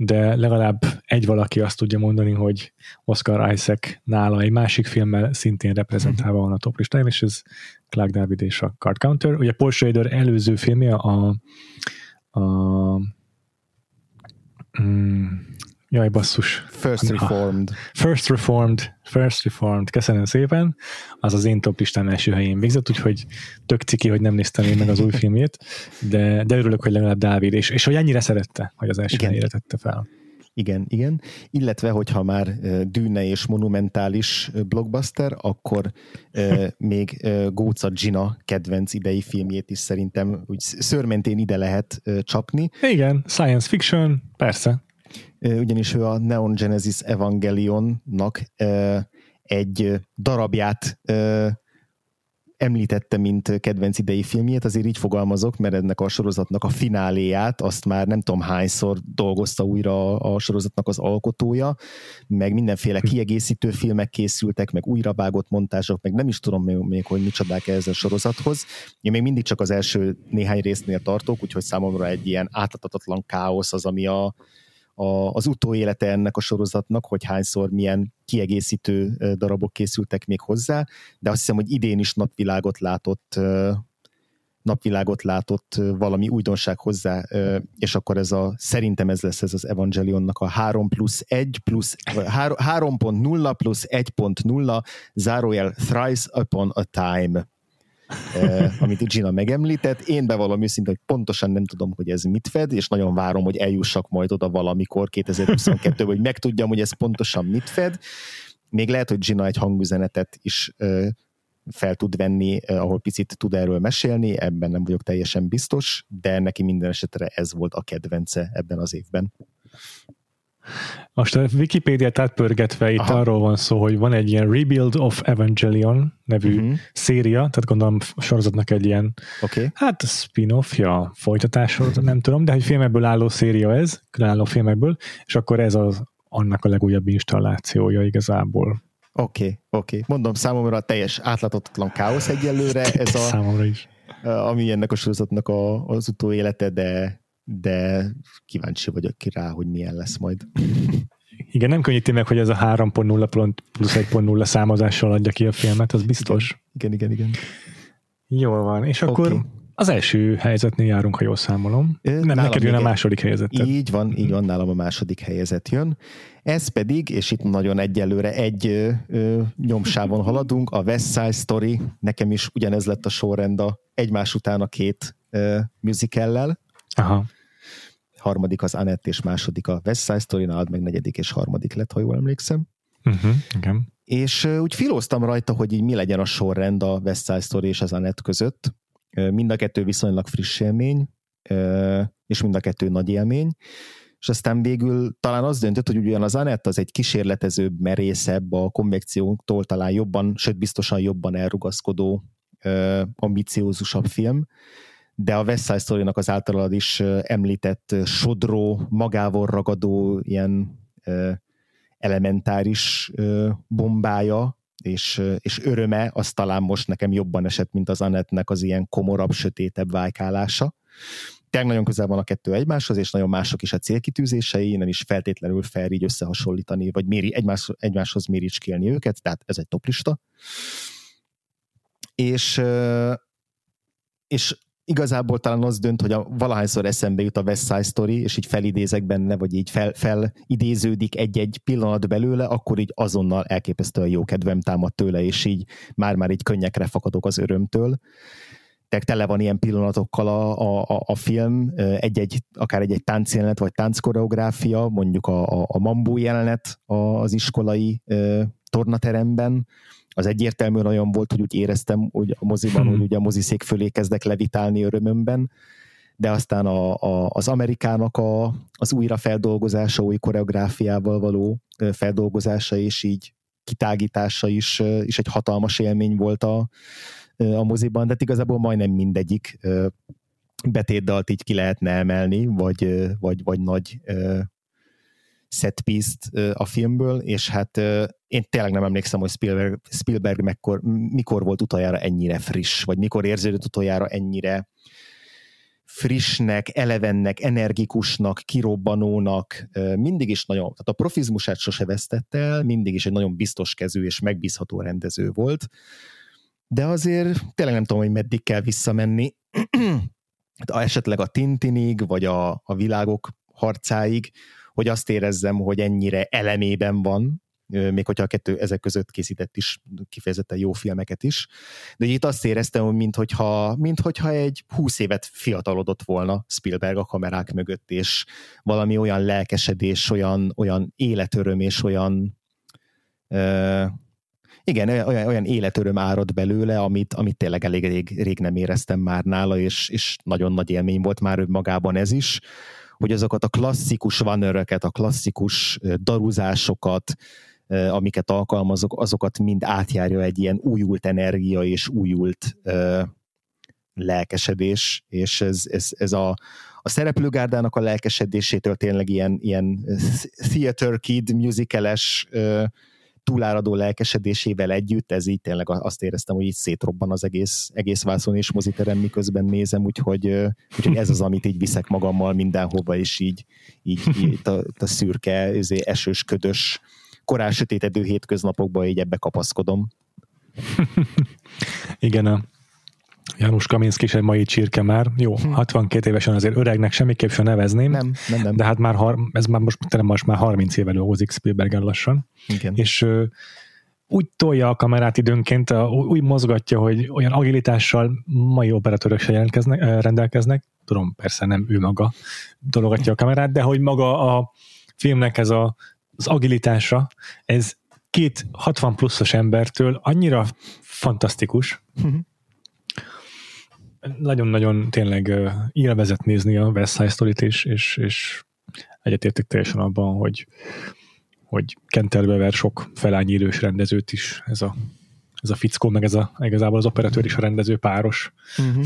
De legalább egy valaki azt tudja mondani, hogy Oscar Isaac nála egy másik filmmel szintén reprezentálva van a top listáján, és ez Clark David és a Card Counter. Ugye Paul Schrader előző filmje a, a mm, jaj basszus, First Reformed. First Reformed, First Reformed, köszönöm szépen, az az én top listám első helyén végzett, úgyhogy tök ciki, hogy nem néztem én meg az új filmjét, de, de örülök, hogy legalább Dávid, és, és hogy ennyire szerette, hogy az első Igen. helyére tette fel. Igen, igen. Illetve, hogyha már dűne és monumentális blockbuster, akkor még Góca Gina kedvenc idei filmjét is szerintem úgy szörmentén ide lehet csapni. Igen, science fiction, persze. Ugyanis ő a Neon Genesis Evangelionnak egy darabját említette, mint kedvenc idei filmjét, azért így fogalmazok, mert ennek a sorozatnak a fináléját, azt már nem tudom hányszor dolgozta újra a sorozatnak az alkotója, meg mindenféle kiegészítő filmek készültek, meg újravágott montázsok, meg nem is tudom még, még hogy micsodák ehhez a sorozathoz. Én még mindig csak az első néhány résznél tartok, úgyhogy számomra egy ilyen átadhatatlan káosz az, ami a, a, az utóélete ennek a sorozatnak, hogy hányszor milyen kiegészítő darabok készültek még hozzá, de azt hiszem, hogy idén is napvilágot látott napvilágot látott valami újdonság hozzá, és akkor ez a, szerintem ez lesz ez az Evangelionnak a 3 plusz 1 plusz, vagy hár- 3.0 plusz 1.0 zárójel thrice upon a time amit Gina megemlített. Én bevallom őszintén, hogy pontosan nem tudom, hogy ez mit fed, és nagyon várom, hogy eljussak majd oda valamikor 2022-ben, hogy megtudjam, hogy ez pontosan mit fed. Még lehet, hogy Gina egy hangüzenetet is eh, fel tud venni, eh, ahol picit tud erről mesélni, ebben nem vagyok teljesen biztos, de neki minden esetre ez volt a kedvence ebben az évben. Most a Wikipédiát átpörgetve itt Aha. arról van szó, hogy van egy ilyen Rebuild of Evangelion nevű uh-huh. széria, tehát gondolom a sorozatnak egy ilyen? Okay? hát spin-offja, folytatásról, nem tudom, de egy filmekből álló széria ez, különálló filmekből, és akkor ez az annak a legújabb installációja igazából. Oké, okay, oké. Okay. Mondom, számomra a teljes átláthatatlan káosz egyelőre, ez a, Számomra is. ami ennek a sorozatnak a, az utóélete, de, de kíváncsi vagyok ki rá, hogy milyen lesz majd. Igen, nem könnyíti meg, hogy ez a 3.0 pont plusz 1.0 számozással adja ki a filmet, az biztos. Igen, igen, igen. Jól van, és akkor Oké. az első helyzetnél járunk, ha jól számolom. Ö, Nem, neked jön a második helyzet. Így van, így van, nálam a második helyezett jön. Ez pedig, és itt nagyon egyelőre egy ö, ö, nyomsávon haladunk, a West Side Story, nekem is ugyanez lett a sorrend a egymás után a két ö, musicallel. Aha. Harmadik az Annette, és második a West Side Story, nálad meg negyedik és harmadik lett, ha jól emlékszem. Uh-huh, igen. És úgy filóztam rajta, hogy így mi legyen a sorrend a West Side Story és az Annette között. Mind a kettő viszonylag friss élmény, és mind a kettő nagy élmény. És aztán végül talán az döntött, hogy ugyan az Annette az egy kísérletezőbb, merészebb, a konvekcióktól talán jobban, sőt biztosan jobban elrugaszkodó, ambiciózusabb film, de a West Side Story-nak az általad is említett sodró, magával ragadó ilyen elementáris bombája, és, és öröme, az talán most nekem jobban esett, mint az Annettnek az ilyen komorabb, sötétebb vájkálása. Tényleg nagyon közel van a kettő egymáshoz, és nagyon mások is a célkitűzései, nem is feltétlenül fel így összehasonlítani, vagy méri, egymás, egymáshoz méricskélni őket, tehát ez egy toplista. És, és igazából talán az dönt, hogy a, valahányszor eszembe jut a West Side Story, és így felidézek benne, vagy így fel, felidéződik egy-egy pillanat belőle, akkor így azonnal elképesztően jó kedvem támad tőle, és így már-már így könnyekre fakadok az örömtől. Tehát tele van ilyen pillanatokkal a, a, a film, egy-egy, akár egy-egy táncjelenet, vagy tánckoreográfia, mondjuk a, a, a mambú jelenet az iskolai tornateremben, az egyértelműen olyan volt, hogy úgy éreztem hogy a moziban, hmm. hogy ugye a moziszék fölé kezdek levitálni örömömben, de aztán a, a, az Amerikának a, az újrafeldolgozása, új koreográfiával való feldolgozása és így kitágítása is, is egy hatalmas élmény volt a, a moziban, de igazából majdnem mindegyik betétdalt így ki lehetne emelni, vagy, vagy, vagy nagy set a filmből, és hát én tényleg nem emlékszem, hogy Spielberg, Spielberg mekkor, mikor volt utoljára ennyire friss, vagy mikor érződött utoljára ennyire frissnek, elevennek, energikusnak, kirobbanónak, mindig is nagyon, tehát a profizmusát sose vesztette el, mindig is egy nagyon biztos kezű és megbízható rendező volt, de azért tényleg nem tudom, hogy meddig kell visszamenni, esetleg a Tintinig, vagy a, a világok harcáig, hogy azt érezzem, hogy ennyire elemében van, még hogyha a kettő ezek között készített is kifejezetten jó filmeket is. De itt azt éreztem, hogy minthogyha, minthogyha egy húsz évet fiatalodott volna Spielberg a kamerák mögött, és valami olyan lelkesedés, olyan, olyan életöröm és olyan uh, igen, olyan, olyan életöröm árad belőle, amit, amit tényleg elég rég, rég nem éreztem már nála, és, és nagyon nagy élmény volt már magában ez is hogy azokat a klasszikus vanöröket, a klasszikus daruzásokat, amiket alkalmazok, azokat mind átjárja egy ilyen újult energia és újult uh, lelkesedés, és ez, ez, ez a, a szereplőgárdának a lelkesedésétől tényleg ilyen, ilyen theater kid, musicales túláradó lelkesedésével együtt, ez így tényleg azt éreztem, hogy így szétrobban az egész, egész vászon és moziterem, miközben nézem, úgyhogy, úgyhogy ez az, amit így viszek magammal mindenhova, és így, így, így a, a szürke, esős, ködös, korán sötétedő hétköznapokban így ebbe kapaszkodom. Igen, a Janusz Kaminski is egy mai csirke már. Jó, 62 hm. évesen azért öregnek semmiképp sem nevezném. Nem, nem, nem. De hát már, ez már most, most már 30 éve dolgozik Spielbergen lassan. Igen. És úgy tolja a kamerát időnként, úgy mozgatja, hogy olyan agilitással mai operatőrök se rendelkeznek. Tudom, persze nem ő maga dologatja a kamerát, de hogy maga a filmnek ez a, az agilitása, ez két 60 pluszos embertől annyira fantasztikus, uh-huh nagyon-nagyon tényleg élvezett nézni a West Side Story-t, és, és, és egyetértek teljesen abban, hogy, hogy Kentelbever sok felányi idős rendezőt is, ez a, ez a fickó, meg ez a, igazából az operatőr is a rendező páros. Uh-huh.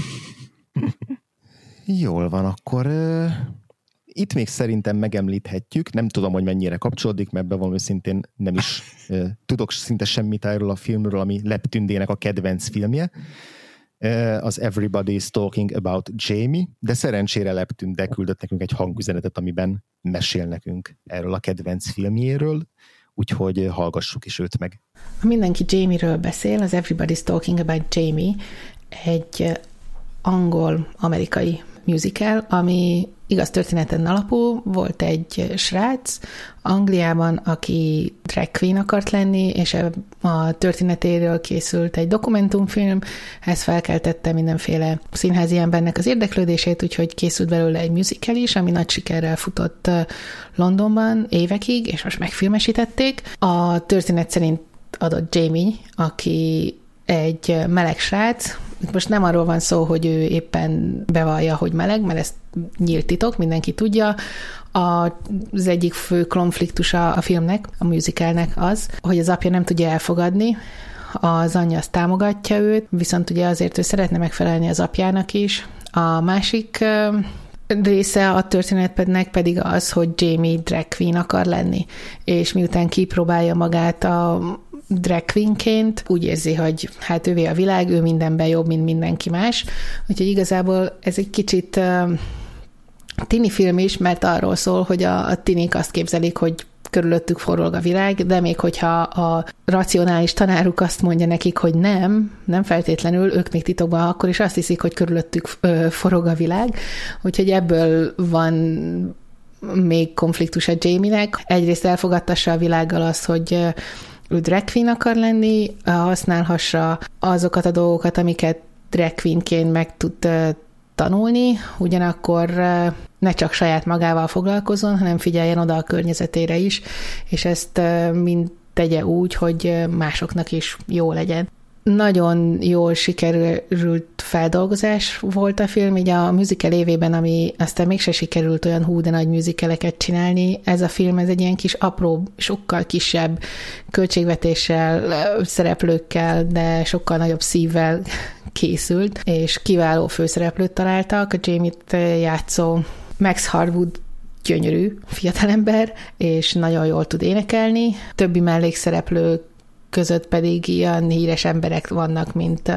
Jól van, akkor uh, itt még szerintem megemlíthetjük, nem tudom, hogy mennyire kapcsolódik, mert bevallom őszintén nem is uh, tudok szinte semmit erről a filmről, ami Leptündének a kedvenc filmje, az Everybody Talking About Jamie, de szerencsére Leptün küldött nekünk egy hangüzenetet, amiben mesél nekünk erről a kedvenc filmjéről, úgyhogy hallgassuk is őt meg. Mindenki Jamie-ről beszél, az Everybody's Talking About Jamie egy angol-amerikai musical, ami igaz történeten alapú, volt egy srác Angliában, aki drag queen akart lenni, és a történetéről készült egy dokumentumfilm, ez felkeltette mindenféle színházi embernek az érdeklődését, úgyhogy készült belőle egy musical is, ami nagy sikerrel futott Londonban évekig, és most megfilmesítették. A történet szerint adott Jamie, aki egy meleg srác, most nem arról van szó, hogy ő éppen bevallja, hogy meleg, mert ezt nyílt titok, mindenki tudja. Az egyik fő konfliktusa a filmnek, a musicalnek az, hogy az apja nem tudja elfogadni, az anyja azt támogatja őt, viszont ugye azért ő szeretne megfelelni az apjának is. A másik része a történetnek pedig az, hogy Jamie drag queen akar lenni, és miután kipróbálja magát a drag queenként úgy érzi, hogy hát ővé a világ, ő mindenben jobb, mint mindenki más. Úgyhogy igazából ez egy kicsit tini film is, mert arról szól, hogy a, a tinik azt képzelik, hogy körülöttük forog a világ, de még hogyha a racionális tanáruk azt mondja nekik, hogy nem, nem feltétlenül, ők még titokban akkor is azt hiszik, hogy körülöttük forog a világ, úgyhogy ebből van még konfliktus a Jamie-nek. Egyrészt elfogadtassa a világgal azt, hogy ő drag queen akar lenni, használhassa azokat a dolgokat, amiket drag queenként meg tud tanulni, ugyanakkor ne csak saját magával foglalkozzon, hanem figyeljen oda a környezetére is, és ezt mind tegye úgy, hogy másoknak is jó legyen. Nagyon jól sikerült feldolgozás volt a film, így a musical évében, ami aztán mégse sikerült olyan hú, de nagy musicaleket csinálni. Ez a film, ez egy ilyen kis apró, sokkal kisebb költségvetéssel, szereplőkkel, de sokkal nagyobb szívvel készült, és kiváló főszereplőt találtak. A Jamie-t játszó Max Harwood gyönyörű fiatalember, és nagyon jól tud énekelni. Többi mellékszereplő között pedig ilyen híres emberek vannak, mint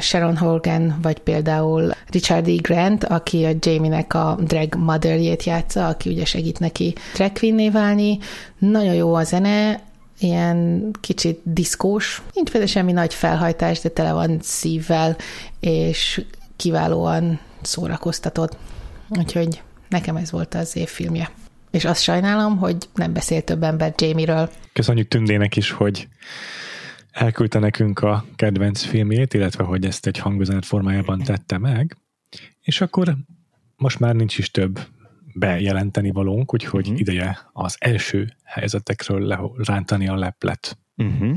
Sharon Horgan, vagy például Richard E. Grant, aki a Jamie-nek a drag motherjét játsza, aki ugye segít neki drag queen válni. Nagyon jó a zene, ilyen kicsit diszkós, nincs például semmi nagy felhajtás, de tele van szívvel, és kiválóan szórakoztatott. Úgyhogy nekem ez volt az év filmje. És azt sajnálom, hogy nem beszélt több ember Jamie-ről. Köszönjük Tündének is, hogy elküldte nekünk a kedvenc filmjét, illetve hogy ezt egy hangüzenet formájában tette meg. És akkor most már nincs is több bejelenteni valónk, úgyhogy uh-huh. ideje az első helyzetekről rántani a leplet. Uh-huh.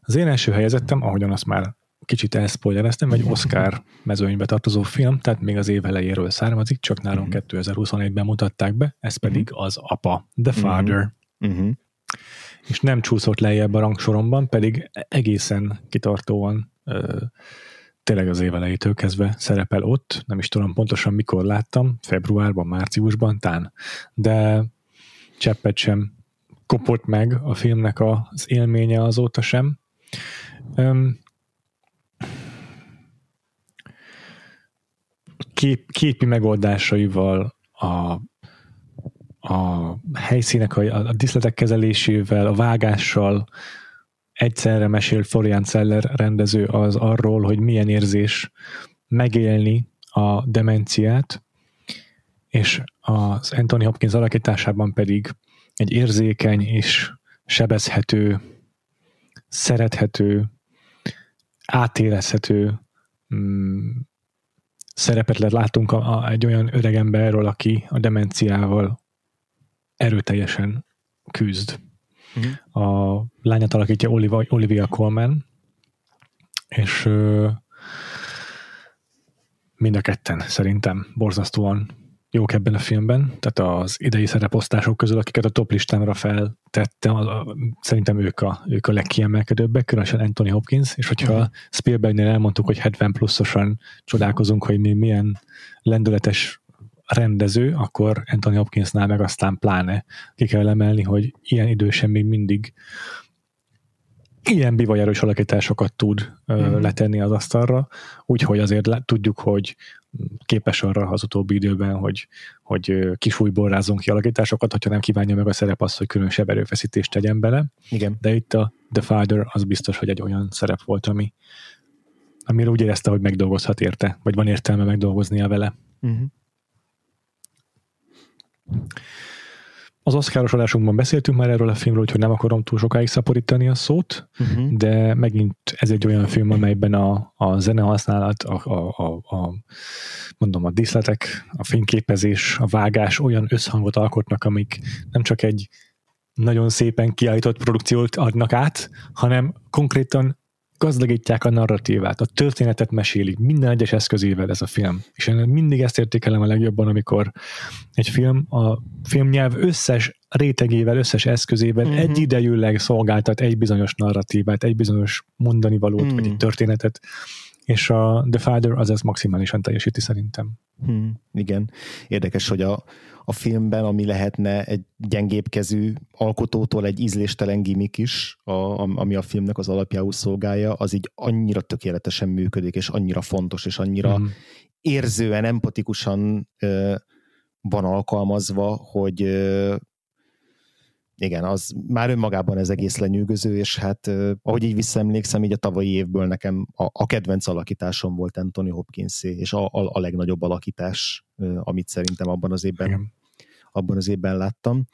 Az én első helyzetem, ahogyan azt már kicsit elspoilereztem, egy Oscar mezőnybe tartozó film, tehát még az év elejéről származik, csak nálunk uh-huh. 2021-ben mutatták be, ez pedig uh-huh. az Apa, The Father. Uh-huh. És nem csúszott lejjebb a rangsoromban, pedig egészen kitartóan ö, tényleg az év elejétől kezdve szerepel ott, nem is tudom pontosan mikor láttam, februárban, márciusban, tán, de cseppet sem kopott meg a filmnek az élménye azóta sem. Öm, kép, képi megoldásaival, a, a helyszínek, a, a diszletek kezelésével, a vágással, egyszerre mesél Florian Zeller rendező az arról, hogy milyen érzés megélni a demenciát, és az Anthony Hopkins alakításában pedig egy érzékeny és sebezhető, szerethető, átérezhető mm, szerepet látunk a, a, egy olyan öreg emberről, aki a demenciával erőteljesen küzd. Uh-huh. A lányát alakítja Olivia, Olivia Colman, és ö, mind a ketten szerintem borzasztóan jók ebben a filmben, tehát az idei szereposztások közül, akiket a top listámra feltettem, az, a, szerintem ők a, ők a legkiemelkedőbbek, különösen Anthony Hopkins, és hogyha uh-huh. Spielbergnél elmondtuk, hogy 70 pluszosan csodálkozunk, hogy mi milyen lendületes rendező, akkor Anthony Hopkinsnál meg aztán pláne ki kell emelni, hogy ilyen idősen még mindig ilyen bivajáros alakításokat tud mm-hmm. letenni az asztalra, úgyhogy azért le, tudjuk, hogy képes arra az utóbbi időben, hogy, hogy kisújból rázzon ki alakításokat, hogyha nem kívánja meg a szerep azt, hogy különösebb erőfeszítést tegyen bele. Igen. De itt a The Father az biztos, hogy egy olyan szerep volt, ami, amire úgy érezte, hogy megdolgozhat érte, vagy van értelme megdolgoznia vele. Uh-huh. Az oszkáros adásunkban beszéltünk már erről a filmről, úgyhogy nem akarom túl sokáig szaporítani a szót, uh-huh. de megint ez egy olyan film, amelyben a, a zene használat, a, a, a, a, mondom, a díszletek, a fényképezés, a vágás olyan összhangot alkotnak, amik nem csak egy nagyon szépen kiállított produkciót adnak át, hanem konkrétan gazdagítják a narratívát, a történetet mesélik minden egyes eszközével ez a film. És én mindig ezt értékelem a legjobban, amikor egy film a filmnyelv összes rétegével, összes eszközével uh-huh. egyidejűleg szolgáltat egy bizonyos narratívát, egy bizonyos mondani valót, uh-huh. vagy egy történetet, és a The Father az ez maximálisan teljesíti szerintem. Hmm, igen. Érdekes, hogy a, a filmben, ami lehetne egy gyengébb kezű alkotótól egy ízléstelen gimmick is, a, ami a filmnek az alapjául szolgálja, az így annyira tökéletesen működik, és annyira fontos, és annyira mm. érzően, empatikusan ö, van alkalmazva, hogy ö, igen, az már önmagában ez egész lenyűgöző, és hát ahogy így visszaemlékszem, így a tavalyi évből nekem a, a kedvenc alakításom volt Anthony hopkins és a, a, a legnagyobb alakítás, amit szerintem abban az évben, igen. Abban az évben láttam.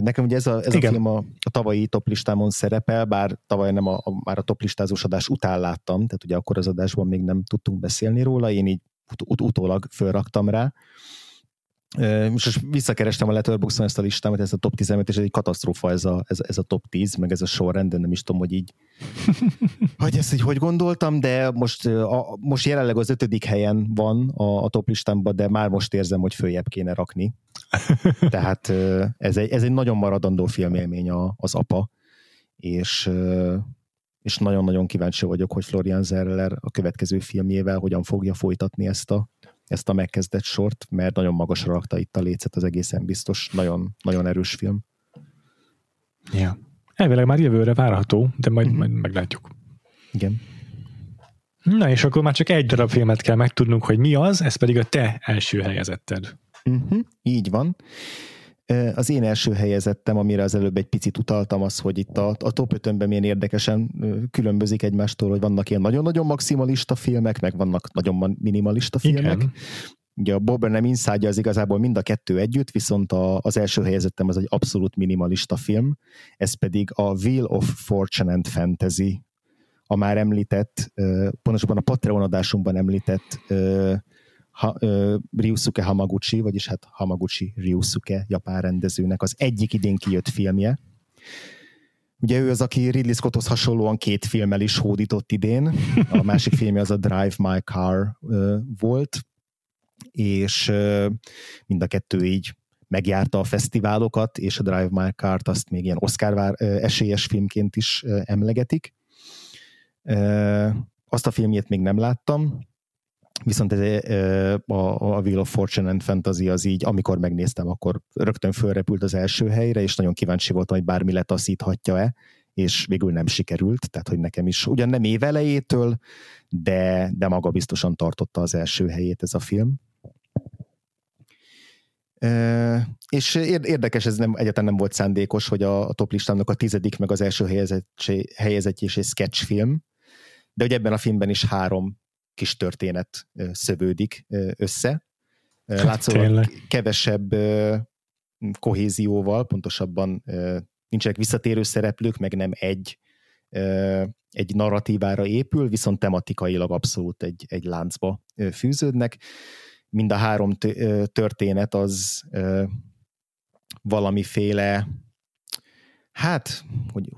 Nekem ugye ez a, ez a film a, a tavalyi toplistámon szerepel, bár tavaly nem a, a, már a toplistázós adás után láttam, tehát ugye akkor az adásban még nem tudtunk beszélni róla, én így ut- ut- utólag fölraktam rá, most visszakerestem a Letterboxdon ezt a listámat, ezt a top 10 és ez egy katasztrófa ez a, ez, ez a top 10, meg ez a sorrend, de nem is tudom, hogy így hogy ezt így hogy gondoltam, de most, a, most jelenleg az ötödik helyen van a, a top listámban, de már most érzem, hogy följebb kéne rakni. Tehát ez egy, ez egy nagyon maradandó filmélmény a, az apa, és és nagyon-nagyon kíváncsi vagyok, hogy Florian Zeller a következő filmjével hogyan fogja folytatni ezt a, ezt a megkezdett sort, mert nagyon magasra rakta itt a lécet, az egészen biztos. Nagyon, nagyon erős film. Ja. Elvileg már jövőre várható, de majd, uh-huh. majd meglátjuk. Igen. Na, és akkor már csak egy darab filmet kell megtudnunk, hogy mi az, ez pedig a te első helyezetted. Uh-huh. Így van. Az én első helyezettem, amire az előbb egy picit utaltam, az, hogy itt a, a top 5 milyen érdekesen különbözik egymástól, hogy vannak ilyen nagyon-nagyon maximalista filmek, meg vannak nagyon minimalista filmek. Igen. Ugye a Bob nem Inside az igazából mind a kettő együtt, viszont a, az első helyezettem az egy abszolút minimalista film, ez pedig a Wheel of Fortune and Fantasy, a már említett, pontosabban a Patreon adásunkban említett ha, uh, Ryusuke Hamaguchi, vagyis hát Hamaguchi Ryusuke japán rendezőnek az egyik idén kijött filmje. Ugye ő az, aki Ridley Scotthoz hasonlóan két filmmel is hódított idén. A másik filmje az a Drive My Car uh, volt, és uh, mind a kettő így megjárta a fesztiválokat, és a Drive My Car-t azt még ilyen Oscar esélyes filmként is emlegetik. Azt a filmjét még nem láttam, Viszont ez, a, a Wheel of Fortune and Fantasy az így, amikor megnéztem, akkor rögtön fölrepült az első helyre, és nagyon kíváncsi voltam, hogy bármi letaszíthatja-e, és végül nem sikerült, tehát hogy nekem is ugyan nem évelejétől, de, de maga biztosan tartotta az első helyét ez a film. E, és érdekes, ez nem, egyáltalán nem volt szándékos, hogy a, a top listámnak a tizedik, meg az első helyezetje is egy sketchfilm, de hogy ebben a filmben is három kis történet szövődik össze. Hát Látszólag kevesebb kohézióval, pontosabban nincsenek visszatérő szereplők, meg nem egy, egy narratívára épül, viszont tematikailag abszolút egy, egy láncba fűződnek. Mind a három történet az valamiféle hát, hogy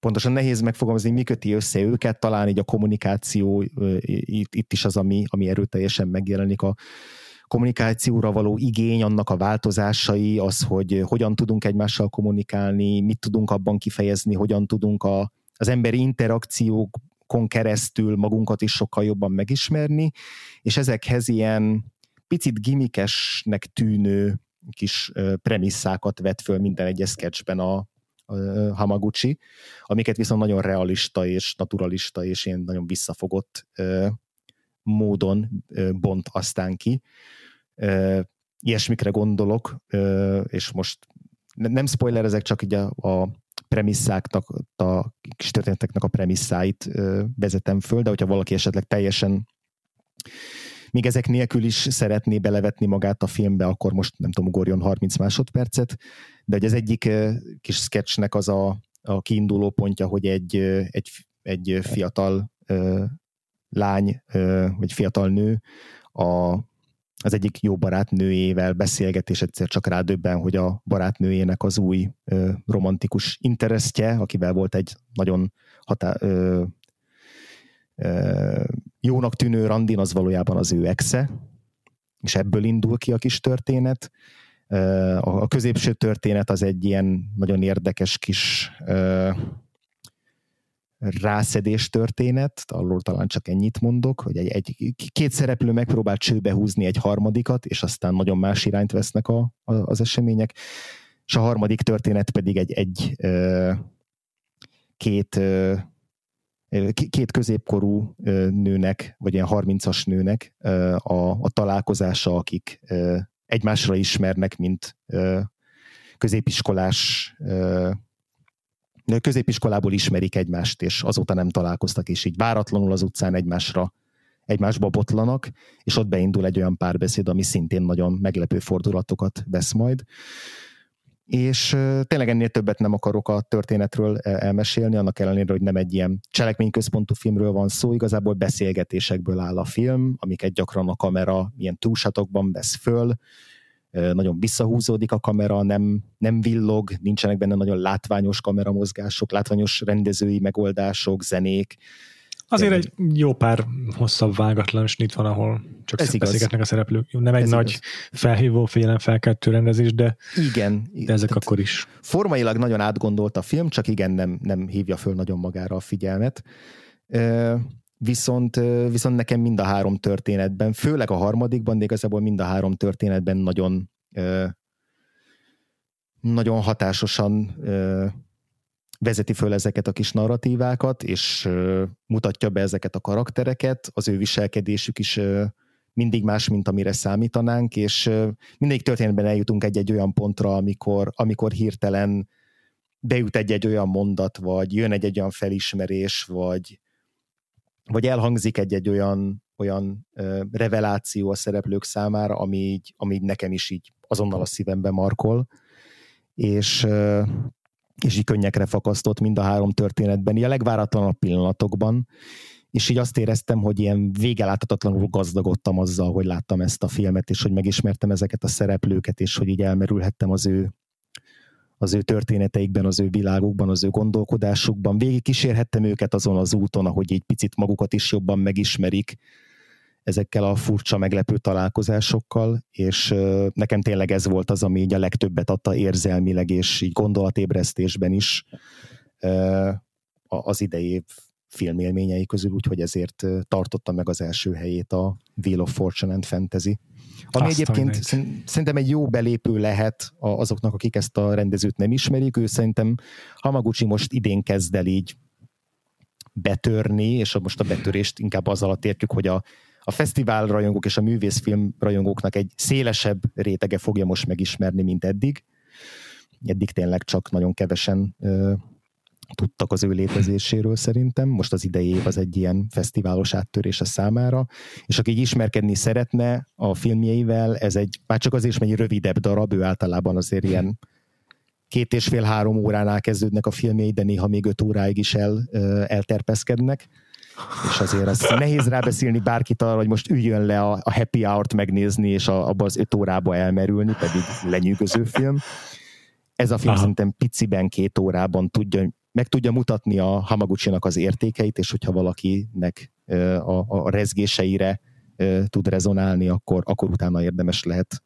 pontosan nehéz megfogalmazni, mi köti össze őket, talán így a kommunikáció itt, itt is az, ami, ami erőteljesen megjelenik a kommunikációra való igény, annak a változásai, az, hogy hogyan tudunk egymással kommunikálni, mit tudunk abban kifejezni, hogyan tudunk a, az emberi interakciókon keresztül magunkat is sokkal jobban megismerni, és ezekhez ilyen picit gimikesnek tűnő kis premisszákat vet föl minden egyes sketchben a, Hamaguchi, amiket viszont nagyon realista és naturalista és ilyen nagyon visszafogott módon bont aztán ki. Ilyesmikre gondolok, és most nem spoiler ezek, csak így a, a premisszáknak, a kis történeteknek a premisszáit vezetem föl, de hogyha valaki esetleg teljesen még ezek nélkül is szeretné belevetni magát a filmbe, akkor most nem tudom, ugorjon 30 másodpercet, de hogy az egyik kis sketchnek az a, a kiinduló pontja, hogy egy, egy, egy fiatal lány, vagy fiatal nő a, az egyik jó barátnőjével beszélget, és egyszer csak rádöbben, hogy a barátnőjének az új ö, romantikus interesztje, akivel volt egy nagyon hatá, ö, ö, jónak tűnő randin, az valójában az ő exe, és ebből indul ki a kis történet. A középső történet az egy ilyen nagyon érdekes kis rászedés történet, arról talán csak ennyit mondok, hogy egy, egy, két szereplő megpróbál csőbe húzni egy harmadikat, és aztán nagyon más irányt vesznek a, a, az események, és a harmadik történet pedig egy, egy két két középkorú nőnek, vagy ilyen 30-as nőnek a, a találkozása, akik egymásra ismernek, mint középiskolás középiskolából ismerik egymást, és azóta nem találkoztak, és így váratlanul az utcán egymásra egymásba botlanak, és ott beindul egy olyan párbeszéd, ami szintén nagyon meglepő fordulatokat vesz majd. És tényleg ennél többet nem akarok a történetről elmesélni, annak ellenére, hogy nem egy ilyen cselekményközpontú filmről van szó, igazából beszélgetésekből áll a film, amiket gyakran a kamera ilyen túlsatokban vesz föl, nagyon visszahúzódik a kamera, nem, nem villog, nincsenek benne nagyon látványos kameramozgások, látványos rendezői megoldások, zenék, Azért egy jó pár hosszabb vágatlan snit van, ahol csak Ez beszélgetnek a szereplők. Nem egy Ez nagy igaz. felhívó, felkeltő rendezés, de, igen, de ezek Tehát akkor is. Formailag nagyon átgondolt a film, csak igen, nem, nem hívja föl nagyon magára a figyelmet. Viszont, viszont nekem mind a három történetben, főleg a harmadikban, de igazából mind a három történetben nagyon nagyon hatásosan vezeti föl ezeket a kis narratívákat, és mutatja be ezeket a karaktereket, az ő viselkedésük is mindig más, mint amire számítanánk, és mindig történetben eljutunk egy-egy olyan pontra, amikor, amikor hirtelen beüt egy-egy olyan mondat, vagy jön egy-egy olyan felismerés, vagy, vagy elhangzik egy-egy olyan, olyan reveláció a szereplők számára, ami így, ami nekem is így azonnal a szívembe markol, és és így könnyekre fakasztott mind a három történetben, a legváratlanabb pillanatokban, és így azt éreztem, hogy ilyen végeláthatatlanul gazdagodtam azzal, hogy láttam ezt a filmet, és hogy megismertem ezeket a szereplőket, és hogy így elmerülhettem az ő, az ő történeteikben, az ő világukban, az ő gondolkodásukban. Végig kísérhettem őket azon az úton, ahogy így picit magukat is jobban megismerik, ezekkel a furcsa, meglepő találkozásokkal, és nekem tényleg ez volt az, ami így a legtöbbet adta érzelmileg, és így gondolatébresztésben is az idei év filmélményei közül, úgyhogy ezért tartotta meg az első helyét a Wheel of Fortune and Fantasy. Ami Azt egyébként szerintem egy jó belépő lehet azoknak, akik ezt a rendezőt nem ismerik. Ő szerintem Hamaguchi most idén kezd el így betörni, és most a betörést inkább az alatt értjük, hogy a a fesztivál rajongók és a művészfilm rajongóknak egy szélesebb rétege fogja most megismerni, mint eddig. Eddig tényleg csak nagyon kevesen ö, tudtak az ő létezéséről szerintem. Most az idei év az egy ilyen fesztiválos áttörése számára, és aki ismerkedni szeretne a filmjeivel, ez egy, már csak azért is egy rövidebb darab, ő általában azért ilyen két és fél-három óránál kezdődnek a filmjei, de néha még öt óráig is el, elterpeszkednek és azért az nehéz rábeszélni bárkit arra, hogy most üljön le a, a happy hour-t megnézni, és a, abba az öt órába elmerülni, pedig lenyűgöző film. Ez a film Aha. szerintem piciben két órában tudja, meg tudja mutatni a hamaguchi az értékeit, és hogyha valakinek a, a rezgéseire tud rezonálni, akkor, akkor utána érdemes lehet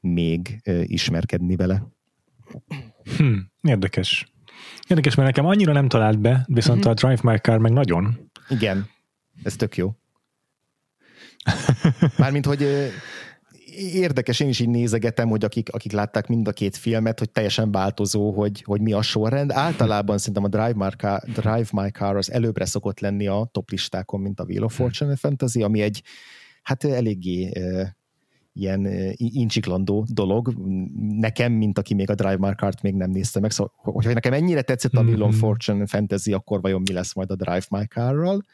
még ismerkedni vele. Hm, érdekes. Érdekes, mert nekem annyira nem talált be, viszont mm-hmm. a Drive My Car meg nagyon. Igen, ez tök jó. Mármint, hogy érdekes, én is így nézegetem, hogy akik, akik látták mind a két filmet, hogy teljesen változó, hogy, hogy mi a sorrend. Általában szerintem a Drive My, Car, Drive My Car az előbbre szokott lenni a top listákon, mint a Wheel of Fortune Fantasy, ami egy hát eléggé ilyen incsiklandó dolog. Nekem, mint aki még a Drive My Car-t még nem nézte meg, szóval, hogyha nekem ennyire tetszett a mm-hmm. Wheel of Fortune Fantasy, akkor vajon mi lesz majd a Drive My Car-ral?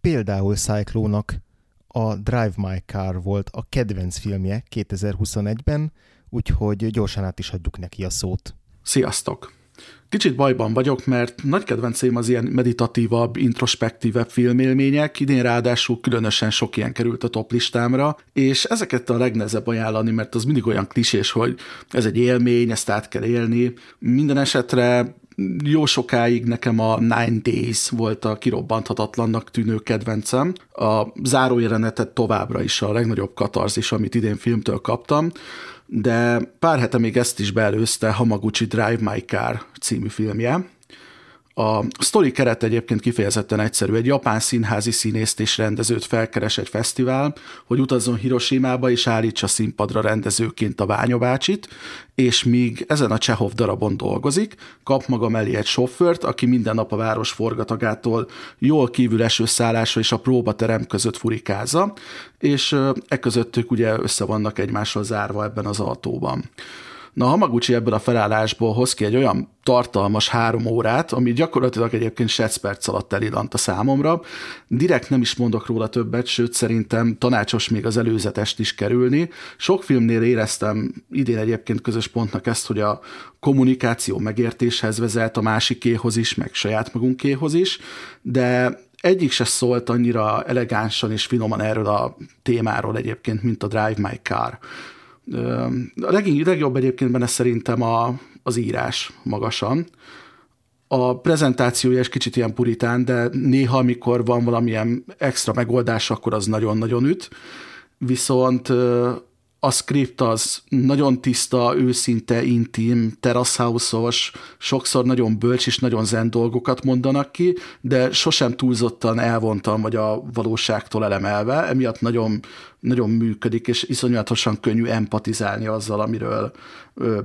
Például Cyclone-nak a Drive My Car volt a kedvenc filmje 2021-ben, úgyhogy gyorsan át is adjuk neki a szót. Sziasztok! Kicsit bajban vagyok, mert nagy kedvencém az ilyen meditatívabb, introspektívebb filmélmények, idén ráadásul különösen sok ilyen került a top listámra, és ezeket a legnehezebb ajánlani, mert az mindig olyan klisés, hogy ez egy élmény, ezt át kell élni. Minden esetre jó sokáig nekem a Nine Days volt a kirobbanthatatlannak tűnő kedvencem. A zárójelenetet továbbra is a legnagyobb katarzis, amit idén filmtől kaptam de pár hete még ezt is beelőzte Hamaguchi Drive My Car című filmje, A sztori keret egyébként kifejezetten egyszerű. Egy japán színházi színészt és rendezőt felkeres egy fesztivál, hogy utazzon Hiroshimába és állítsa színpadra rendezőként a Ványobácsit, és míg ezen a Csehov darabon dolgozik, kap maga mellé egy sofőrt, aki minden nap a város forgatagától jól kívül eső szállásra és a próbaterem között furikázza, és e közöttük ugye össze vannak egymással zárva ebben az autóban. Na, Hamaguchi ebből a felállásból hoz ki egy olyan tartalmas három órát, ami gyakorlatilag egyébként sec perc alatt elilant a számomra. Direkt nem is mondok róla többet, sőt szerintem tanácsos még az előzetest is kerülni. Sok filmnél éreztem idén egyébként közös pontnak ezt, hogy a kommunikáció megértéshez vezet a másikéhoz is, meg saját magunkéhoz is, de egyik se szólt annyira elegánsan és finoman erről a témáról egyébként, mint a Drive My Car. A legjobb, legjobb egyébként benne szerintem a, az írás magasan. A prezentációja is kicsit ilyen puritán, de néha, amikor van valamilyen extra megoldás, akkor az nagyon-nagyon üt. Viszont a script az nagyon tiszta, őszinte, intim, teraszhauszos, sokszor nagyon bölcs és nagyon zen dolgokat mondanak ki, de sosem túlzottan elvontan vagy a valóságtól elemelve, emiatt nagyon, nagyon működik, és iszonyatosan könnyű empatizálni azzal, amiről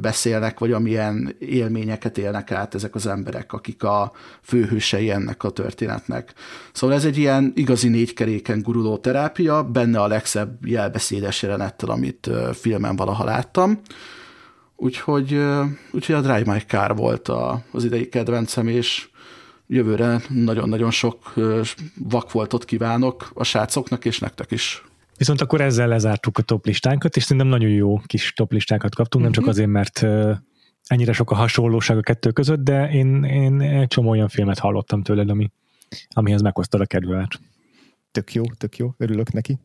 beszélnek, vagy amilyen élményeket élnek át ezek az emberek, akik a főhősei ennek a történetnek. Szóval ez egy ilyen igazi négykeréken guruló terápia, benne a legszebb jelbeszédes jelenettel, amit filmen valaha láttam. Úgyhogy, úgyhogy a Drive My Car volt az idei kedvencem, és jövőre nagyon-nagyon sok vakvoltot kívánok a srácoknak és nektek is. Viszont akkor ezzel lezártuk a top listánkat, és szerintem nagyon jó kis top listákat kaptunk, uh-huh. nem csak mhm. azért, mert ennyire sok a hasonlóság a kettő között, de én, én egy csomó olyan filmet hallottam tőled, ami, amihez meghoztad a kedvet. Tök jó, tök jó, örülök neki.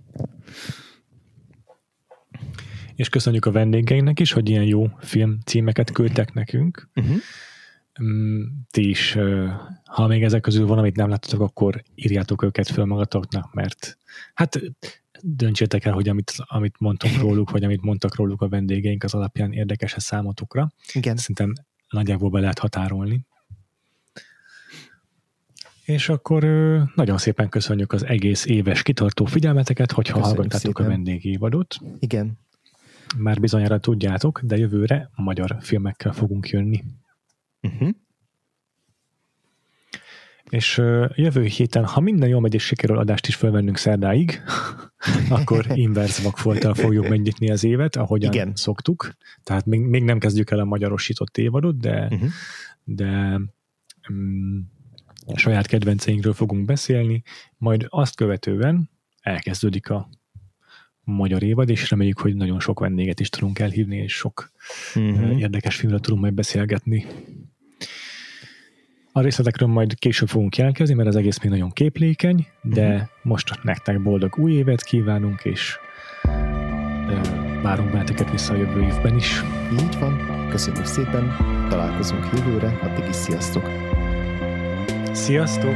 És köszönjük a vendégeinknek is, hogy ilyen jó film címeket küldtek nekünk. Uh-huh. Ti is, ha még ezek közül van, amit nem láttatok, akkor írjátok őket föl magatoknak, mert hát döntsétek el, hogy amit, amit mondtunk róluk, vagy amit mondtak róluk a vendégeink, az alapján érdekes a számotokra. Igen. Szerintem nagyjából be lehet határolni. És akkor nagyon szépen köszönjük az egész éves kitartó figyelmeteket, hogyha Köszönjük hallgattátok szépen. a vendégévadot. Igen. Már bizonyára tudjátok, de jövőre magyar filmekkel fogunk jönni. Uh-huh. És jövő héten, ha minden jól megy és sikerül adást is felvennünk szerdáig, akkor inverse vakfolttal fogjuk megnyitni az évet, ahogyan Igen. szoktuk. Tehát még, még nem kezdjük el a magyarosított évadot, de, uh-huh. de um, saját kedvenceinkről fogunk beszélni, majd azt követően elkezdődik a magyar évad, és reméljük, hogy nagyon sok vendéget is tudunk elhívni, és sok uh-huh. érdekes filmről tudunk majd beszélgetni. A részletekről majd később fogunk jelkezni, mert az egész még nagyon képlékeny, de uh-huh. most nektek boldog új évet kívánunk, és várunk benneteket vissza a jövő évben is. Így van, köszönjük szépen, találkozunk jövőre, addig is sziasztok! Sziasztok!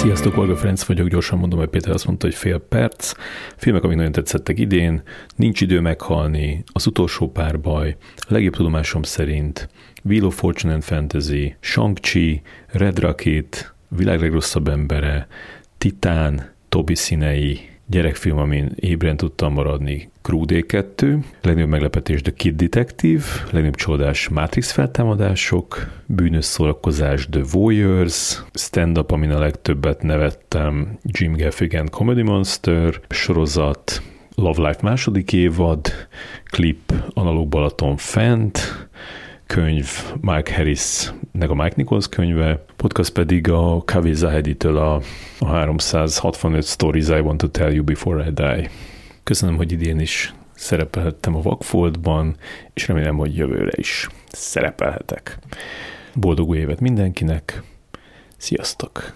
Sziasztok, Olga Ferenc vagyok, gyorsan mondom, hogy Péter azt mondta, hogy fél perc. Filmek, amik nagyon tetszettek idén, Nincs idő meghalni, Az utolsó párbaj, legjobb tudomásom szerint, Wheel of Fortune and Fantasy, Shang-Chi, Red Rocket, Világ legrosszabb embere, Titán, Tobi színei, gyerekfilm, amin ébren tudtam maradni, Crew D2, legnagyobb meglepetés The Kid Detective, legnagyobb csodás Matrix feltámadások, bűnös szórakozás The Warriors, stand-up, amin a legtöbbet nevettem, Jim Gaffigan Comedy Monster, sorozat Love Life második évad, klip Analóg Balaton Fent, könyv Mark Harris, meg a Mike Nichols könyve, podcast pedig a Kavi Zahedi-től a, a 365 Stories I Want to Tell You Before I Die. Köszönöm, hogy idén is szerepelhettem a Vakfoltban, és remélem, hogy jövőre is szerepelhetek. Boldog új évet mindenkinek, sziasztok!